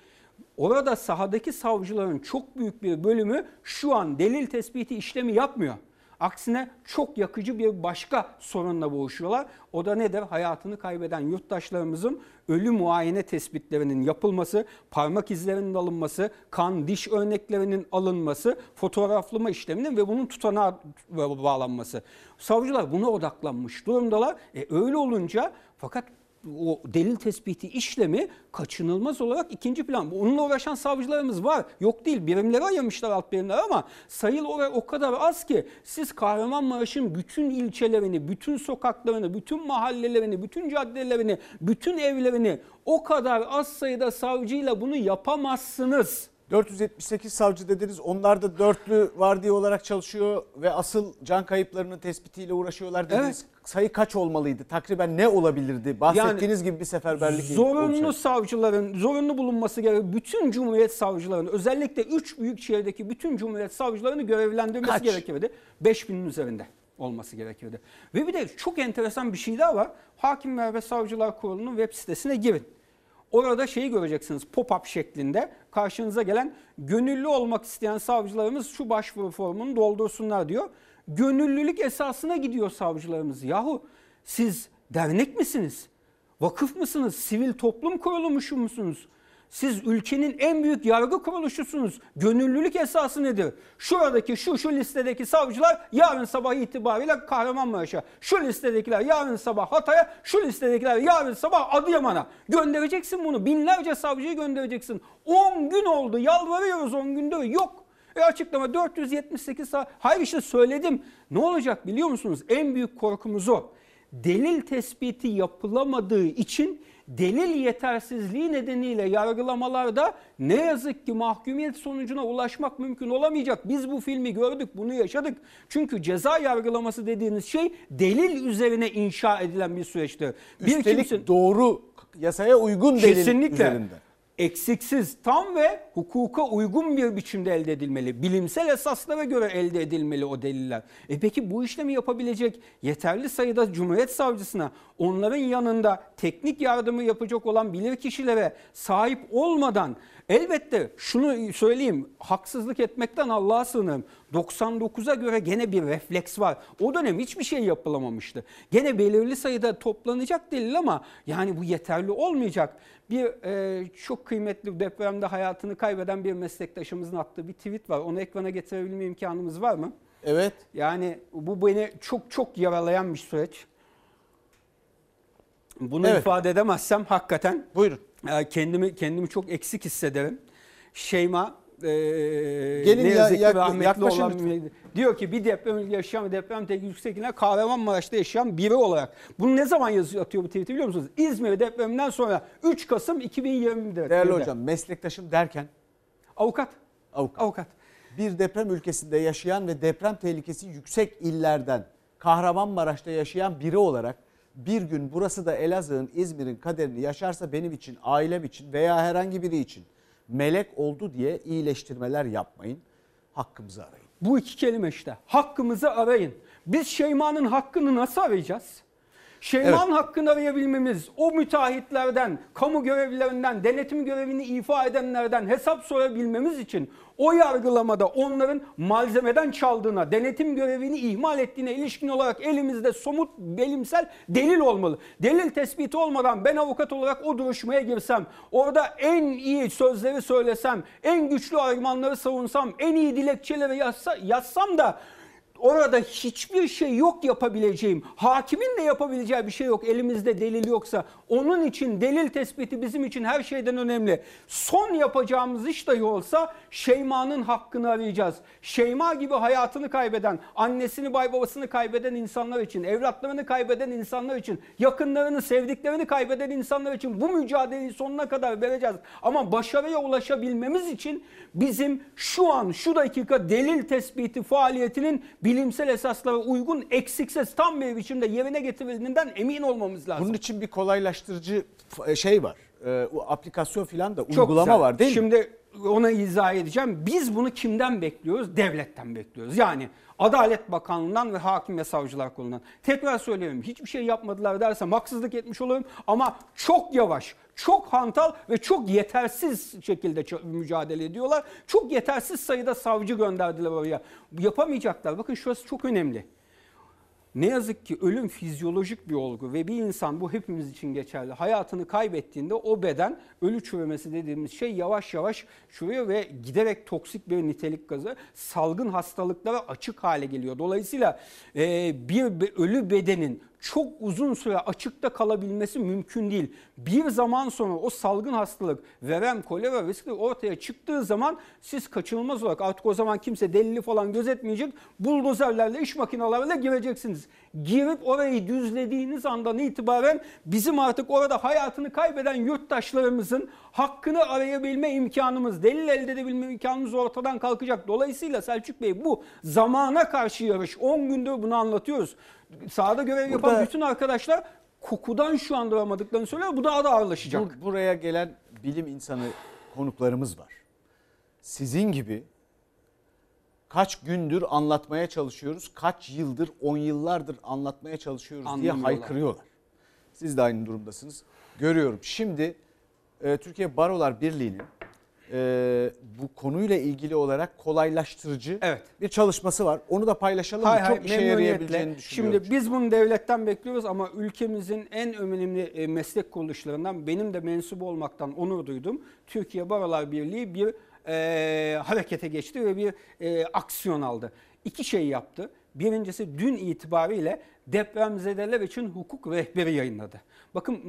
orada sahadaki savcıların çok büyük bir bölümü şu an delil tespiti işlemi yapmıyor. Aksine çok yakıcı bir başka sorunla boğuşuyorlar. O da nedir? Hayatını kaybeden yurttaşlarımızın ölü muayene tespitlerinin yapılması, parmak izlerinin alınması, kan, diş örneklerinin alınması, fotoğraflama işleminin ve bunun tutanağa bağlanması. Savcılar buna odaklanmış durumdalar. E öyle olunca fakat o delil tespiti işlemi kaçınılmaz olarak ikinci plan. Onunla uğraşan savcılarımız var. Yok değil. Birimlere ayırmışlar alt birimler ama sayıl oraya o kadar az ki siz Kahramanmaraş'ın bütün ilçelerini, bütün sokaklarını, bütün mahallelerini, bütün caddelerini, bütün evlerini o kadar az sayıda savcıyla bunu yapamazsınız. 478 savcı dediniz. Onlar da dörtlü vardiya olarak çalışıyor ve asıl can kayıplarının tespitiyle uğraşıyorlar dediniz. Sayı kaç olmalıydı? Takriben ne olabilirdi? Bahsettiğiniz gibi bir seferberlik Zorunlu olsaydı. savcıların, zorunlu bulunması gereken bütün Cumhuriyet savcılarının özellikle 3 büyük şehirdeki bütün Cumhuriyet savcılarını görevlendirmesi Kaç? gerekirdi. 5000'in üzerinde olması gerekirdi. Ve bir de çok enteresan bir şey daha var. Hakimler ve Savcılar Kurulu'nun web sitesine girin. Orada şeyi göreceksiniz pop-up şeklinde karşınıza gelen gönüllü olmak isteyen savcılarımız şu başvuru formunu doldursunlar diyor. Gönüllülük esasına gidiyor savcılarımız. Yahu siz dernek misiniz? Vakıf mısınız? Sivil toplum kuruluşu musunuz? Siz ülkenin en büyük yargı kuruluşusunuz. Gönüllülük esası nedir? Şuradaki şu şu listedeki savcılar yarın sabah itibariyle Kahramanmaraş'a. Şu listedekiler yarın sabah Hatay'a. Şu listedekiler yarın sabah Adıyaman'a. Göndereceksin bunu. Binlerce savcıyı göndereceksin. 10 gün oldu. Yalvarıyoruz 10 gündür. Yok. E açıklama 478 saat. Hayır işte söyledim. Ne olacak biliyor musunuz? En büyük korkumuz o. Delil tespiti yapılamadığı için delil yetersizliği nedeniyle yargılamalarda ne yazık ki mahkumiyet sonucuna ulaşmak mümkün olamayacak. Biz bu filmi gördük, bunu yaşadık. Çünkü ceza yargılaması dediğiniz şey delil üzerine inşa edilen bir süreçtir. Bir Üstelik kimsin- doğru yasaya uygun delil Kesinlikle. üzerinde. Eksiksiz, tam ve hukuka uygun bir biçimde elde edilmeli. Bilimsel esaslara göre elde edilmeli o deliller. E peki bu işlemi yapabilecek yeterli sayıda Cumhuriyet Savcısına, onların yanında teknik yardımı yapacak olan bilirkişilere sahip olmadan elbette şunu söyleyeyim, haksızlık etmekten Allah'a sığınırım. 99'a göre gene bir refleks var. O dönem hiçbir şey yapılamamıştı. Gene belirli sayıda toplanacak delil ama yani bu yeterli olmayacak. Bir e, çok kıymetli depremde hayatını kaybeden bir meslektaşımızın attığı bir tweet var. Onu ekrana getirebilme imkanımız var mı? Evet. Yani bu beni çok çok yaralayan bir süreç. Bunu Evet. ifade edemezsem hakikaten Buyurun. E, kendimi kendimi çok eksik hissederim. Şeyma e, Gelin ne ya- yazık ki yak- rahmetli olan lütfen. diyor ki bir deprem yaşayan ve deprem tehlikeli yüksekliğine Kahramanmaraş'ta yaşayan biri olarak. Bunu ne zaman yazıyor atıyor bu tweet'i biliyor musunuz? İzmir depreminden sonra 3 Kasım 2020'de. Değerli hocam meslektaşım derken Avukat. avukat. Avukat. Bir deprem ülkesinde yaşayan ve deprem tehlikesi yüksek illerden Kahramanmaraş'ta yaşayan biri olarak bir gün burası da Elazığ'ın, İzmir'in kaderini yaşarsa benim için, ailem için veya herhangi biri için melek oldu diye iyileştirmeler yapmayın. Hakkımızı arayın. Bu iki kelime işte. Hakkımızı arayın. Biz Şeyma'nın hakkını nasıl arayacağız? Şeyma'nın hakkını arayabilmemiz, o müteahhitlerden, kamu görevlilerinden, denetim görevini ifa edenlerden hesap sorabilmemiz için o yargılamada onların malzemeden çaldığına, denetim görevini ihmal ettiğine ilişkin olarak elimizde somut bilimsel delil olmalı. Delil tespiti olmadan ben avukat olarak o duruşmaya girsem, orada en iyi sözleri söylesem, en güçlü argümanları savunsam, en iyi dilekçeleri yazsa, yazsam da Orada hiçbir şey yok yapabileceğim. Hakimin de yapabileceği bir şey yok. Elimizde delil yoksa. Onun için delil tespiti bizim için her şeyden önemli. Son yapacağımız iş dahi olsa Şeyma'nın hakkını arayacağız. Şeyma gibi hayatını kaybeden, annesini babasını kaybeden insanlar için, evlatlarını kaybeden insanlar için, yakınlarını, sevdiklerini kaybeden insanlar için bu mücadeleyi sonuna kadar vereceğiz. Ama başarıya ulaşabilmemiz için bizim şu an, şu dakika delil tespiti faaliyetinin bilimsel esaslara uygun, eksiksiz, tam bir biçimde yerine getirildiğinden emin olmamız lazım. Bunun için bir kolaylaştırıcı f- şey var. O aplikasyon falan da Çok uygulama güzel. var değil mi? Şimdi ona izah edeceğim. Biz bunu kimden bekliyoruz? Devletten bekliyoruz. Yani Adalet Bakanlığı'ndan ve Hakim ve Savcılar Kurulu'ndan. Tekrar söylüyorum hiçbir şey yapmadılar dersem haksızlık etmiş olurum ama çok yavaş, çok hantal ve çok yetersiz şekilde mücadele ediyorlar. Çok yetersiz sayıda savcı gönderdiler oraya. Yapamayacaklar. Bakın şurası çok önemli. Ne yazık ki ölüm fizyolojik bir olgu ve bir insan bu hepimiz için geçerli. Hayatını kaybettiğinde o beden ölü çürümesi dediğimiz şey yavaş yavaş çürüyor ve giderek toksik bir nitelik gazı salgın hastalıklara açık hale geliyor. Dolayısıyla bir ölü bedenin çok uzun süre açıkta kalabilmesi mümkün değil. Bir zaman sonra o salgın hastalık, verem, kolera riski ortaya çıktığı zaman siz kaçınılmaz olarak artık o zaman kimse delili falan gözetmeyecek. Buldozerlerle, iş makinelerle gireceksiniz. Girip orayı düzlediğiniz andan itibaren bizim artık orada hayatını kaybeden yurttaşlarımızın hakkını arayabilme imkanımız, delil elde edebilme imkanımız ortadan kalkacak. Dolayısıyla Selçuk Bey bu zamana karşı yarış. 10 gündür bunu anlatıyoruz. Sahada görev yapan Burada- bütün arkadaşlar kokudan şu anda aramadıklarını söylüyor. Bu daha da ağırlaşacak. Bur- buraya gelen bilim insanı konuklarımız var. Sizin gibi kaç gündür anlatmaya çalışıyoruz, kaç yıldır, on yıllardır anlatmaya çalışıyoruz diye haykırıyorlar. Siz de aynı durumdasınız. Görüyorum. Şimdi e, Türkiye Barolar Birliği'nin e, bu konuyla ilgili olarak kolaylaştırıcı bir çalışması var. Onu da paylaşalım? Hay Çok hay, işe yarayabileceğini düşünüyorum. Şimdi biz bunu devletten bekliyoruz ama ülkemizin en önemli e, meslek kuruluşlarından benim de mensup olmaktan onur duydum. Türkiye Barolar Birliği bir e, harekete geçti ve bir e, aksiyon aldı. İki şey yaptı. Birincisi dün itibariyle depremzedeler için hukuk rehberi yayınladı. Bakın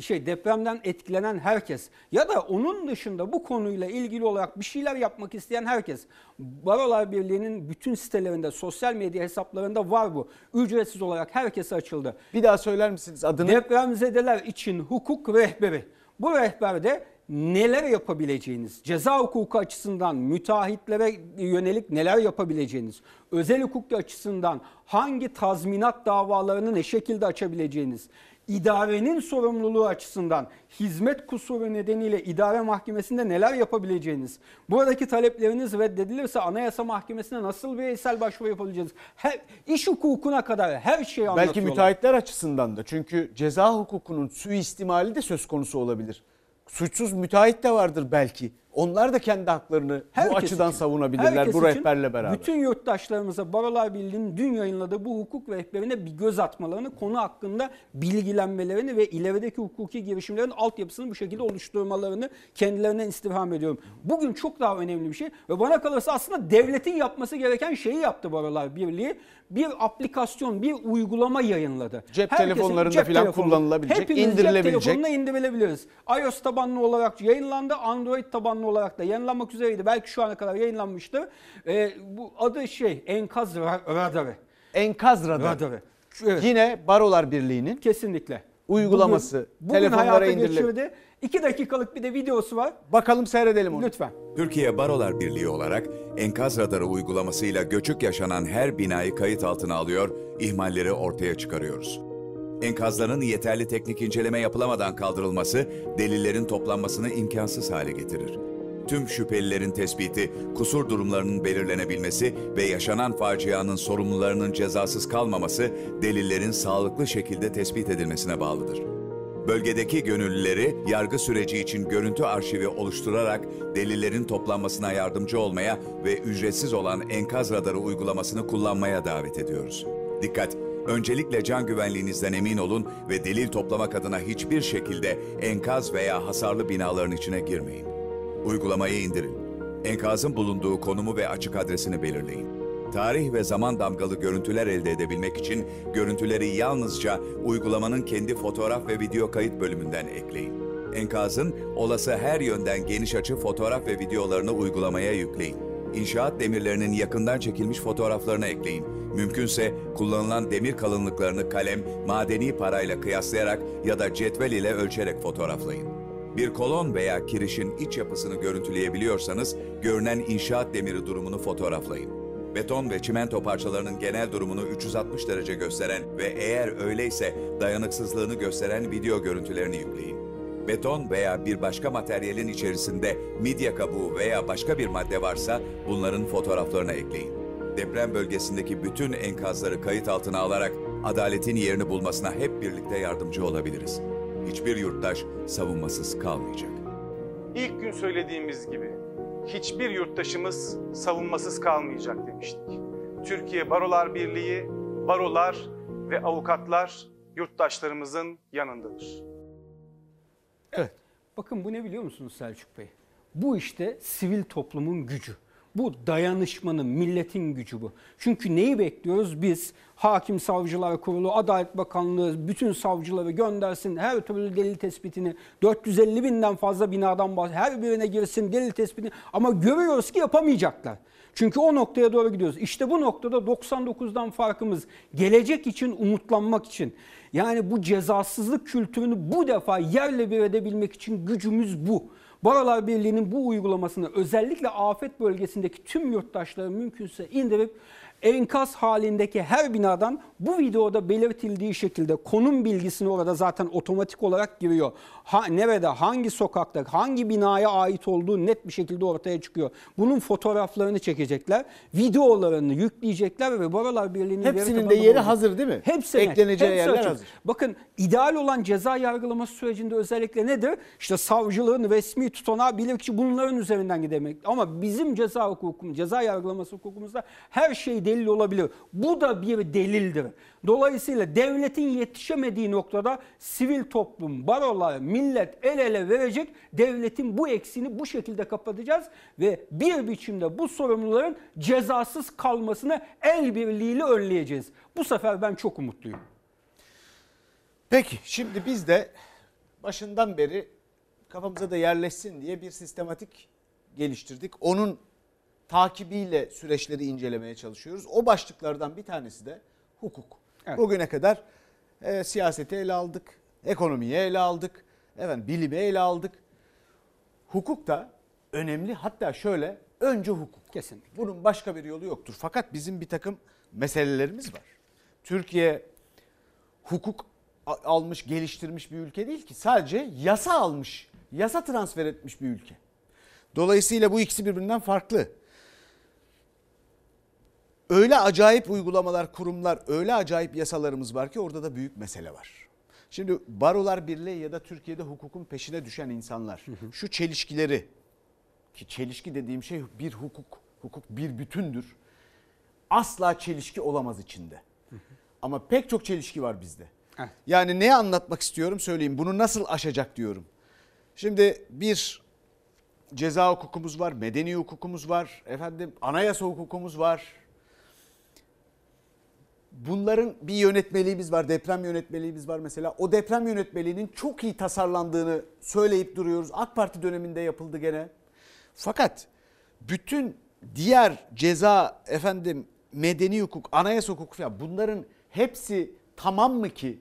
şey depremden etkilenen herkes ya da onun dışında bu konuyla ilgili olarak bir şeyler yapmak isteyen herkes Barolar Birliği'nin bütün sitelerinde, sosyal medya hesaplarında var bu. Ücretsiz olarak herkese açıldı. Bir daha söyler misiniz adını? Depremzedeler için hukuk rehberi. Bu rehberde neler yapabileceğiniz, ceza hukuku açısından müteahhitlere yönelik neler yapabileceğiniz, özel hukuk açısından hangi tazminat davalarını ne şekilde açabileceğiniz, idarenin sorumluluğu açısından hizmet kusuru nedeniyle idare mahkemesinde neler yapabileceğiniz, buradaki talepleriniz reddedilirse anayasa mahkemesine nasıl bireysel başvuru yapabileceğiniz, her, iş hukukuna kadar her şeyi anlatıyorlar. Belki müteahhitler açısından da çünkü ceza hukukunun suistimali de söz konusu olabilir. Suçsuz müteahhit de vardır belki. Onlar da kendi haklarını bu Herkes açıdan için. savunabilirler Herkes bu rehberle beraber. Bütün yurttaşlarımıza Barolar Birliği'nin dün yayınladığı bu hukuk rehberine bir göz atmalarını, konu hakkında bilgilenmelerini ve ilerideki hukuki girişimlerin altyapısını bu şekilde oluşturmalarını kendilerinden istirham ediyorum. Bugün çok daha önemli bir şey ve bana kalırsa aslında devletin yapması gereken şeyi yaptı Barolar Birliği. Bir aplikasyon, bir uygulama yayınladı. Cep Herkesin telefonlarında falan kullanılabilecek, Hepimiz indirilebilecek. Cep telefonuna indirilebiliriz. iOS tabanlı olarak yayınlandı, Android tabanlı olarak da yayınlanmak üzereydi. Belki şu ana kadar yayınlanmıştı. Ee, bu adı şey enkaz ra- radarı. Enkaz radarı. Radarı. Evet. Yine Barolar Birliği'nin kesinlikle uygulaması Bugün, bugün telefonlara geçirdi. İki dakikalık bir de videosu var. Bakalım seyredelim onu. Lütfen. Türkiye Barolar Birliği olarak enkaz radarı uygulamasıyla göçük yaşanan her binayı kayıt altına alıyor, ihmalleri ortaya çıkarıyoruz. Enkazların yeterli teknik inceleme yapılamadan kaldırılması, delillerin toplanmasını imkansız hale getirir. Tüm şüphelilerin tespiti, kusur durumlarının belirlenebilmesi ve yaşanan facianın sorumlularının cezasız kalmaması, delillerin sağlıklı şekilde tespit edilmesine bağlıdır. Bölgedeki gönüllüleri yargı süreci için görüntü arşivi oluşturarak delillerin toplanmasına yardımcı olmaya ve ücretsiz olan enkaz radarı uygulamasını kullanmaya davet ediyoruz. Dikkat! Öncelikle can güvenliğinizden emin olun ve delil toplamak adına hiçbir şekilde enkaz veya hasarlı binaların içine girmeyin. Uygulamayı indirin. Enkazın bulunduğu konumu ve açık adresini belirleyin. Tarih ve zaman damgalı görüntüler elde edebilmek için görüntüleri yalnızca uygulamanın kendi fotoğraf ve video kayıt bölümünden ekleyin. Enkazın olası her yönden geniş açı fotoğraf ve videolarını uygulamaya yükleyin. İnşaat demirlerinin yakından çekilmiş fotoğraflarını ekleyin. Mümkünse kullanılan demir kalınlıklarını kalem, madeni parayla kıyaslayarak ya da cetvel ile ölçerek fotoğraflayın. Bir kolon veya kirişin iç yapısını görüntüleyebiliyorsanız görünen inşaat demiri durumunu fotoğraflayın. Beton ve çimento parçalarının genel durumunu 360 derece gösteren ve eğer öyleyse dayanıksızlığını gösteren video görüntülerini yükleyin. Beton veya bir başka materyalin içerisinde midye kabuğu veya başka bir madde varsa bunların fotoğraflarını ekleyin. Deprem bölgesindeki bütün enkazları kayıt altına alarak adaletin yerini bulmasına hep birlikte yardımcı olabiliriz. Hiçbir yurttaş savunmasız kalmayacak. İlk gün söylediğimiz gibi hiçbir yurttaşımız savunmasız kalmayacak demiştik. Türkiye Barolar Birliği, barolar ve avukatlar yurttaşlarımızın yanındadır. Evet. Bakın bu ne biliyor musunuz Selçuk Bey? Bu işte sivil toplumun gücü. Bu dayanışmanın, milletin gücü bu. Çünkü neyi bekliyoruz biz? Hakim Savcılar Kurulu, Adalet Bakanlığı bütün savcıları göndersin. Her türlü delil tespitini 450 binden fazla binadan bahsediyor. Her birine girsin delil tespitini. Ama görüyoruz ki yapamayacaklar. Çünkü o noktaya doğru gidiyoruz. İşte bu noktada 99'dan farkımız gelecek için umutlanmak için. Yani bu cezasızlık kültürünü bu defa yerle bir edebilmek için gücümüz bu. Barolar Birliği'nin bu uygulamasını özellikle afet bölgesindeki tüm yurttaşları mümkünse indirip enkaz halindeki her binadan bu videoda belirtildiği şekilde konum bilgisini orada zaten otomatik olarak giriyor. Ha, nerede, hangi sokakta, hangi binaya ait olduğu net bir şekilde ortaya çıkıyor. Bunun fotoğraflarını çekecekler, videolarını yükleyecekler ve Barolar Birliği'nin Hepsinin de yeri olacak. hazır değil mi? Hepsine. Ekleneceği Hepsi yerler açık. hazır. Bakın ideal olan ceza yargılaması sürecinde özellikle nedir? İşte savcılığın resmi tutanağı bilirkişi bunların üzerinden gidemek. Ama bizim ceza hukukumuz, ceza yargılaması hukukumuzda her şey delil olabilir. Bu da bir delildir. Dolayısıyla devletin yetişemediği noktada sivil toplum, barolar, millet el ele verecek. Devletin bu eksiğini bu şekilde kapatacağız ve bir biçimde bu sorumluların cezasız kalmasını el birliğiyle önleyeceğiz. Bu sefer ben çok umutluyum. Peki şimdi biz de başından beri kafamıza da yerleşsin diye bir sistematik geliştirdik. Onun takibiyle süreçleri incelemeye çalışıyoruz. O başlıklardan bir tanesi de hukuk. Evet. Bugüne kadar e, siyaseti ele aldık, ekonomiyi ele aldık, efendim bilimi ele aldık. Hukuk da önemli. Hatta şöyle önce hukuk. Kesinlikle. Bunun başka bir yolu yoktur. Fakat bizim bir takım meselelerimiz var. Türkiye hukuk almış, geliştirmiş bir ülke değil ki. Sadece yasa almış, yasa transfer etmiş bir ülke. Dolayısıyla bu ikisi birbirinden farklı. Öyle acayip uygulamalar, kurumlar, öyle acayip yasalarımız var ki orada da büyük mesele var. Şimdi Barolar Birliği ya da Türkiye'de hukukun peşine düşen insanlar şu çelişkileri ki çelişki dediğim şey bir hukuk, hukuk bir bütündür. Asla çelişki olamaz içinde. Ama pek çok çelişki var bizde. Yani ne anlatmak istiyorum söyleyeyim. Bunu nasıl aşacak diyorum. Şimdi bir ceza hukukumuz var, medeni hukukumuz var, efendim anayasa hukukumuz var. Bunların bir yönetmeliğimiz var, deprem yönetmeliğimiz var mesela. O deprem yönetmeliğinin çok iyi tasarlandığını söyleyip duruyoruz. AK Parti döneminde yapıldı gene. Fakat bütün diğer ceza, efendim medeni hukuk, anayasa hukuku falan bunların hepsi tamam mı ki?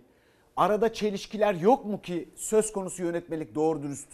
Arada çelişkiler yok mu ki söz konusu yönetmelik doğru dürüst,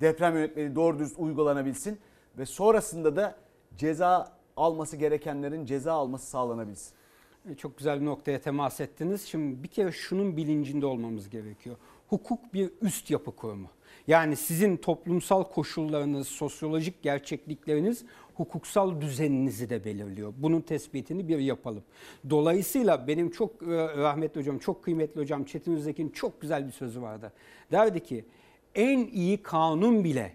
deprem yönetmeliği doğru dürüst uygulanabilsin ve sonrasında da ceza alması gerekenlerin ceza alması sağlanabilsin. E, Çok güzel bir noktaya temas ettiniz. Şimdi bir kere şunun bilincinde olmamız gerekiyor. Hukuk bir üst yapı kurumu. Yani sizin toplumsal koşullarınız, sosyolojik gerçeklikleriniz hukuksal düzeninizi de belirliyor. Bunun tespitini bir yapalım. Dolayısıyla benim çok e, rahmetli hocam, çok kıymetli hocam Çetin Özek'in çok güzel bir sözü vardı. Derdi ki en iyi kanun bile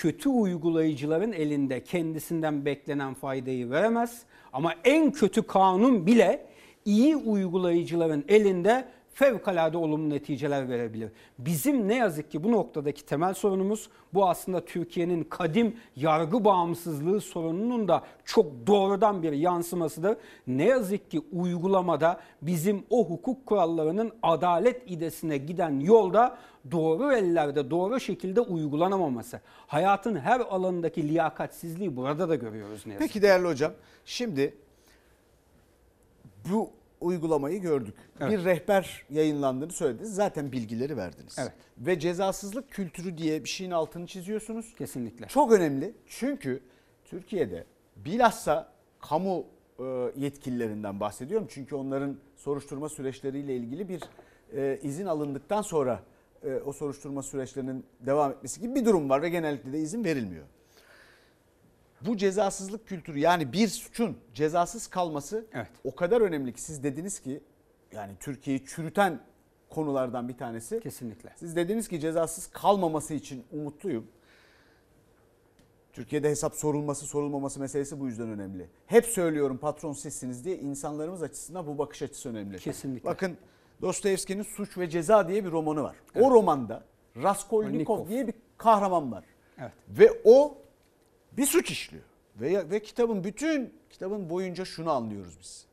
kötü uygulayıcıların elinde kendisinden beklenen faydayı veremez. Ama en kötü kanun bile iyi uygulayıcıların elinde fevkalade olumlu neticeler verebilir. Bizim ne yazık ki bu noktadaki temel sorunumuz bu aslında Türkiye'nin kadim yargı bağımsızlığı sorununun da çok doğrudan bir yansımasıdır. Ne yazık ki uygulamada bizim o hukuk kurallarının adalet idesine giden yolda doğru ellerde doğru şekilde uygulanamaması. Hayatın her alanındaki liyakatsizliği burada da görüyoruz ne yazık Peki değerli hocam şimdi bu uygulamayı gördük. Evet. Bir rehber yayınlandığını söylediniz. Zaten bilgileri verdiniz. Evet. Ve cezasızlık kültürü diye bir şeyin altını çiziyorsunuz. Kesinlikle. Çok önemli. Çünkü Türkiye'de bilhassa kamu e, yetkililerinden bahsediyorum. Çünkü onların soruşturma süreçleriyle ilgili bir e, izin alındıktan sonra e, o soruşturma süreçlerinin devam etmesi gibi bir durum var ve genellikle de izin verilmiyor. Bu cezasızlık kültürü yani bir suçun cezasız kalması Evet. o kadar önemli ki siz dediniz ki yani Türkiye'yi çürüten konulardan bir tanesi. Kesinlikle. Siz dediniz ki cezasız kalmaması için umutluyum. Türkiye'de hesap sorulması sorulmaması meselesi bu yüzden önemli. Hep söylüyorum patron sizsiniz diye insanlarımız açısından bu bakış açısı önemli. Kesinlikle. Bakın Dostoyevski'nin Suç ve Ceza diye bir romanı var. O romanda Raskolnikov Raskolnikov. diye bir kahraman var. Evet. Ve o bir suç işliyor. Ve, ve kitabın bütün kitabın boyunca şunu anlıyoruz biz.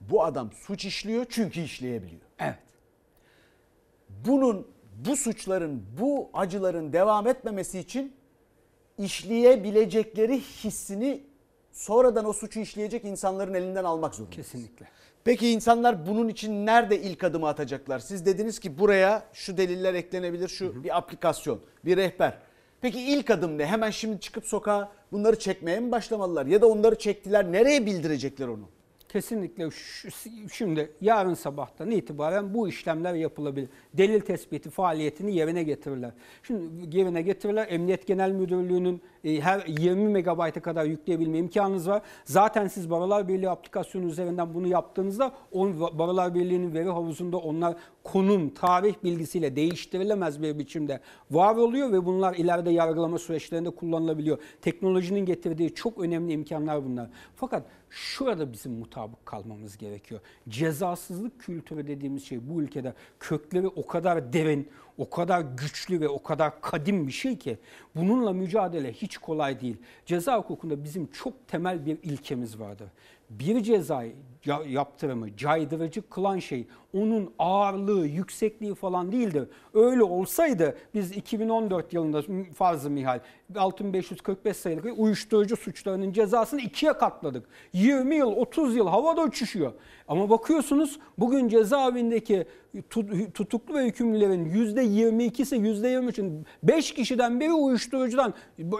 Bu adam suç işliyor çünkü işleyebiliyor. Evet. Bunun bu suçların, bu acıların devam etmemesi için işleyebilecekleri hissini sonradan o suçu işleyecek insanların elinden almak zorundayız. Kesinlikle. Peki insanlar bunun için nerede ilk adımı atacaklar? Siz dediniz ki buraya şu deliller eklenebilir, şu bir aplikasyon, bir rehber. Peki ilk adım ne? Hemen şimdi çıkıp sokağa bunları çekmeye mi başlamalılar? Ya da onları çektiler, nereye bildirecekler onu? Kesinlikle şimdi yarın sabahtan itibaren bu işlemler yapılabilir. Delil tespiti faaliyetini yerine getirirler. Şimdi yerine getirirler. Emniyet Genel Müdürlüğü'nün e, her 20 megabayta kadar yükleyebilme imkanınız var. Zaten siz Barolar Birliği aplikasyonu üzerinden bunu yaptığınızda o Barolar Birliği'nin veri havuzunda onlar konum, tarih bilgisiyle değiştirilemez bir biçimde var oluyor ve bunlar ileride yargılama süreçlerinde kullanılabiliyor. Teknolojinin getirdiği çok önemli imkanlar bunlar. Fakat şurada bizim mutabık kalmamız gerekiyor. Cezasızlık kültürü dediğimiz şey bu ülkede kökleri o kadar derin, o kadar güçlü ve o kadar kadim bir şey ki bununla mücadele hiç kolay değil. Ceza hukukunda bizim çok temel bir ilkemiz vardır. Bir cezayı yaptırımı caydırıcı kılan şey onun ağırlığı, yüksekliği falan değildir. Öyle olsaydı biz 2014 yılında farzı mihal 6545 sayılı uyuşturucu suçlarının cezasını ikiye katladık. 20 yıl, 30 yıl havada uçuşuyor. Ama bakıyorsunuz bugün cezaevindeki tut- tutuklu ve hükümlülerin %22'si, %23'ün 5 kişiden biri uyuşturucudan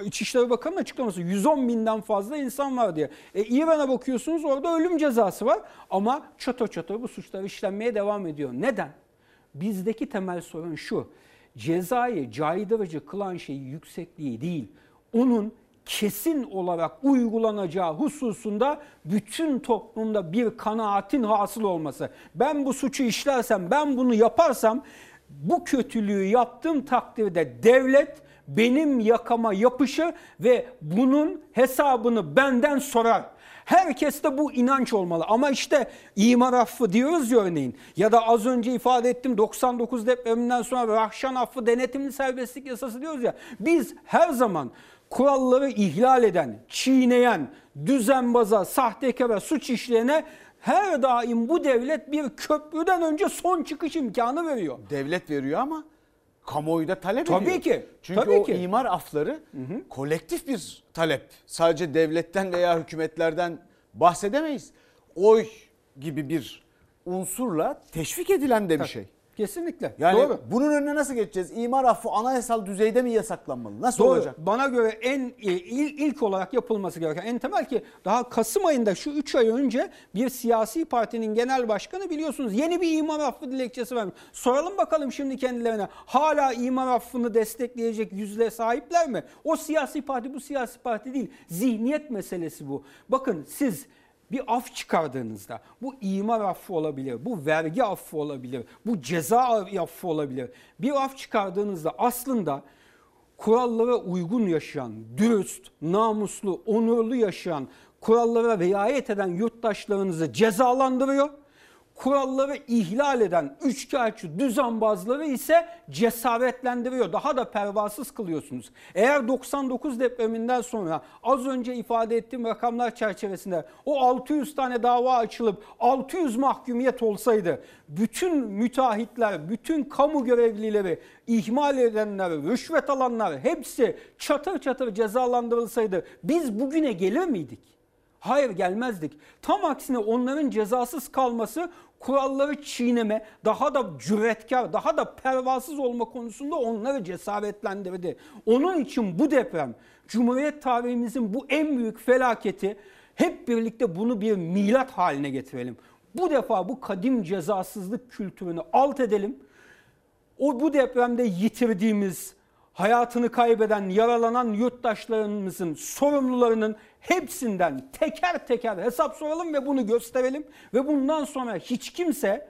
İçişleri Bakanı'nın açıklaması 110 binden fazla insan var diye. E, İran'a bakıyorsunuz orada ölüm cezası var ama çatır çatır bu suçlar işlenmeye devam ediyor. Neden? Bizdeki temel sorun şu. Cezayı caydırıcı kılan şey yüksekliği değil. Onun kesin olarak uygulanacağı hususunda bütün toplumda bir kanaatin hasıl olması. Ben bu suçu işlersem, ben bunu yaparsam bu kötülüğü yaptığım takdirde devlet benim yakama yapışır ve bunun hesabını benden sorar. Herkeste bu inanç olmalı. Ama işte imar affı diyoruz ya örneğin. Ya da az önce ifade ettim 99 depreminden sonra Rahşan affı denetimli serbestlik yasası diyoruz ya. Biz her zaman kuralları ihlal eden, çiğneyen, düzenbaza, sahtekara, suç işleyene her daim bu devlet bir köprüden önce son çıkış imkanı veriyor. Devlet veriyor ama kamuoyu da talep Tabii ediyor. ki, Çünkü tabii o ki. imar afları kolektif bir talep. Sadece devletten veya hükümetlerden bahsedemeyiz. Oy gibi bir unsurla teşvik edilen de bir şey. Kesinlikle. Yani Doğru. bunun önüne nasıl geçeceğiz? İmar affı anayasal düzeyde mi yasaklanmalı? Nasıl Doğru. olacak? Bana göre en e, il- ilk olarak yapılması gereken en temel ki daha Kasım ayında şu 3 ay önce bir siyasi partinin genel başkanı biliyorsunuz yeni bir imar affı dilekçesi vermiş. Soralım bakalım şimdi kendilerine hala imar affını destekleyecek yüzle sahipler mi? O siyasi parti bu siyasi parti değil. Zihniyet meselesi bu. Bakın siz bir af çıkardığınızda bu imar affı olabilir, bu vergi affı olabilir, bu ceza affı olabilir. Bir af çıkardığınızda aslında kurallara uygun yaşayan, dürüst, namuslu, onurlu yaşayan, kurallara riayet eden yurttaşlarınızı cezalandırıyor. Kuralları ihlal eden üçkağıtçı düzenbazları ise cesaretlendiriyor. Daha da pervasız kılıyorsunuz. Eğer 99 depreminden sonra az önce ifade ettiğim rakamlar çerçevesinde o 600 tane dava açılıp 600 mahkumiyet olsaydı bütün müteahhitler, bütün kamu görevlileri, ihmal edenler, rüşvet alanlar hepsi çatır çatır cezalandırılsaydı biz bugüne gelir miydik? Hayır gelmezdik. Tam aksine onların cezasız kalması kuralları çiğneme, daha da cüretkar, daha da pervasız olma konusunda onları cesaretlendirdi. Onun için bu deprem Cumhuriyet tarihimizin bu en büyük felaketi hep birlikte bunu bir milat haline getirelim. Bu defa bu kadim cezasızlık kültürünü alt edelim. O bu depremde yitirdiğimiz, hayatını kaybeden, yaralanan yurttaşlarımızın sorumlularının hepsinden teker teker hesap soralım ve bunu gösterelim. Ve bundan sonra hiç kimse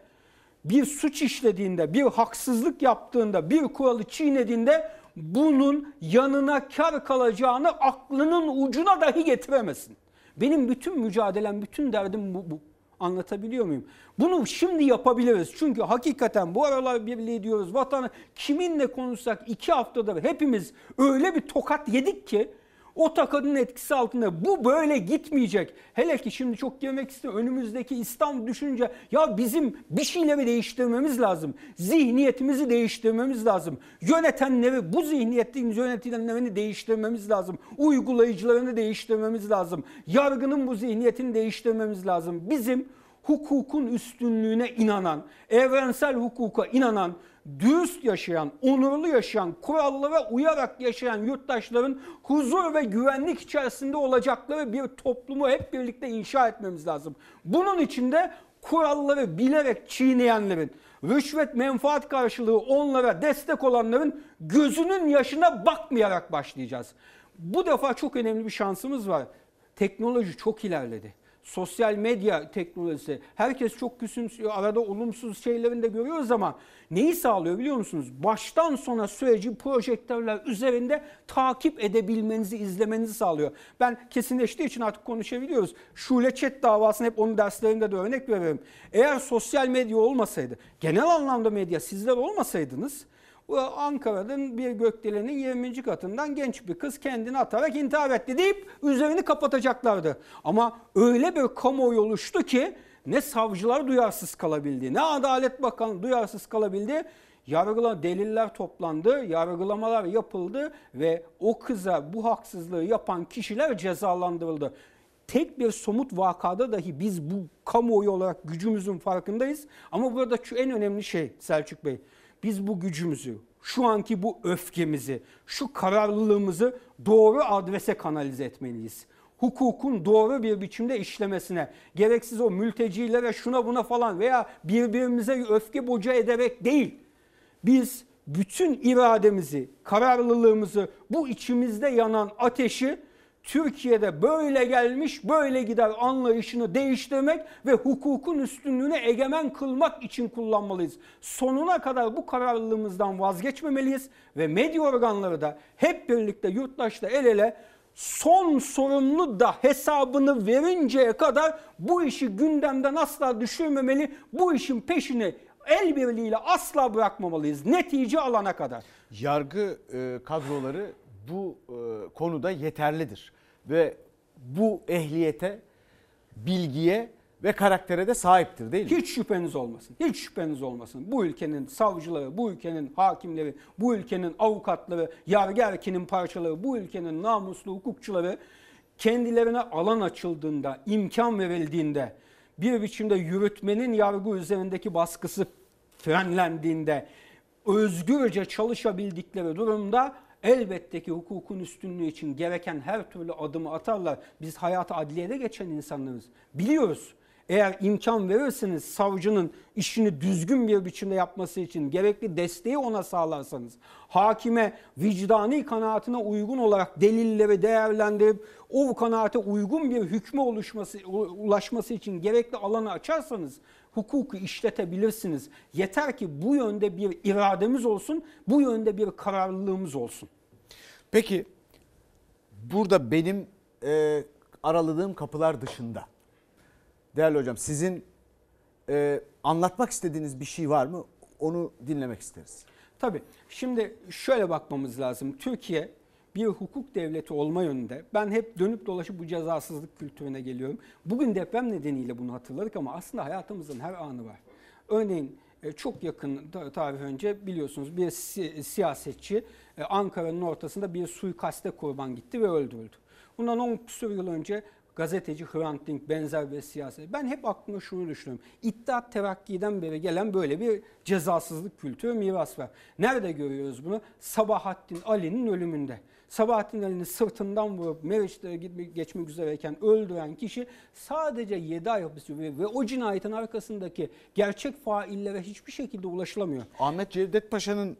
bir suç işlediğinde, bir haksızlık yaptığında, bir kuralı çiğnediğinde bunun yanına kar kalacağını aklının ucuna dahi getiremesin. Benim bütün mücadelem, bütün derdim bu. bu. Anlatabiliyor muyum? Bunu şimdi yapabiliriz. Çünkü hakikaten bu aralar birliği diyoruz. Vatanı kiminle konuşsak iki haftadır hepimiz öyle bir tokat yedik ki O takadın etkisi altında bu böyle gitmeyecek. Hele ki şimdi çok girmek istiyorum. Önümüzdeki İstanbul düşünce ya bizim bir şeyleri değiştirmemiz lazım. Zihniyetimizi değiştirmemiz lazım. Yönetenleri bu zihniyetliğimiz yönetilenlerini değiştirmemiz lazım. Uygulayıcılarını değiştirmemiz lazım. Yargının bu zihniyetini değiştirmemiz lazım. Bizim hukukun üstünlüğüne inanan, evrensel hukuka inanan, dürüst yaşayan, onurlu yaşayan, kurallara uyarak yaşayan yurttaşların huzur ve güvenlik içerisinde olacakları bir toplumu hep birlikte inşa etmemiz lazım. Bunun için de kuralları bilerek çiğneyenlerin, rüşvet menfaat karşılığı onlara destek olanların gözünün yaşına bakmayarak başlayacağız. Bu defa çok önemli bir şansımız var. Teknoloji çok ilerledi sosyal medya teknolojisi. Herkes çok küçümsüyor. Arada olumsuz şeylerini de görüyoruz ama neyi sağlıyor biliyor musunuz? Baştan sona süreci projektörler üzerinde takip edebilmenizi, izlemenizi sağlıyor. Ben kesinleştiği için artık konuşabiliyoruz. Şule Chat davasını hep onun derslerinde de örnek veririm. Eğer sosyal medya olmasaydı, genel anlamda medya sizler olmasaydınız Ankara'nın bir gökdelenin 20. katından genç bir kız kendini atarak intihar etti deyip üzerini kapatacaklardı. Ama öyle bir kamuoyu oluştu ki ne savcılar duyarsız kalabildi, ne Adalet Bakanı duyarsız kalabildi. Yargıla deliller toplandı, yargılamalar yapıldı ve o kıza bu haksızlığı yapan kişiler cezalandırıldı. Tek bir somut vakada dahi biz bu kamuoyu olarak gücümüzün farkındayız. Ama burada şu en önemli şey Selçuk Bey biz bu gücümüzü, şu anki bu öfkemizi, şu kararlılığımızı doğru adrese kanalize etmeliyiz. Hukukun doğru bir biçimde işlemesine, gereksiz o mültecilere şuna buna falan veya birbirimize öfke boca ederek değil. Biz bütün irademizi, kararlılığımızı, bu içimizde yanan ateşi Türkiye'de böyle gelmiş böyle gider anlayışını değiştirmek ve hukukun üstünlüğünü egemen kılmak için kullanmalıyız. Sonuna kadar bu kararlılığımızdan vazgeçmemeliyiz ve medya organları da hep birlikte yurttaşla el ele son sorumlu da hesabını verinceye kadar bu işi gündemden asla düşürmemeli. Bu işin peşini el birliğiyle asla bırakmamalıyız. Netice alana kadar. Yargı e, kadroları bu e, konuda yeterlidir. Ve bu ehliyete, bilgiye ve karaktere de sahiptir değil mi? Hiç şüpheniz olmasın. Hiç şüpheniz olmasın. Bu ülkenin savcıları, bu ülkenin hakimleri, bu ülkenin avukatları, yargı erkinin parçaları, bu ülkenin namuslu hukukçuları kendilerine alan açıldığında, imkan verildiğinde, bir biçimde yürütmenin yargı üzerindeki baskısı frenlendiğinde, özgürce çalışabildikleri durumda elbette ki hukukun üstünlüğü için gereken her türlü adımı atarlar. Biz hayatı adliyede geçen insanlarız. Biliyoruz. Eğer imkan verirseniz savcının işini düzgün bir biçimde yapması için gerekli desteği ona sağlarsanız, hakime vicdani kanaatine uygun olarak delilleri değerlendirip o kanaate uygun bir hükme oluşması, ulaşması için gerekli alanı açarsanız hukuku işletebilirsiniz. Yeter ki bu yönde bir irademiz olsun, bu yönde bir kararlılığımız olsun. Peki burada benim e, araladığım kapılar dışında değerli hocam sizin e, anlatmak istediğiniz bir şey var mı? Onu dinlemek isteriz. Tabii. Şimdi şöyle bakmamız lazım. Türkiye bir hukuk devleti olma yönünde ben hep dönüp dolaşıp bu cezasızlık kültürüne geliyorum. Bugün deprem nedeniyle bunu hatırladık ama aslında hayatımızın her anı var. Örneğin e, çok yakın tarih önce biliyorsunuz bir siyasetçi e, Ankara'nın ortasında bir suikaste kurban gitti ve öldürüldü. Bundan 10 küsur yıl önce gazeteci Hrant Dink benzer bir siyaset. Ben hep aklıma şunu düşünüyorum. İttihat Terakki'den beri gelen böyle bir cezasızlık kültürü miras var. Nerede görüyoruz bunu? Sabahattin Ali'nin ölümünde. Sabahattin Ali'nin sırtından vurup Meriç'te geçmek üzereyken öldüren kişi sadece 7 ay hapis ve, ve o cinayetin arkasındaki gerçek faillere hiçbir şekilde ulaşılamıyor. Ahmet Cevdet Paşa'nın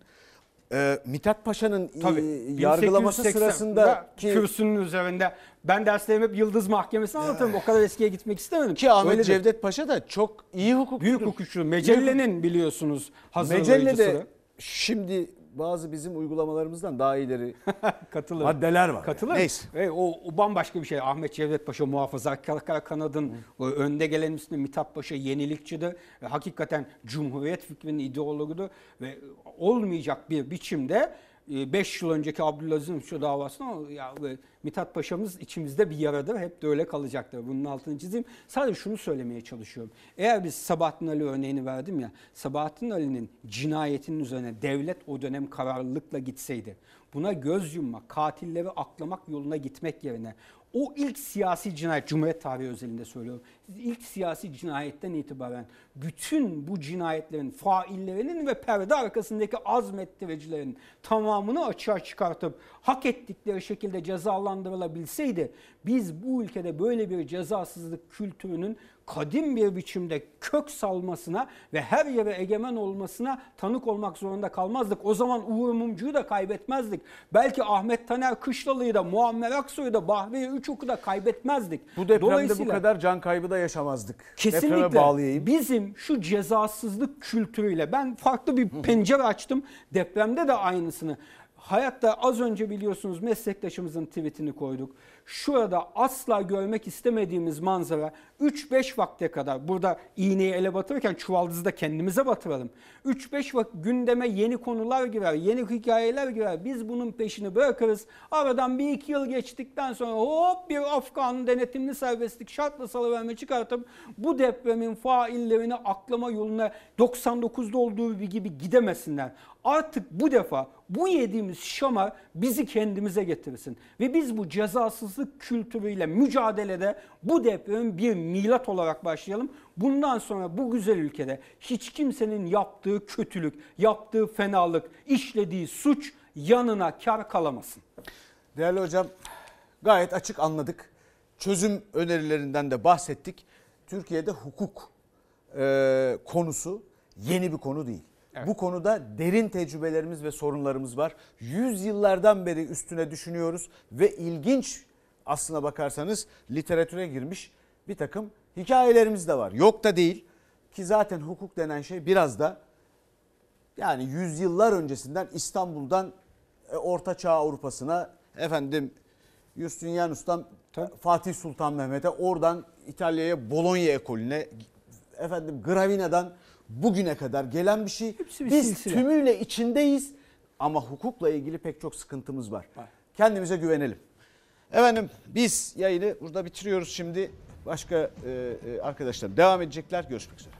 e, Mithat Paşa'nın e, yargılaması sırasında ki kürsünün üzerinde ben derslerimi hep Yıldız Mahkemesi'ne anlatırım. O kadar eskiye gitmek istemedim. Ki Ahmet Öyledir. Cevdet Paşa da çok iyi hukukçudur. Büyük hukukçu. Mecelle'nin biliyorsunuz hazırlayıcısı. Mecelle şimdi bazı bizim uygulamalarımızdan daha ileri Katılır. maddeler var. Katılır. Yani. Neyse. E, o, o bambaşka bir şey. Ahmet Cevdet Paşa muhafazakar kanadın o önde gelen üstünde Mithat Paşa yenilikçidir. Ve hakikaten Cumhuriyet fikrinin ideologudur ve olmayacak bir biçimde 5 yıl önceki Abdülaziz şu davasında o ya e, Mithat Paşa'mız içimizde bir yaradır. Hep de öyle kalacaktır. Bunun altını çizeyim. Sadece şunu söylemeye çalışıyorum. Eğer biz Sabahattin Ali örneğini verdim ya. Sabahattin Ali'nin cinayetinin üzerine devlet o dönem kararlılıkla gitseydi. Buna göz yummak, katilleri aklamak yoluna gitmek yerine o ilk siyasi cinayet, Cumhuriyet tarihi özelinde söylüyorum. İlk siyasi cinayetten itibaren bütün bu cinayetlerin faillerinin ve perde arkasındaki azmettiricilerin tamamını açığa çıkartıp hak ettikleri şekilde cezalandırılabilseydi biz bu ülkede böyle bir cezasızlık kültürünün kadim bir biçimde kök salmasına ve her yere egemen olmasına tanık olmak zorunda kalmazdık. O zaman Uğur Mumcu'yu da kaybetmezdik. Belki Ahmet Taner Kışlalı'yı da Muammer Aksoy'u da Bahriye Üçok'u da kaybetmezdik. Bu depremde bu kadar can kaybı da yaşamazdık. Kesinlikle. Bizim şu cezasızlık kültürüyle ben farklı bir pencere açtım. Depremde de aynısını. Hayatta az önce biliyorsunuz meslektaşımızın tweetini koyduk. Şurada asla görmek istemediğimiz manzara 3-5 vakte kadar burada iğneyi ele batırırken çuvaldızı da kendimize batıralım. 3-5 vakit gündeme yeni konular girer, yeni hikayeler girer. Biz bunun peşini bırakırız. Aradan bir iki yıl geçtikten sonra hop bir Afgan denetimli serbestlik şartla salıverme çıkartıp bu depremin faillerini aklama yoluna 99'da olduğu gibi gidemesinler. Artık bu defa bu yediğimiz şamar bizi kendimize getirsin. Ve biz bu cezasızlık kültürüyle mücadelede bu depremin bir milat olarak başlayalım. Bundan sonra bu güzel ülkede hiç kimsenin yaptığı kötülük, yaptığı fenalık, işlediği suç yanına kar kalamasın. Değerli hocam gayet açık anladık. Çözüm önerilerinden de bahsettik. Türkiye'de hukuk e, konusu yeni bir konu değil. Bu konuda derin tecrübelerimiz ve sorunlarımız var. Yüz yıllardan beri üstüne düşünüyoruz ve ilginç aslına bakarsanız literatüre girmiş bir takım hikayelerimiz de var. Yok da değil ki zaten hukuk denen şey biraz da yani yüzyıllar öncesinden İstanbul'dan e, Orta Çağ Avrupa'sına efendim Justinianus'tan Fatih Sultan Mehmet'e oradan İtalya'ya Bologna ekolüne efendim Gravina'dan bugüne kadar gelen bir şey. bir Biz silsile. tümüyle içindeyiz ama hukukla ilgili pek çok sıkıntımız var. Kendimize güvenelim. Efendim biz yayını burada bitiriyoruz şimdi. Başka e, e, arkadaşlar devam edecekler. Görüşmek üzere.